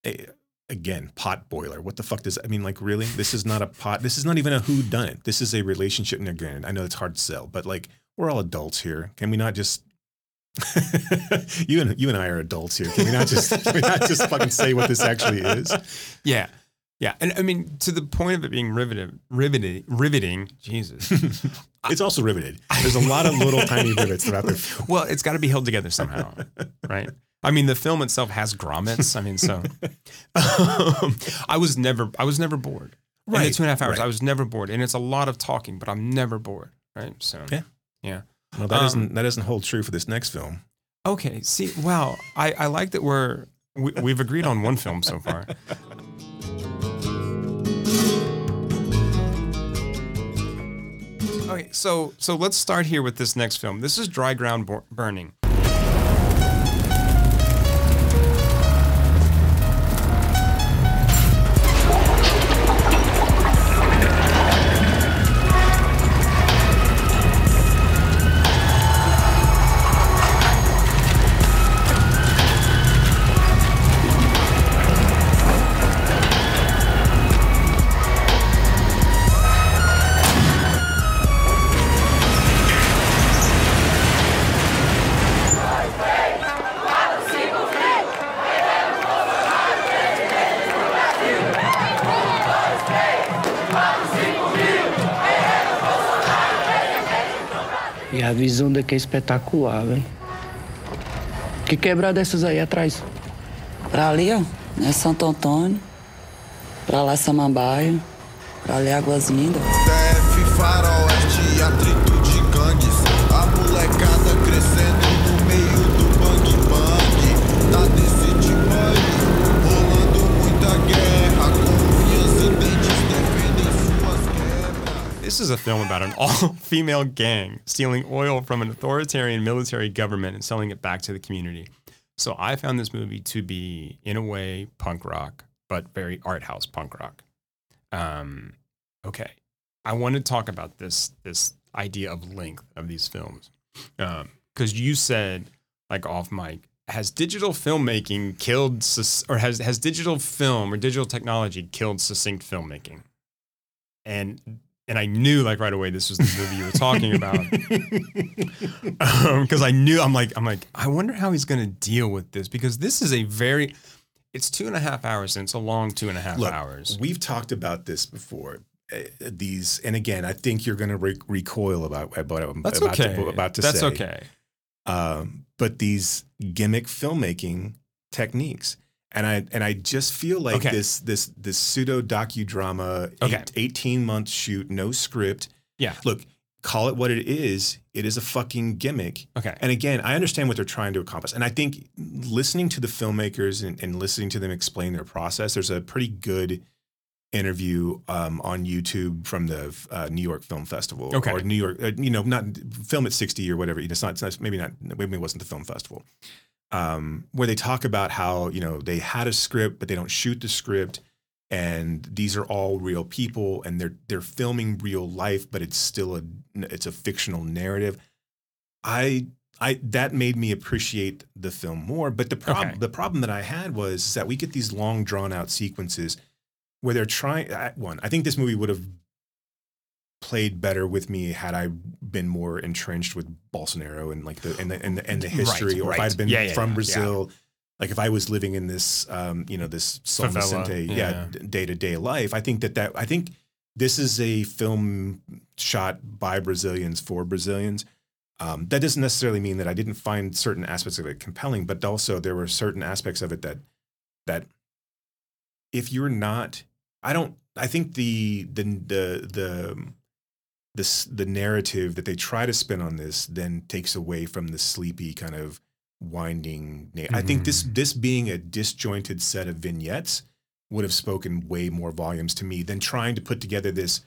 Speaker 2: eh, again pot boiler. What the fuck does i mean like really? This is not a pot this is not even a who done it this is a relationship. And again i know it's hard to sell but like we're all adults here. Can we not just <laughs> you and you and i are adults here. Can we not just can we not just fucking say what this actually is? <laughs>
Speaker 1: Yeah. Yeah. And I mean, to the point of it being riveted, riveted, riveting, Jesus. <laughs>
Speaker 2: it's also riveted there's a lot of little tiny rivets throughout the <laughs>
Speaker 1: well, it's got to be held together somehow, right? I mean, the film itself has grommets. I mean, so um, I was never, I was never bored. In the
Speaker 2: Right,
Speaker 1: two and a half hours,
Speaker 2: right.
Speaker 1: I was never bored, and it's a lot of talking, but I'm never bored, right? So
Speaker 2: Yeah.
Speaker 1: yeah.
Speaker 2: well that
Speaker 1: Um,
Speaker 2: not that doesn't hold true for this next film
Speaker 1: Okay. See, wow. I, I like that we're we, we've agreed on one film so far. <laughs> Okay, so so let's start here with this next film. This is Dry Ground Bur- Burning.
Speaker 9: Visão daqui é espetacular, velho. Que quebrada essas aí atrás?
Speaker 10: Pra ali, ó, é Santo Antônio. Pra lá, Samambaia. Pra ali, Águas Lindas.
Speaker 1: Is a film about an <laughs> all female gang stealing oil from an authoritarian military government and selling it back to the community. So I found this movie to be, in a way, punk rock, but very art house punk rock. Um, okay, I want to talk about this this idea of length of these films Um because you said, like off mic, has digital filmmaking killed or has has digital film or digital technology killed succinct filmmaking? And and I knew like right away this was the movie you were talking about <laughs> because I knew I'm like I'm like I wonder how he's going to deal with this because this is a very it's two and a half hours and it's a long two and a half
Speaker 2: Look,
Speaker 1: hours.
Speaker 2: We've talked about this before. Uh, these, and again, I think you're going to re- recoil about what I'm
Speaker 1: That's
Speaker 2: about,
Speaker 1: okay.
Speaker 2: to, about to say.
Speaker 1: That's
Speaker 2: say.
Speaker 1: okay.
Speaker 2: Um, but these gimmick filmmaking techniques, and I and I just feel like
Speaker 1: Okay.
Speaker 2: this this this pseudo docudrama,
Speaker 1: Okay.
Speaker 2: eight, eighteen month shoot, no script.
Speaker 1: Yeah.
Speaker 2: Look, call it what it is. It is a fucking gimmick.
Speaker 1: Okay.
Speaker 2: And again, I understand what they're trying to accomplish. And I think listening to the filmmakers and, and listening to them explain their process, there's a pretty good interview um, on YouTube from the uh, New York Film Festival.
Speaker 1: Okay.
Speaker 2: Or New York, uh, you know, not film at 60 or whatever. It's not, it's not maybe not, maybe it wasn't the film festival. Um, where they talk about how, you know, they had a script, but they don't shoot the script. And these are all real people and they're they're filming real life, but it's still a it's a fictional narrative. I I that made me appreciate the film more. But the problem
Speaker 1: Okay.
Speaker 2: the problem that I had was that we get these long drawn out sequences where they're trying. I- One, I think this movie would have played better with me had I been more entrenched with Bolsonaro and like the and the and the, and the
Speaker 1: Right,
Speaker 2: history, or if. I'd been
Speaker 1: Yeah, yeah,
Speaker 2: from
Speaker 1: yeah,
Speaker 2: Brazil. Like if I was living in this, um, you know, this Sol Nascente,
Speaker 1: yeah.
Speaker 2: yeah, day to day life. I think that that I think this is a film shot by Brazilians for Brazilians. Um, that doesn't necessarily mean that I didn't find certain aspects of it compelling, but also there were certain aspects of it that that if you're not, I don't. I think the the the the this the narrative that they try to spin on this then takes away from the sleepy kind of winding. Na- I think this mm-hmm. this being a disjointed set of vignettes would have spoken way more volumes to me than trying to put together this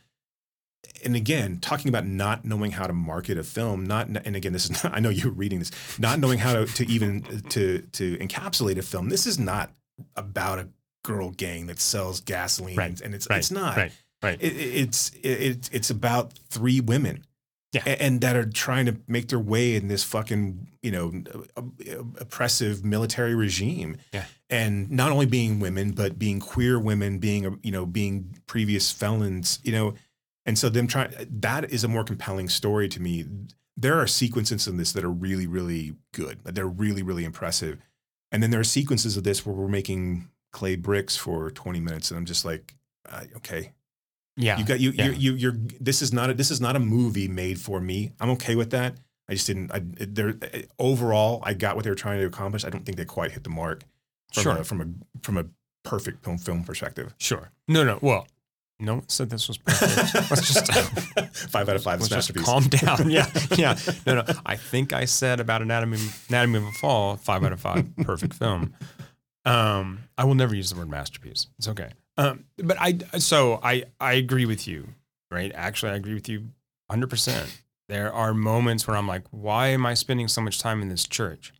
Speaker 2: and again talking about not knowing how to market a film not and again this is <laughs> not, i know you're reading this not knowing how to, to even to to encapsulate a film. This is not about a girl gang that sells gasoline
Speaker 1: Right,
Speaker 2: and it's
Speaker 1: right,
Speaker 2: it's not.
Speaker 1: Right, right.
Speaker 2: It, it- it's it, it's about three women
Speaker 1: Yeah.
Speaker 2: and that are trying to make their way in this fucking you know uh, oppressive military regime
Speaker 1: Yeah.
Speaker 2: and not only being women but being queer women being a- you know being previous felons you know and so them trying that is a more compelling story to me there are sequences in this that are really really good they're really really impressive and then there are sequences of this where we're making clay bricks for 20 minutes and i'm just like uh, okay
Speaker 1: Yeah.
Speaker 2: you got you
Speaker 1: yeah.
Speaker 2: you you you're this is not a this is not a movie made for me. I'm okay with that. I just didn't. I there overall I got what they were trying to accomplish. I don't think they quite hit the mark from
Speaker 1: Sure.
Speaker 2: a, from a from a perfect film film perspective.
Speaker 1: Sure. No, no. Well, no one said this was perfect. Let's just <laughs>
Speaker 2: five out of five.
Speaker 1: let's just
Speaker 2: masterpiece.
Speaker 1: calm down. <laughs> Yeah, yeah. No, no. I think I said about Anatomy Anatomy of a Fall, five out of five, perfect film. Um, I will never use the word masterpiece. It's okay. Um, but I so I I agree with you, right? Actually, I agree with you 100. percent There are moments where I'm like, why am I spending so much time in this church?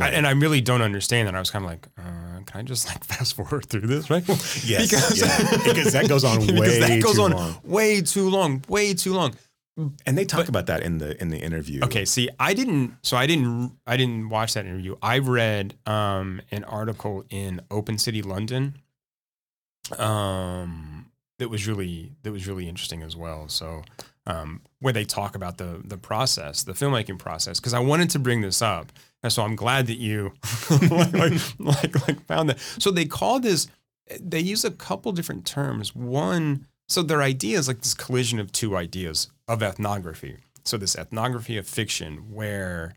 Speaker 1: I- and I really don't understand that. I was kind of like, uh, can I just like <laughs> fast forward through this, right? <laughs>
Speaker 2: Yes, yeah. Because that goes on <laughs>
Speaker 1: because
Speaker 2: way
Speaker 1: that goes
Speaker 2: too
Speaker 1: on
Speaker 2: long.
Speaker 1: way too long, way too long.
Speaker 2: And they talk about that in the in the interview.
Speaker 1: Okay, see, I didn't. So I didn't. I didn't watch that interview. I read um, an article in Open City London. Um, that was really that was really interesting as well. So, um, where they talk about the the process, the filmmaking process, because I wanted to bring this up, and so I'm glad that you <laughs> like, like, like like found that. So they call this. They use a couple different terms. One, so their idea is like this collision of two ideas of ethnography. so this ethnography of fiction where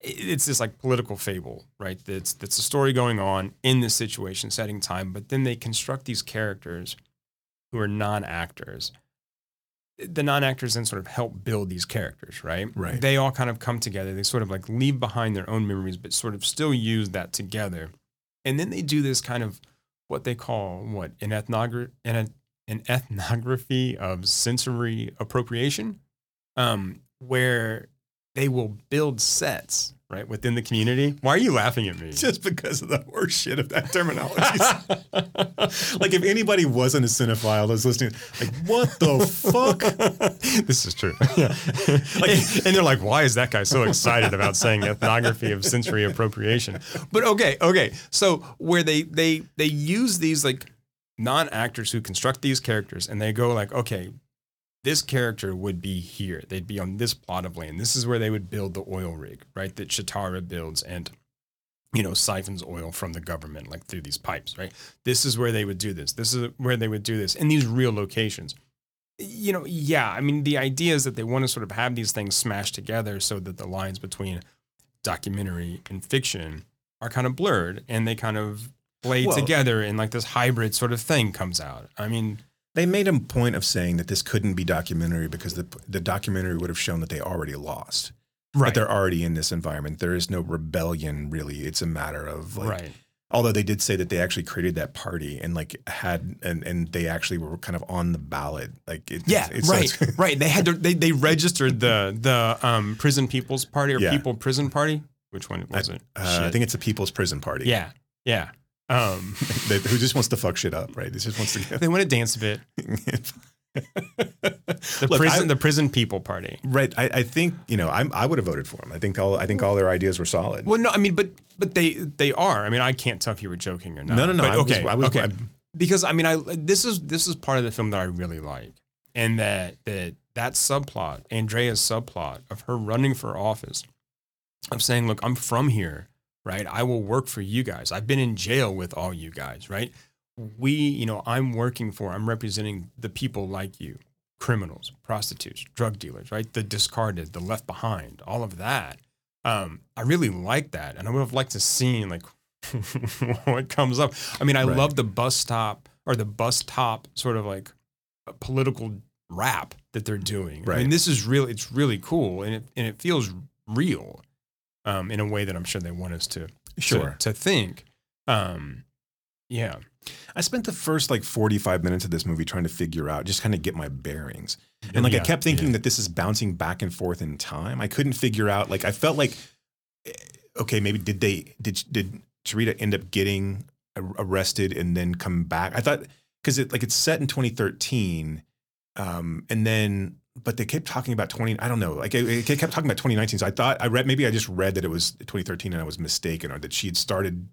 Speaker 1: it's this like political fable, right? That's that's a story going on in this situation, setting time, but then they construct these characters who are non-actors. The non-actors then sort of help build these characters, right?
Speaker 2: Right.
Speaker 1: They all kind of come together. They sort of like leave behind their own memories, but sort of still use that together. And then they do this kind of what they call what an ethnogra- an, an ethnography of sensory appropriation, um, where they will build sets right within the community. Why are you laughing at me? <laughs>
Speaker 2: Just because of the horse shit of that terminology. <laughs> like if anybody wasn't a cinephile that was listening, like what the fuck? <laughs>
Speaker 1: this is true. Yeah. like, and they're like, why is that guy so excited about saying ethnography of sensory appropriation? But okay, okay. So where they they they use these like non-actors who construct these characters and they go like, okay, this character would be here. They'd be on this plot of land. This is where they would build the oil rig, right? That Shatara builds and you know siphons oil from the government like through these pipes, right? This is where they would do this. This is where they would do this in these real locations. You know, yeah, I mean the idea is that they want to sort of have these things smashed together so that the lines between documentary and fiction are kind of blurred and they kind of blade
Speaker 2: Well-
Speaker 1: together and like this hybrid sort of thing comes out. I mean,
Speaker 2: They made a point of saying that this couldn't be documentary because the the documentary would have shown that they already lost.
Speaker 1: Right.
Speaker 2: That they're already in this environment. There is no rebellion really. It's a matter of like
Speaker 1: Right.
Speaker 2: Although they did say that they actually created that party and like had and and they actually were kind of on the ballot. Like it,
Speaker 1: Yeah,
Speaker 2: it's,
Speaker 1: right, <laughs> right. They had to, they they registered the the um, prison people's party or
Speaker 2: Yeah.
Speaker 1: people prison party. Which one was it?
Speaker 2: uh, I think it's a People's Prison Party.
Speaker 1: yeah, yeah. Um, <laughs>
Speaker 2: That- who just wants to fuck shit up, right? It just wants to.
Speaker 1: they want to dance a bit. <laughs> The
Speaker 2: Look,
Speaker 1: prison,
Speaker 2: I-
Speaker 1: the prison people party.
Speaker 2: Right. I, I think you know I'm, I would have voted for them. I think all I think all their ideas were solid.
Speaker 1: Well, no, I mean, but but they they are. I mean, I can't tell if you were joking or not.
Speaker 2: No, no, no,
Speaker 1: But
Speaker 2: I was-
Speaker 1: okay,
Speaker 2: I was-
Speaker 1: okay.
Speaker 2: I'm-
Speaker 1: because I mean, I this is this is part of the film that I really like, and that that that subplot, Andrea's subplot of her running for office, of saying, "Look, I'm from here, right? I will work for you guys. I've been in jail with all you guys, right? We, you know, I'm working for, I'm representing the people like you, criminals, prostitutes, drug dealers, right? The discarded, the left behind, all of that. Um, I really like that, and I would have liked to see like <laughs> what comes up. I mean, I
Speaker 2: Right.
Speaker 1: love the bus stop or the bus top sort of like political rap that they're doing. I mean, this is really it's really cool, and it and it feels real, um, in a way that I'm sure they want us to to-
Speaker 2: Sure.
Speaker 1: to, think. Um, yeah,
Speaker 2: I spent the first like 45 minutes of this movie trying to figure out, just kind of get my bearings. And like I kept thinking
Speaker 1: yeah.
Speaker 2: that this is bouncing back and forth in time. I couldn't figure out, like, I felt like, eh, okay, maybe did they, did, did Charita end up getting arrested and then come back? I thought, because it, like, it's set in 2013. Um, and then, but they kept talking about 20, I don't know, like, it, it kept talking about 2019. So I thought, I read, maybe I just read that it was 2013 and I was mistaken or that she had started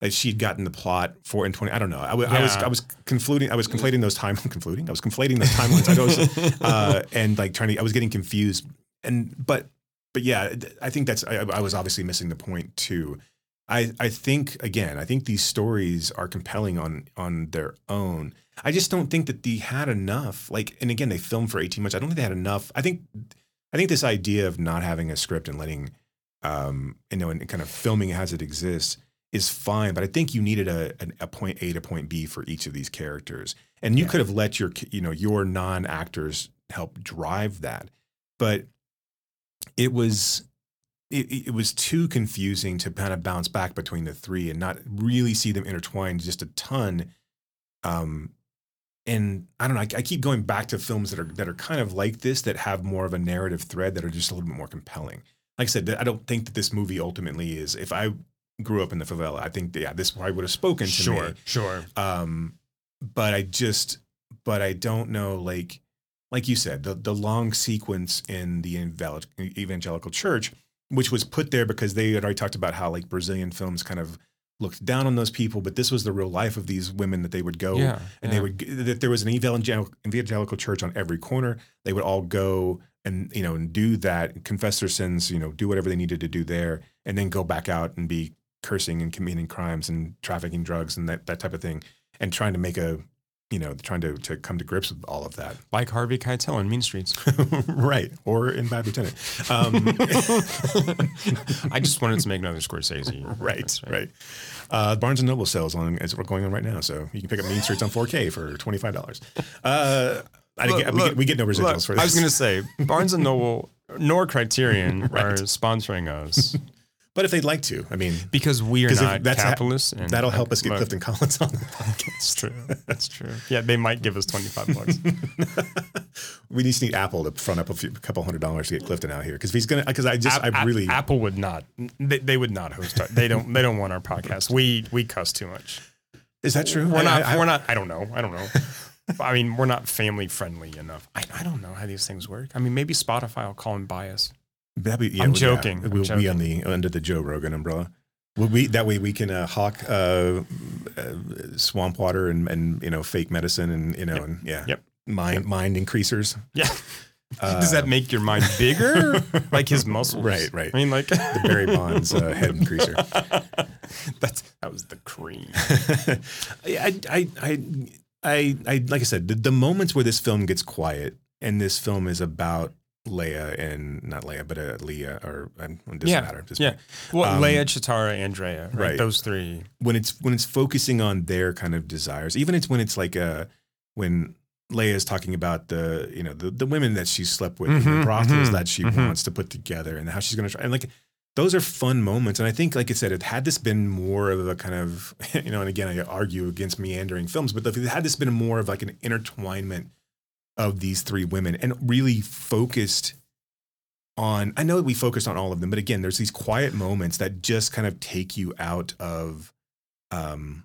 Speaker 2: that she'd gotten the plot for in 20 I don't know. I wa- I was I was conflating I was conflating those time <laughs> conflating. I was conflating those timelines. I was uh and like trying to I was getting confused. And but but yeah, I think that's I, I was obviously missing the point too. I I think again, I think these stories are compelling on on their own. I just don't think that they had enough. Like and again, they filmed for 18 months. I don't think they had enough. I think I think this idea of not having a script and letting um you know and kind of filming as it exists is fine, but I think you needed a, a point A to point B for each of these characters, and you could have let your you know your non actors help drive that, but it was it, it was too confusing to kind of bounce back between the three and not really see them intertwined just a ton. Um, and I don't know. I, I keep going back to films that are that are kind of like this that have more of a narrative thread that are just a little bit more compelling. Like I said, I don't think that this movie ultimately is. If I grew up in the favela, I think yeah, this probably would have spoken to
Speaker 1: sure,
Speaker 2: me.
Speaker 1: sure.
Speaker 2: Um, but I just, but I don't know. Like, like you said, the the long sequence in the evangelical church, which was put there because they had already talked about how like Brazilian films kind of looked down on those people, but this was the real life of these women that they would go
Speaker 1: Yeah,
Speaker 2: and
Speaker 1: yeah.
Speaker 2: they would that there was an evangelical evangelical church on every corner. They would all go and you know and do that, confess their sins, you know, do whatever they needed to do there, and then go back out and be cursing and committing crimes and trafficking drugs and that that type of thing, and trying to make a you know, trying to to come to grips with all of that. <laughs>
Speaker 1: Like Harvey Keitel in Mean Streets. <laughs>
Speaker 2: right. Or in Bad Lieutenant. Um, <laughs>
Speaker 1: I just wanted to make another Scorsese.
Speaker 2: right, right. Uh, Barnes and Noble sales on is going on right now, so you can pick up Mean Streets on 4K for twenty five dollars. Uh, I didn't
Speaker 1: Look,
Speaker 2: we, get, we get no residuals
Speaker 1: look,
Speaker 2: for this.
Speaker 1: I was going to say Barnes and Noble nor Criterion are sponsoring us
Speaker 2: but if they'd like to, I mean,
Speaker 1: because we are not
Speaker 2: that's ha-
Speaker 1: capitalists. and
Speaker 2: that'll help us get Clifton Collins on the podcast. <laughs>
Speaker 1: That's true. That's true. Yeah, they might give us twenty five bucks. <laughs>
Speaker 2: we just need Apple to front up a, few, a couple hundred dollars to get Clifton out here because he's gonna. Because I just, I really,
Speaker 1: Apple would not. They, they would not host. Our, they don't. They don't want our podcast. We we cuss too much.
Speaker 2: is that true?
Speaker 1: We're
Speaker 2: I-
Speaker 1: not.
Speaker 2: I-
Speaker 1: we're not. I don't know. I don't know. <laughs> I mean, we're not family friendly enough. I, I don't know how these things work. I mean, maybe Spotify will call him bias.
Speaker 2: That'd be, yeah,
Speaker 1: I'm
Speaker 2: well, yeah.
Speaker 1: joking. I'm
Speaker 2: We'll be on the under the Joe Rogan umbrella. Will we that way we can uh, hawk uh, uh, swamp water and and you know fake medicine and you know and yeah
Speaker 1: Yep.
Speaker 2: mind mind increasers.
Speaker 1: Yeah. <laughs> Does that make your mind bigger? <laughs> like his muscles?
Speaker 2: Right, right.
Speaker 1: I mean, like
Speaker 2: The Barry Bonds uh, head increaser. <laughs>
Speaker 1: That's that was the cream.
Speaker 2: I, I, I, I, I, like I said, the, the moments where this film gets quiet and this film is about Leia and not Leia, but uh, Leah or um, it doesn't
Speaker 1: yeah.
Speaker 2: matter. at this
Speaker 1: yeah. Well,
Speaker 2: Um,
Speaker 1: Leia, Chitara, Andrea. Right.
Speaker 2: right.
Speaker 1: Those three.
Speaker 2: when it's when it's focusing on their kind of desires, even it's when it's like uh when Leia is talking about the you know the, the women that she slept with, and
Speaker 1: Mhm,
Speaker 2: the brothels
Speaker 1: mhm,
Speaker 2: that she
Speaker 1: mhm.
Speaker 2: wants to put together, and how she's going to try. And like those are fun moments. And I think, like I said, it had this been more of a kind of <laughs> you know, and again, I argue against meandering films, but if it had this been more of like an intertwinement of these three women and really focused on I know that we focused on all of them, but again, there's these quiet moments that just kind of take you out of um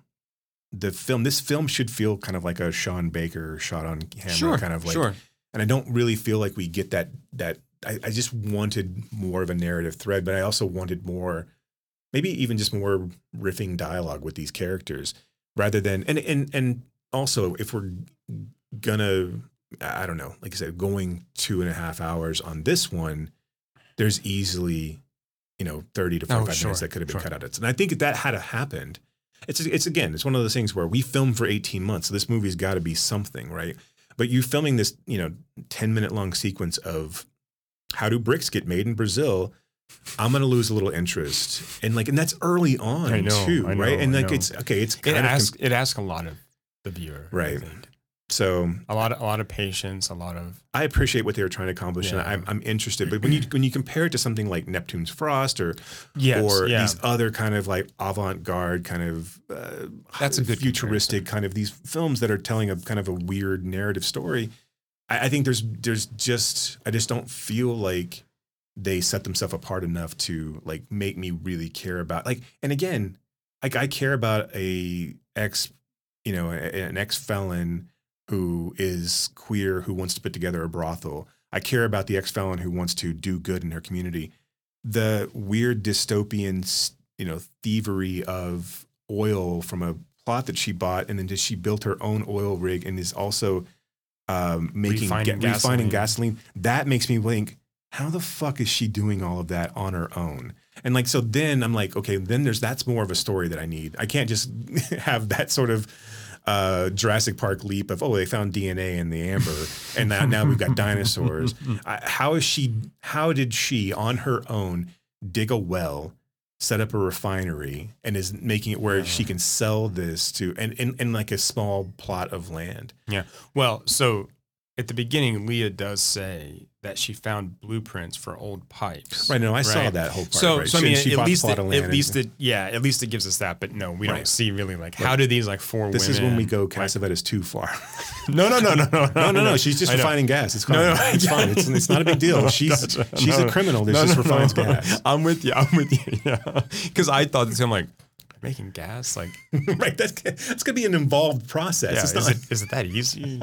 Speaker 2: the film. This film should feel kind of like a Sean Baker shot on camera
Speaker 1: Sure,
Speaker 2: kind of like
Speaker 1: sure.
Speaker 2: and I don't really feel like we get that that I, I just wanted more of a narrative thread, but I also wanted more maybe even just more riffing dialogue with these characters rather than and and and also if we're gonna I don't know, like I said, going two and a half hours on this one, there's easily, you know, 30 to
Speaker 1: Oh, sure,
Speaker 2: minutes that could have been
Speaker 1: sure.
Speaker 2: cut out. And I think if that had happened, it's it's again, it's one of those things where we filmed for 18 months. So this movie's got to be something, right? But you filming this, you know, 10 minute long sequence of how do bricks get made in Brazil? I'm gonna lose a little interest, and like, and that's early on
Speaker 1: know,
Speaker 2: too,
Speaker 1: know,
Speaker 2: right? And like, it's okay. It's
Speaker 1: It
Speaker 2: kind of
Speaker 1: asks. it asks a lot of the viewer.
Speaker 2: Right. So.
Speaker 1: A lot. Of, a lot of patience. A lot of.
Speaker 2: I appreciate what they were trying to accomplish,
Speaker 1: Yeah.
Speaker 2: and I'm, I'm interested. But when you when you compare it to something like Neptune's Frost or
Speaker 1: Yes,
Speaker 2: or
Speaker 1: yeah.
Speaker 2: these other kind of like avant-garde kind of uh,
Speaker 1: That's a good
Speaker 2: futuristic kind of these films that are telling a kind of a weird narrative story, I, I think there's there's just I just don't feel like they set themselves apart enough to like make me really care about like and again like I care about a ex you know an ex felon who is queer who wants to put together a brothel. I care about the ex felon who wants to do good in her community. The weird dystopian, you know, thievery of oil from a plot that she bought, and then just she built her own oil rig and is also um, making
Speaker 1: Refining
Speaker 2: ga- refining
Speaker 1: gasoline.
Speaker 2: gasoline. That makes me think, how the fuck is she doing all of that on her own? And like, so then I'm like, okay, then there's that's more of a story that I need. I can't just <laughs> have that sort of uh, Jurassic Park leap of oh they found DNA in the amber and now now we've got <laughs> dinosaurs. I, how is she? How did she on her own dig a well, set up a refinery, and is making it where she can sell this to and in like a small plot of land?
Speaker 1: Yeah. Well, so at the beginning, Leah does say that she found blueprints for old pipes.
Speaker 2: Right, no, I saw that whole part,
Speaker 1: So,
Speaker 2: right.
Speaker 1: so I mean,
Speaker 2: she
Speaker 1: at least, it, at least it, yeah, at least it gives us that. But no, we don't see really like
Speaker 2: Right.
Speaker 1: how do these like four
Speaker 2: This
Speaker 1: women.
Speaker 2: is when we go Cassavetes too far. <laughs>
Speaker 1: No, no, no, no, no,
Speaker 2: no, no, no. She's just refining gas. It's fine.
Speaker 1: No, no,
Speaker 2: it's fine. It's, it's not a big deal. <laughs> She's she's a criminal that just refines gas. <laughs>
Speaker 1: I'm with you. I'm with you. Yeah, because I thought this. I'm like making gas. Like,
Speaker 2: right. That's that's gonna be an involved process.
Speaker 1: yeah,
Speaker 2: it's
Speaker 1: is,
Speaker 2: not
Speaker 1: it, is it that easy?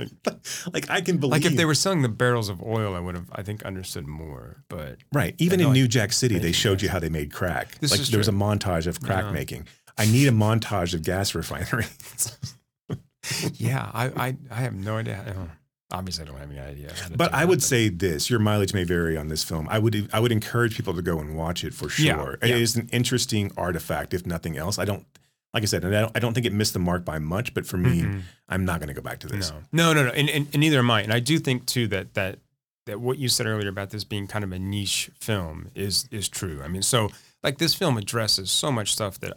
Speaker 1: Like, <laughs>
Speaker 2: like I can believe.
Speaker 1: like if they were selling the barrels of oil, I would have, I think, understood more. But
Speaker 2: right. Even in
Speaker 1: know,
Speaker 2: New Jack City, they showed you how they made crack.
Speaker 1: This
Speaker 2: like
Speaker 1: is
Speaker 2: there was a montage of crack
Speaker 1: Yeah.
Speaker 2: making. I need a montage of gas refinery. <laughs>
Speaker 1: yeah, I, I, I have no idea. I don't- oh, Obviously, I don't have any idea.
Speaker 2: But I
Speaker 1: that,
Speaker 2: would say this: your mileage may vary on this film. I would I would encourage people to go and watch it for
Speaker 1: Yeah,
Speaker 2: sure.
Speaker 1: yeah.
Speaker 2: It is an interesting artifact, if nothing else. I don't like I said, and I don't, I don't think it missed the mark by much. But for me,
Speaker 1: Mhm.
Speaker 2: I'm not going to go back to this.
Speaker 1: No, no, no, no. And, and, and neither am I. And I do think too that that that what you said earlier about this being kind of a niche film is is true. I mean, so like this film addresses so much stuff that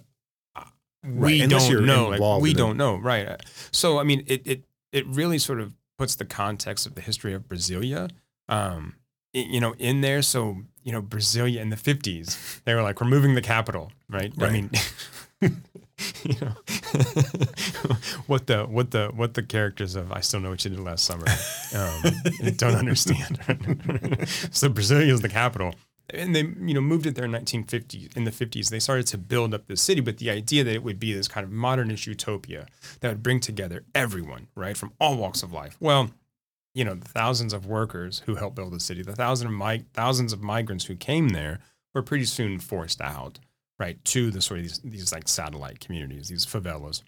Speaker 1: uh, we
Speaker 2: Right,
Speaker 1: don't know. Like, we don't know, right? Uh, So I mean, it it it really sort of puts the context of the history of Brasilia, um, you know, in there. So you know, Brasilia in the fifties, they were like removing the capital, right? I mean. <laughs> <laughs> you know <laughs> what the what the what the characters of I still know what you did last summer um, <laughs> don't understand. so Brasilia is the capital, and they you know moved it there in 1950 in the 50s. They started to build up the city, but the idea that it would be this kind of modernist utopia that would bring together everyone, right, from all walks of life. Well, you know, the thousands of workers who helped build the city, the thousand of mi- thousands of migrants who came there were pretty soon forced out, right, to the sort of these, these like satellite communities, these favelas.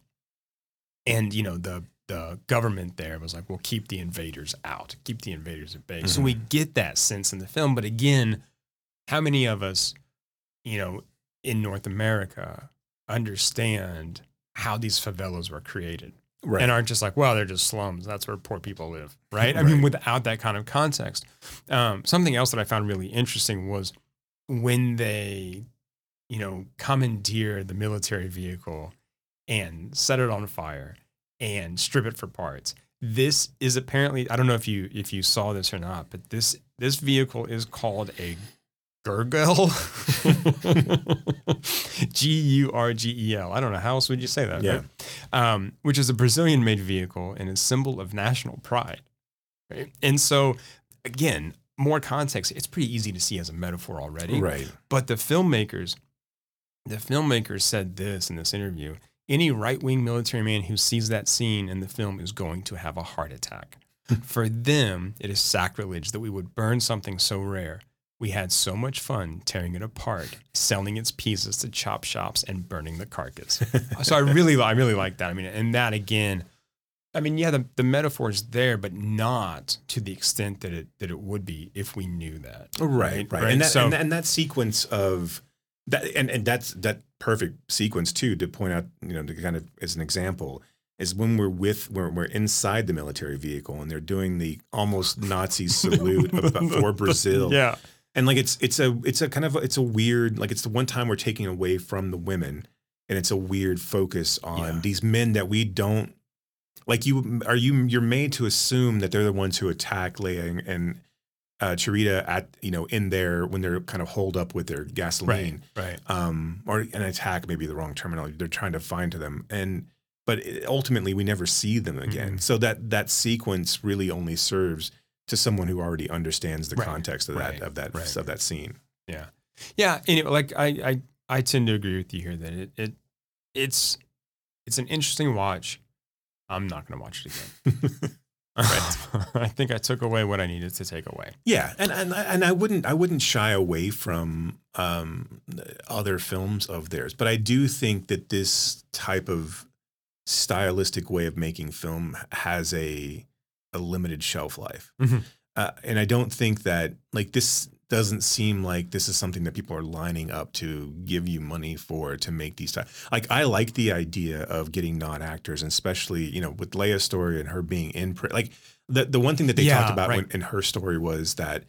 Speaker 1: And, you know, the the government there was like, we'll keep the invaders out, keep the invaders at bay. So we get that sense in the film. But again, how many of us, you know, in North America understand how these favelas were created?
Speaker 2: Right.
Speaker 1: And aren't just like, well, they're just slums. That's where poor people live, <laughs> right? I mean, without that kind of context. Um, something else that I found really interesting was when they, you know, commandeer the military vehicle and set it on fire and strip it for parts. This is apparently I don't know if you if you saw this or not, but this this vehicle is called a Gurgel. <laughs> G U R G E L. I don't know how else would you say that.
Speaker 2: Yeah.
Speaker 1: right? Um, which is a Brazilian made vehicle and a symbol of national pride. Right. And so again, more context, it's pretty easy to see as a metaphor already.
Speaker 2: Right.
Speaker 1: But the filmmakers, the filmmakers said this in this interview. Any right wing military man who sees that scene in the film is going to have a heart attack. <laughs> For them, it is sacrilege that we would burn something so rare. We had so much fun tearing it apart, selling its pieces to chop shops, and burning the carcass. <laughs> so I really, I really like that. I mean, and that again, I mean, yeah, the, the metaphor is there, but not to the extent that it that it would be if we knew that.
Speaker 2: Right, right, And, that,
Speaker 1: so,
Speaker 2: and, that, and that sequence of that, and, and that's that perfect sequence too to point out, you know, to kind of as an example is when we're with we're, we're inside the military vehicle and they're doing the almost Nazi <laughs> salute of, for <laughs> Brazil.
Speaker 1: Yeah.
Speaker 2: and like it's it's a it's a kind of it's a weird like it's the one time we're taking away from the women, and it's a weird focus on these men that we don't like. You are you you're made to assume that they're the ones who attack Leia and, and uh, Charita at you know in there when they're kind of holed up with their gasoline,
Speaker 1: right. right.
Speaker 2: Um, or an attack maybe the wrong terminology. They're trying to find to them, and but ultimately we never see them again.
Speaker 1: Mm-hmm.
Speaker 2: So that that sequence really only serves to someone who already understands the
Speaker 1: Right,
Speaker 2: context of
Speaker 1: right,
Speaker 2: that of that
Speaker 1: right.
Speaker 2: of that scene.
Speaker 1: Yeah, yeah. Anyway, like I, I, I tend to agree with you here that it, it, it's, it's an interesting watch. I'm not going to watch it again. <laughs> <laughs> I think I took away what I needed to take away.
Speaker 2: Yeah, and and I- and I wouldn't I wouldn't shy away from um, other films of theirs, but I do think that this type of stylistic way of making film has a a limited shelf life,
Speaker 1: Mhm.
Speaker 2: uh, and I don't think that like this doesn't seem like this is something that people are lining up to give you money for to make these type. Like I like the idea of getting non actors, and especially you know with Leia's story and her being in pri- like the the one thing that they
Speaker 1: Yeah,
Speaker 2: talked about
Speaker 1: right.
Speaker 2: when, in her story was that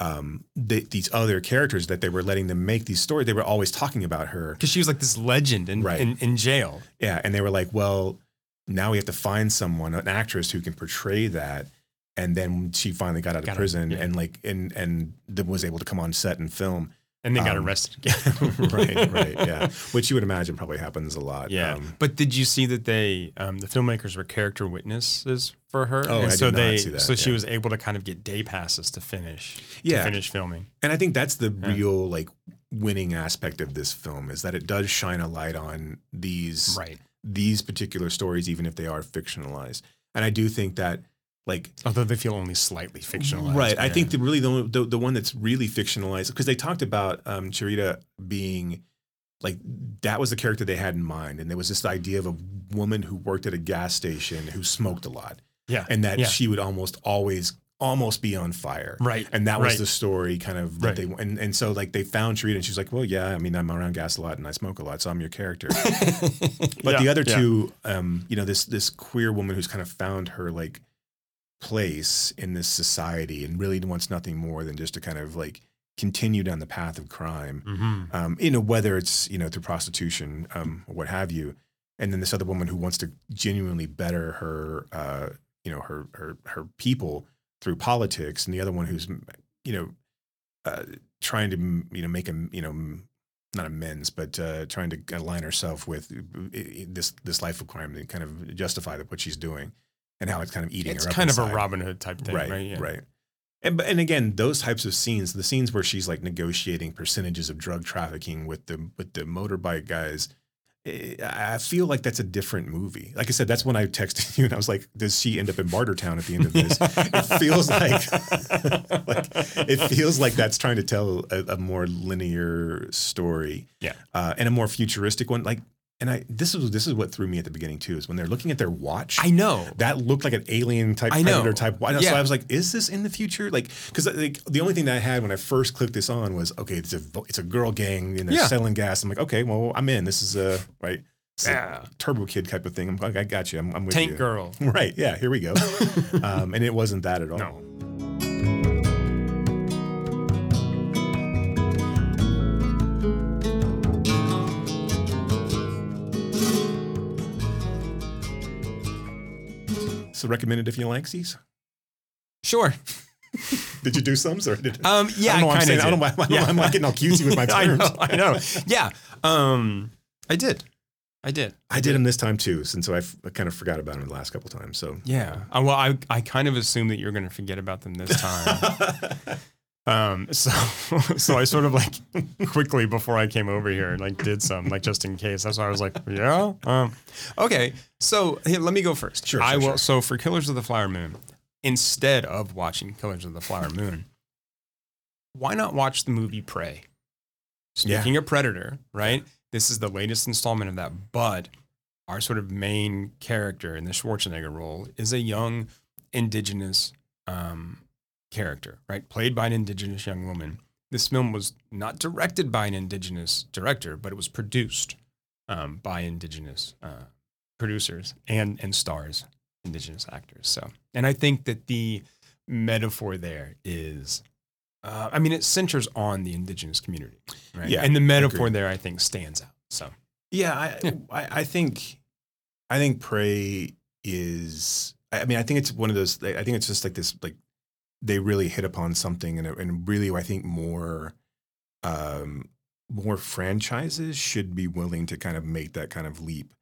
Speaker 2: um they, these other characters that they were letting them make these stories they were always talking about her
Speaker 1: Because she was like this legend in,
Speaker 2: Right.
Speaker 1: in, in jail.
Speaker 2: yeah and they were like well now we have to find someone an actress who can portray that and then she finally got out of
Speaker 1: Got it,
Speaker 2: prison
Speaker 1: yeah.
Speaker 2: and like and and was able to come on set and film
Speaker 1: And then got
Speaker 2: Um,
Speaker 1: arrested <laughs> again.
Speaker 2: right right yeah which you would imagine probably happens a lot
Speaker 1: Yeah,
Speaker 2: Um,
Speaker 1: but did you see that they, um, the filmmakers were character witnesses for her?
Speaker 2: Oh,
Speaker 1: and
Speaker 2: I
Speaker 1: so
Speaker 2: did not
Speaker 1: they,
Speaker 2: see that,
Speaker 1: so she was able to kind of get day passes to finish,
Speaker 2: Yeah.
Speaker 1: to finish filming.
Speaker 2: And I think that's the
Speaker 1: Yeah.
Speaker 2: real like winning aspect of this film is that it does shine a light on these
Speaker 1: Right.
Speaker 2: these particular stories, even if they are fictionalized. And I do think that like
Speaker 1: Although they feel only slightly fictionalized.
Speaker 2: right, I think the really the, the the one that's really fictionalized because they talked about um, Charita being like that was the character they had in mind, and there was this idea of a woman who worked at a gas station who smoked a lot
Speaker 1: Yeah.
Speaker 2: and that
Speaker 1: yeah.
Speaker 2: she would almost always almost be on fire.
Speaker 1: Right,
Speaker 2: And that was
Speaker 1: right.
Speaker 2: the story kind of that
Speaker 1: Right.
Speaker 2: they and, and so like they found Charita and she's like, Well, yeah, I mean, I'm around gas a lot and I smoke a lot, so I'm your character. <laughs> but the other
Speaker 1: yeah.
Speaker 2: two, um, you know, this this queer woman who's kind of found her like place in this society and really wants nothing more than just to kind of like continue down the path of crime.
Speaker 1: Mhm.
Speaker 2: Um, you know, whether it's, you know, through prostitution, um, or what have you. And then this other woman who wants to genuinely better her uh, you know, her her her people through politics, and the other one who's, you know, uh, trying to you know make a you know not amends, but uh, trying to align herself with uh, this this life of crime and kind of justify what she's doing and how it's kind of eating
Speaker 1: It's
Speaker 2: her. up
Speaker 1: kind of a. Robin Hood type thing, right?
Speaker 2: right,
Speaker 1: Yeah.
Speaker 2: right. And but- and again, those types of scenes, the scenes where she's like negotiating percentages of drug trafficking with the with the motorbike guys. eh, I feel like that's a different movie. Like I said, that's when I texted <laughs> you and I was like, "Does she end up in Bartertown at the end of this?" it <laughs> feels like, <laughs> like it feels like that's trying to tell a, a more linear story,
Speaker 1: Yeah.
Speaker 2: uh, and a more futuristic one. Like, and I this is this is what threw me at the beginning too is when they're looking at their watch.
Speaker 1: I know.
Speaker 2: that looked like an alien type
Speaker 1: I know.
Speaker 2: predator type. watch. So I was like, is this in the future? Like, because like the only thing that I had when I first clicked this on was okay, it's a it's a girl gang and they're
Speaker 1: Yeah.
Speaker 2: selling gas. I'm like, okay, well, I'm in. This is a right. It's a
Speaker 1: Yeah.
Speaker 2: Turbo Kid type of thing. I'm like, I got you. I'm, I'm with
Speaker 1: Tank
Speaker 2: you.
Speaker 1: Girl. <laughs>
Speaker 2: Right. Yeah. Here we go. <laughs> um, and it wasn't that at all.
Speaker 1: No.
Speaker 2: So recommended if you like these.
Speaker 1: Sure. <laughs>
Speaker 2: Did you do some? Or did,
Speaker 1: Um, yeah,
Speaker 2: I don't know I'm. I don't know why, I don't know I'm getting all cutesy with my <laughs>
Speaker 1: I
Speaker 2: terms.
Speaker 1: know. I know. Yeah. Um, I did. I did.
Speaker 2: I did them this time too, since so I, f- I kind of forgot about them the last couple times. So
Speaker 1: Yeah. Uh, well, I I kind of assumed that you're going to forget about them this time. <laughs> um. <laughs> So so I sort of like <laughs> quickly before I came over here like did some like just in case. That's why I was like, yeah. Um. Okay. So here, let me go first.
Speaker 2: Sure,
Speaker 1: I
Speaker 2: sure,
Speaker 1: will.
Speaker 2: sure.
Speaker 1: So for Killers of the Flower Moon, instead of watching Killers of the Flower Moon, why not watch the movie Prey?
Speaker 2: Yeah.
Speaker 1: Speaking of Predator, right? This is the latest installment of that, but our sort of main character in the Schwarzenegger role is a young indigenous um, character, right? Played by an indigenous young woman. This film was not directed by an indigenous director, but it was produced um, by indigenous uh, producers and and stars indigenous actors. So, and I think that the metaphor there is, uh, I mean, it centers on the indigenous community, right?
Speaker 2: Yeah,
Speaker 1: and the metaphor
Speaker 2: agreed.
Speaker 1: there, I think, stands out. So,
Speaker 2: Yeah, I, I, I think, I think Prey is. I mean, I think it's one of those. I think it's just like this. Like they really hit upon something, and and really, I think more, um, more franchises should be willing to kind of make that kind of leap.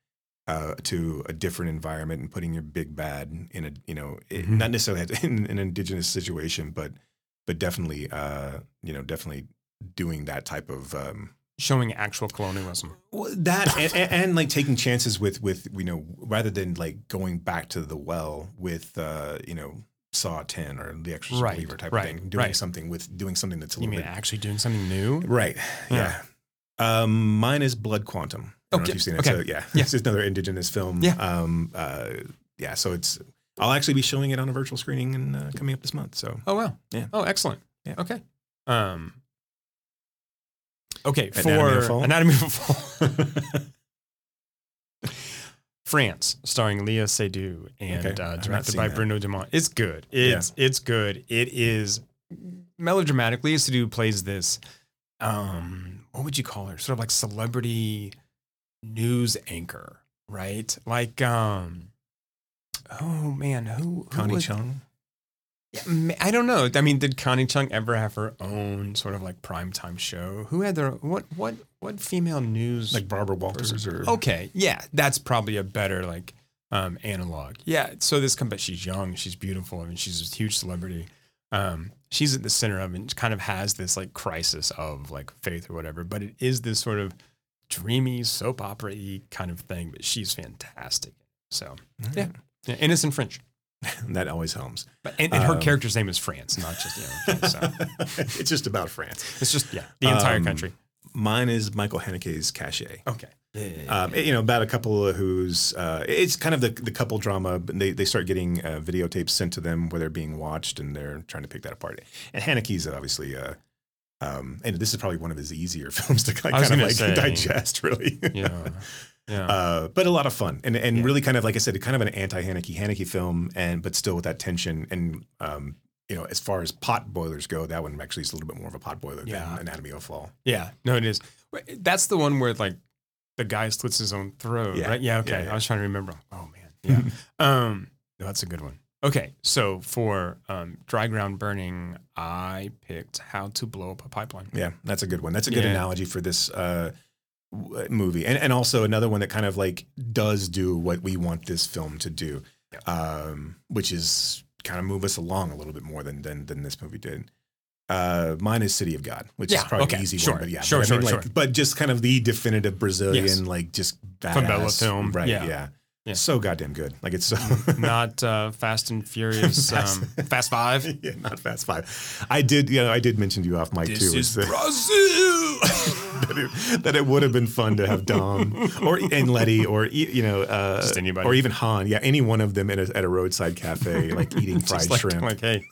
Speaker 2: Uh, to a different environment and putting your big bad in a you know it-
Speaker 1: Mhm.
Speaker 2: not necessarily <laughs> in an indigenous situation but but definitely uh you know definitely doing that type of um
Speaker 1: showing actual colonialism.
Speaker 2: well, that and, and, and like taking chances with with you know rather than like going back to the well with uh you know Saw Ten or The Exorcist
Speaker 1: Right,
Speaker 2: Believer type
Speaker 1: right,
Speaker 2: of thing, doing
Speaker 1: right.
Speaker 2: something with doing something that's a
Speaker 1: You
Speaker 2: little
Speaker 1: mean
Speaker 2: bit
Speaker 1: actually doing something new?
Speaker 2: right. Yeah. Um, mine is Blood Quantum. I don't know
Speaker 1: Okay,
Speaker 2: if you've seen it.
Speaker 1: okay.
Speaker 2: So yeah,
Speaker 1: Yeah.
Speaker 2: it's another indigenous film.
Speaker 1: Yeah.
Speaker 2: Um. Uh. Yeah. So it's. I'll actually be showing it on a virtual screening and uh, coming up this month. So
Speaker 1: Oh wow.
Speaker 2: Yeah.
Speaker 1: Oh, excellent.
Speaker 2: Yeah.
Speaker 1: Okay. Um. Okay.
Speaker 2: Anatomy
Speaker 1: for
Speaker 2: of a Fall?
Speaker 1: Anatomy of a Fall. <laughs> <laughs> France, starring Léa Seydoux and
Speaker 2: Okay,
Speaker 1: uh, directed by
Speaker 2: that.
Speaker 1: Bruno Dumont. It's good. It's it's good. It is melodramatic. Léa Seydoux plays this. Um, what would you call her? Sort of like celebrity news anchor, right? Like um. Oh man, who, who
Speaker 2: Connie
Speaker 1: was-
Speaker 2: Chung.
Speaker 1: yeah, I don't know. I mean, did Connie Chung ever have her own sort of like primetime show? Who had their what what what female news
Speaker 2: Like Barbara Walters or
Speaker 1: Okay, yeah, that's probably a better like um analog. Yeah, so this but she's young, she's beautiful. I mean, she's a huge celebrity. Um she's at the center of and kind of has this like crisis of like faith or whatever, but it is this sort of dreamy soap opera kind of thing, but she's fantastic. So, yeah. yeah. Innocent French. <laughs>
Speaker 2: that always helps.
Speaker 1: But and, and her
Speaker 2: Um,
Speaker 1: character's name is France, not just you know. so <laughs>
Speaker 2: it's just about France.
Speaker 1: it's just yeah, the entire
Speaker 2: Um,
Speaker 1: country.
Speaker 2: Mine is Michael Haneke's Caché.
Speaker 1: Okay.
Speaker 2: Um, you know, about a couple who's uh, it's kind of the the couple drama. But they they start getting uh, videotapes sent to them where they're being watched, and they're trying to pick that apart. And Haneke's obviously, uh, um, and this is probably one of his easier <laughs> films to kind
Speaker 1: I was
Speaker 2: of like
Speaker 1: say.
Speaker 2: digest, really.
Speaker 1: Yeah. <laughs> Yeah.
Speaker 2: Uh, but a lot of fun, and and really kind of like I said, kind of an anti Haneke Haneke film, and but still with that tension. And um, you know, as far as pot boilers go, that one actually is a little bit more of a pot boiler
Speaker 1: Yeah.
Speaker 2: than Anatomy of a Fall.
Speaker 1: Yeah, no, it is. That's the one where like the guy slits his own throat,
Speaker 2: Yeah.
Speaker 1: right? Yeah, okay.
Speaker 2: Yeah, yeah.
Speaker 1: I was trying to remember. Oh man, yeah. <laughs> um, no, that's a good one. Okay, so for um, dry ground burning, I picked how to blow up a pipeline.
Speaker 2: Yeah, that's a good one. That's a good analogy for this uh, w- movie, and and also another one that kind of like does do what we want this film to do, um, which is kind of move us along a little bit more than than than this movie did. Uh, mine is City of God, which
Speaker 1: Yeah,
Speaker 2: is probably
Speaker 1: okay,
Speaker 2: an easy
Speaker 1: sure,
Speaker 2: one, but yeah,
Speaker 1: sure,
Speaker 2: but, I
Speaker 1: sure,
Speaker 2: mean, like,
Speaker 1: sure.
Speaker 2: but just kind of the definitive Brazilian,
Speaker 1: Yes.
Speaker 2: like just badass,
Speaker 1: film,
Speaker 2: right?
Speaker 1: yeah.
Speaker 2: Yeah.
Speaker 1: Yeah.
Speaker 2: so goddamn good. Like it's so <laughs>
Speaker 1: Not uh, Fast and Furious, <laughs>
Speaker 2: Fast-
Speaker 1: um, Fast Five. <laughs>
Speaker 2: yeah, not Fast Five. I did, you know, I did mention to you off mic
Speaker 1: This
Speaker 2: too.
Speaker 1: is
Speaker 2: that-
Speaker 1: Brazil.
Speaker 2: that, it, that it would have been fun to have Dom or and Letty or you know uh,
Speaker 1: Just anybody.
Speaker 2: or even Han. Yeah, any one of them at a, at a roadside cafe, like eating fried
Speaker 1: like,
Speaker 2: shrimp
Speaker 1: Like, hey,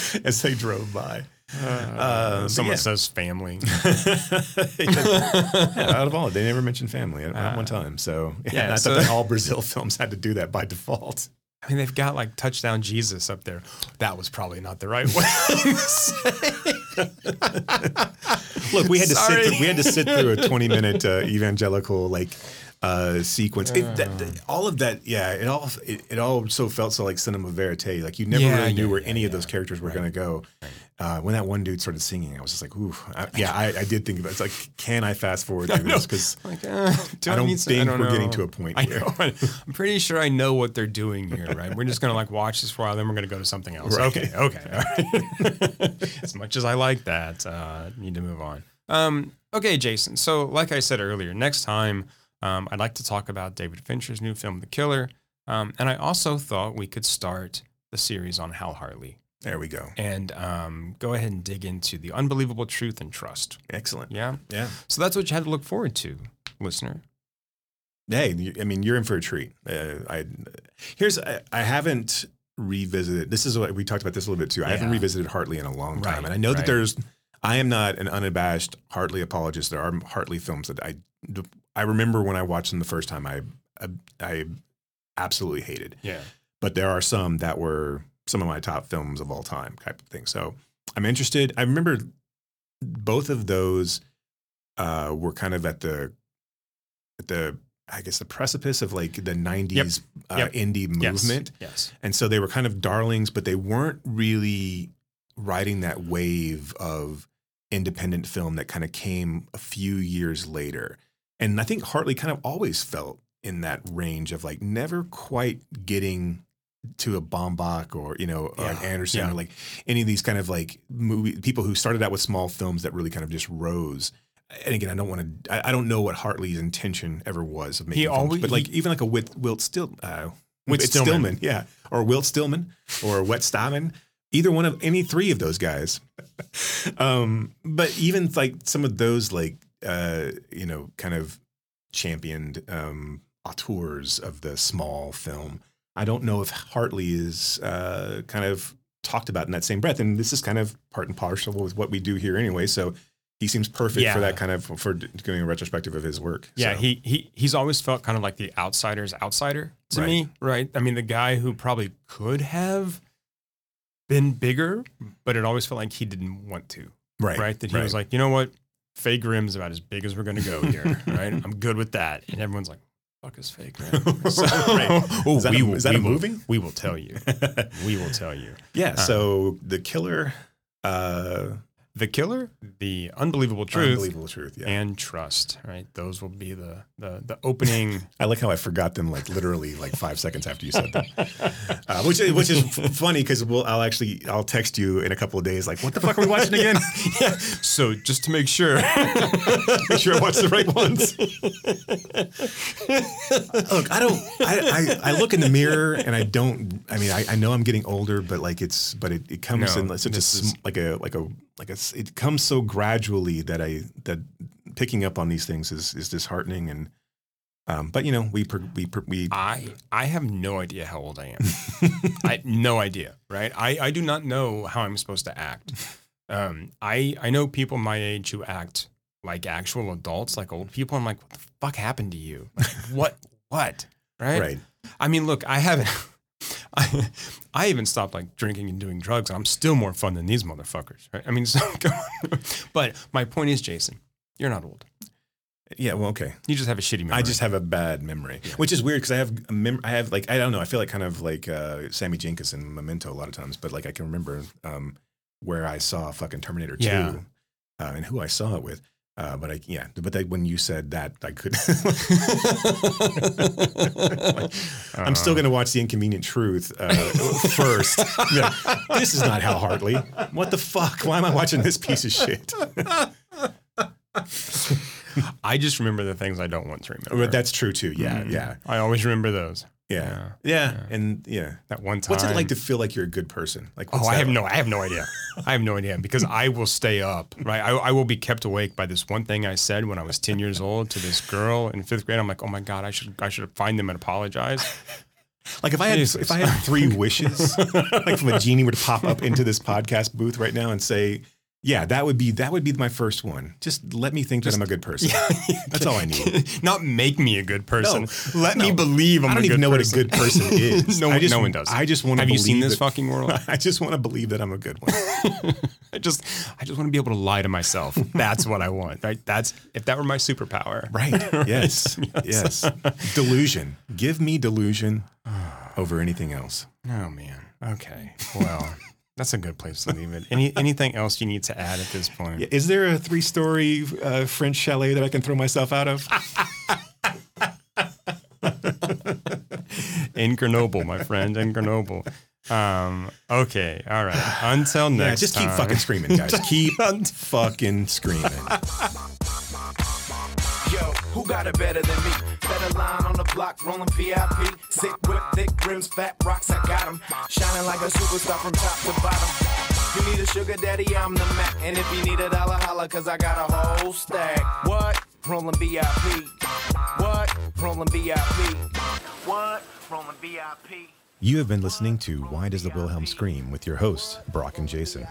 Speaker 1: <laughs>
Speaker 2: as they drove by. Uh, but
Speaker 1: someone
Speaker 2: yeah.
Speaker 1: says family. <laughs>
Speaker 2: yeah, out of all, they never mentioned family at, at one time. So <laughs> yeah, I
Speaker 1: so-
Speaker 2: thought that all Brazil films had to do that by default.
Speaker 1: I mean, they've got like touchdown Jesus up there. That was probably not the right way.
Speaker 2: Look, we had to sit. Through, we had to sit through a twenty-minute uh, evangelical like uh, sequence. It, that, that- all of that, yeah, it all it, it all so felt so like cinema verite. Like you never
Speaker 1: Yeah,
Speaker 2: really knew where
Speaker 1: yeah,
Speaker 2: any of those characters were going to go. Uh, when that one dude started singing, I was just like, "Ooh, I, yeah." I, I did think about. it. It's like, can I fast forward <laughs> through this? Because
Speaker 1: Like, uh, do
Speaker 2: I don't
Speaker 1: need to-
Speaker 2: think
Speaker 1: don't
Speaker 2: we're getting to a point <laughs>
Speaker 1: I
Speaker 2: here.
Speaker 1: know. I'm pretty sure I know what they're doing here, right? We're just gonna like watch this for a while, then we're gonna go to something else.
Speaker 2: Right.
Speaker 1: Okay, okay. right. <laughs> as much as I like that, uh, need to move on. Um, okay, Jason. So, like I said earlier, next time um, I'd like to talk about David Fincher's new film, The Killer, um, and I also thought we could start the series on Hal Hartley
Speaker 2: there we go.
Speaker 1: and um, go ahead and dig into the unbelievable truth and trust.
Speaker 2: Excellent.
Speaker 1: Yeah.
Speaker 2: Yeah.
Speaker 1: So that's what you had to look forward to, listener.
Speaker 2: Hey, I mean, you're in for a treat. Uh, I here's I, I haven't revisited. This is what we talked about this a little bit too. I haven't revisited Hartley in a long time,
Speaker 1: Right,
Speaker 2: and I know that there's. I am not an unabashed Hartley apologist. There are Hartley films that I I remember when I watched them the first time. I I, I absolutely hated.
Speaker 1: Yeah.
Speaker 2: but there are some that were some of my top films of all time type of thing. So I'm interested. I remember both of those uh, were kind of at the at the I guess the precipice of like the 90s Uh,
Speaker 1: Yep.
Speaker 2: indie
Speaker 1: Yes.
Speaker 2: movement.
Speaker 1: Yes.
Speaker 2: And so they were kind of darlings, but they weren't really riding that wave of independent film that kind of came a few years later. And I think Hartley kind of always felt in that range of like never quite getting to a Baumbach or you know or an Anderson
Speaker 1: yeah.
Speaker 2: or like any of these kind of like movie people who started out with small films that really kind of just rose. And again, I don't want to. I, I don't know what Hartley's intention ever was of making films,
Speaker 1: always-
Speaker 2: but like
Speaker 1: he-
Speaker 2: even like a Wilt, Wilt Still, uh,
Speaker 1: Wilt Stillman.
Speaker 2: Stillman, yeah, or Wilt Stillman or Wet Stamen, either one of any three of those guys. <laughs> um, but even like some of those, like uh, you know, kind of championed um, auteurs of the small film. I don't know if Hartley is uh, kind of talked about in that same breath, and this is kind of part and parcel with what we do here anyway. So he seems perfect
Speaker 1: Yeah.
Speaker 2: for that kind of for doing a retrospective of his work.
Speaker 1: Yeah,
Speaker 2: So,
Speaker 1: he he he's always felt kind of like the outsider's outsider to
Speaker 2: Right.
Speaker 1: me, right? I mean, the guy who probably could have been bigger, but it always felt like he didn't want to,
Speaker 2: right,
Speaker 1: right? That he was like, you know what, Fay Grim's about as big as we're gonna go <laughs> here, right? I'm good with that, and everyone's like, "Fuck is Fay Grim?" <laughs> So,
Speaker 2: Right.
Speaker 1: oh,
Speaker 2: Is that
Speaker 1: we
Speaker 2: a-
Speaker 1: will,
Speaker 2: is that
Speaker 1: we
Speaker 2: a
Speaker 1: will-
Speaker 2: movie?
Speaker 1: We will tell you. we will tell you. <laughs>
Speaker 2: yeah.
Speaker 1: Uh,
Speaker 2: So the killer, uh,
Speaker 1: The killer, the unbelievable truth,
Speaker 2: unbelievable truth. Yeah.
Speaker 1: and trust, right? Those will be the the the opening. <laughs>
Speaker 2: I like how I forgot them like literally like five seconds after you said that, <laughs> uh, which is, which is funny because we'll I'll actually I'll text you in a couple of days like what the fuck are we <laughs> watching again?
Speaker 1: yeah. So just to make sure.
Speaker 2: Make sure I watch the right ones. Look, I don't. I, I, I look in the mirror and I don't. I mean, I, I know I'm getting older, but like it's but it, it comes
Speaker 1: No,
Speaker 2: in such a sm-
Speaker 1: is-
Speaker 2: like a like a like it's, it comes so gradually that I that picking up on these things is is disheartening and um, but you know we per, we per, we
Speaker 1: I I have no idea how old I am. <laughs> I no idea, right? I I do not know how I'm supposed to act. Um, I I know people my age who act like actual adults, like old people. I'm like, what the fuck happened to you? Like, what what? Right?
Speaker 2: Right.
Speaker 1: I mean, look, I haven't. <laughs> I, I even stopped like drinking and doing drugs. and I'm still more fun than these motherfuckers. Right? I mean, <laughs> so, but my point is, Jason, you're not old.
Speaker 2: yeah well okay
Speaker 1: You just have a shitty memory.
Speaker 2: I just have a bad memory, which is weird because I have a mem- I have like I don't know I feel like kind of like uh, Sammy Jankis in Memento a lot of times, but like I can remember um, where I saw fucking Terminator Two uh, and who I saw it with. Uh, but I yeah, but that, when you said that, I could. <laughs> I'm still gonna watch The Inconvenient Truth uh, first. <laughs> This is not Hal Hartley. What the fuck? Why am I watching this piece of shit? <laughs>
Speaker 1: I just remember the things I don't want to remember.
Speaker 2: But that's true too. Yeah,
Speaker 1: Mm.
Speaker 2: yeah,
Speaker 1: I always remember those.
Speaker 2: Yeah, yeah, and yeah.
Speaker 1: That one time.
Speaker 2: What's it like to feel like you're a good person? Like,
Speaker 1: Oh, I have
Speaker 2: like?
Speaker 1: no, I have no idea. I have no idea because I will stay up, right? I, I will be kept awake by this one thing I said when I was ten years old to this girl in fifth grade. I'm like, oh my god, I should, I should find them and apologize. <laughs>
Speaker 2: Like if I had
Speaker 1: Jesus.
Speaker 2: if I had three wishes, like if a genie were to pop up into this podcast booth right now and say, "Yeah, that would be that would be my first one." Just let me think that I'm a good person. <laughs> That's all I need. <laughs>
Speaker 1: Not make me a good person.
Speaker 2: No,
Speaker 1: Let me believe I'm
Speaker 2: I don't
Speaker 1: a
Speaker 2: even know
Speaker 1: person.
Speaker 2: what a good person <laughs> is.
Speaker 1: no,
Speaker 2: just,
Speaker 1: no one does.
Speaker 2: I just want to.
Speaker 1: Have you seen this
Speaker 2: that,
Speaker 1: fucking world?
Speaker 2: I just want to believe that I'm a good one.
Speaker 1: I just, I just want to be able to lie to myself. That's what I want. Right? That's if that were my superpower.
Speaker 2: Right. Yes. yes. Delusion. Give me delusion over anything else.
Speaker 1: Oh man. Okay. Well, that's a good place to leave it. Any <laughs> anything else you need to add at this point?
Speaker 2: Is there a three-story uh, French chalet that I can throw myself out of? <laughs>
Speaker 1: in Grenoble, my friend, in Grenoble. Um, okay, all right. Until next
Speaker 2: yeah, just keep
Speaker 1: time. <laughs>
Speaker 2: fucking screaming, guys. Keep fucking screaming.
Speaker 11: Yo, who got it better than me? Better line on the block, rolling VIP. Sick whip, thick rims, fat rocks, I got 'em. Shining like a superstar from top to bottom. You need a sugar daddy, I'm the Mac. And if you need a dollar, holla, cause I got a whole stack. What? Rolling VIP. What? Rolling VIP. What? Rolling VIP.
Speaker 2: You have been listening to Why Does the Wilhelm Scream with your hosts, Brock and Jason.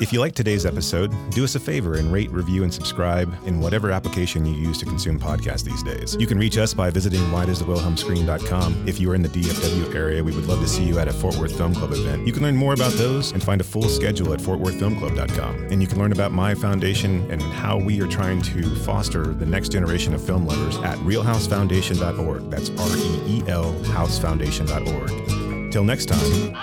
Speaker 2: If you liked today's episode, do us a favor and rate, review, and subscribe in whatever application you use to consume podcasts these days. You can reach us by visiting whydoesthewilhelmscream.com. If you are in the DFW area, we would love to see you at a Fort Worth Film Club event. You can learn more about those and find a full schedule at fortworthfilmclub.com. And you can learn about my foundation and how we are trying to foster the next generation of film lovers at reelhousefoundation.org. That's R E E L housefoundation.org. Till next time,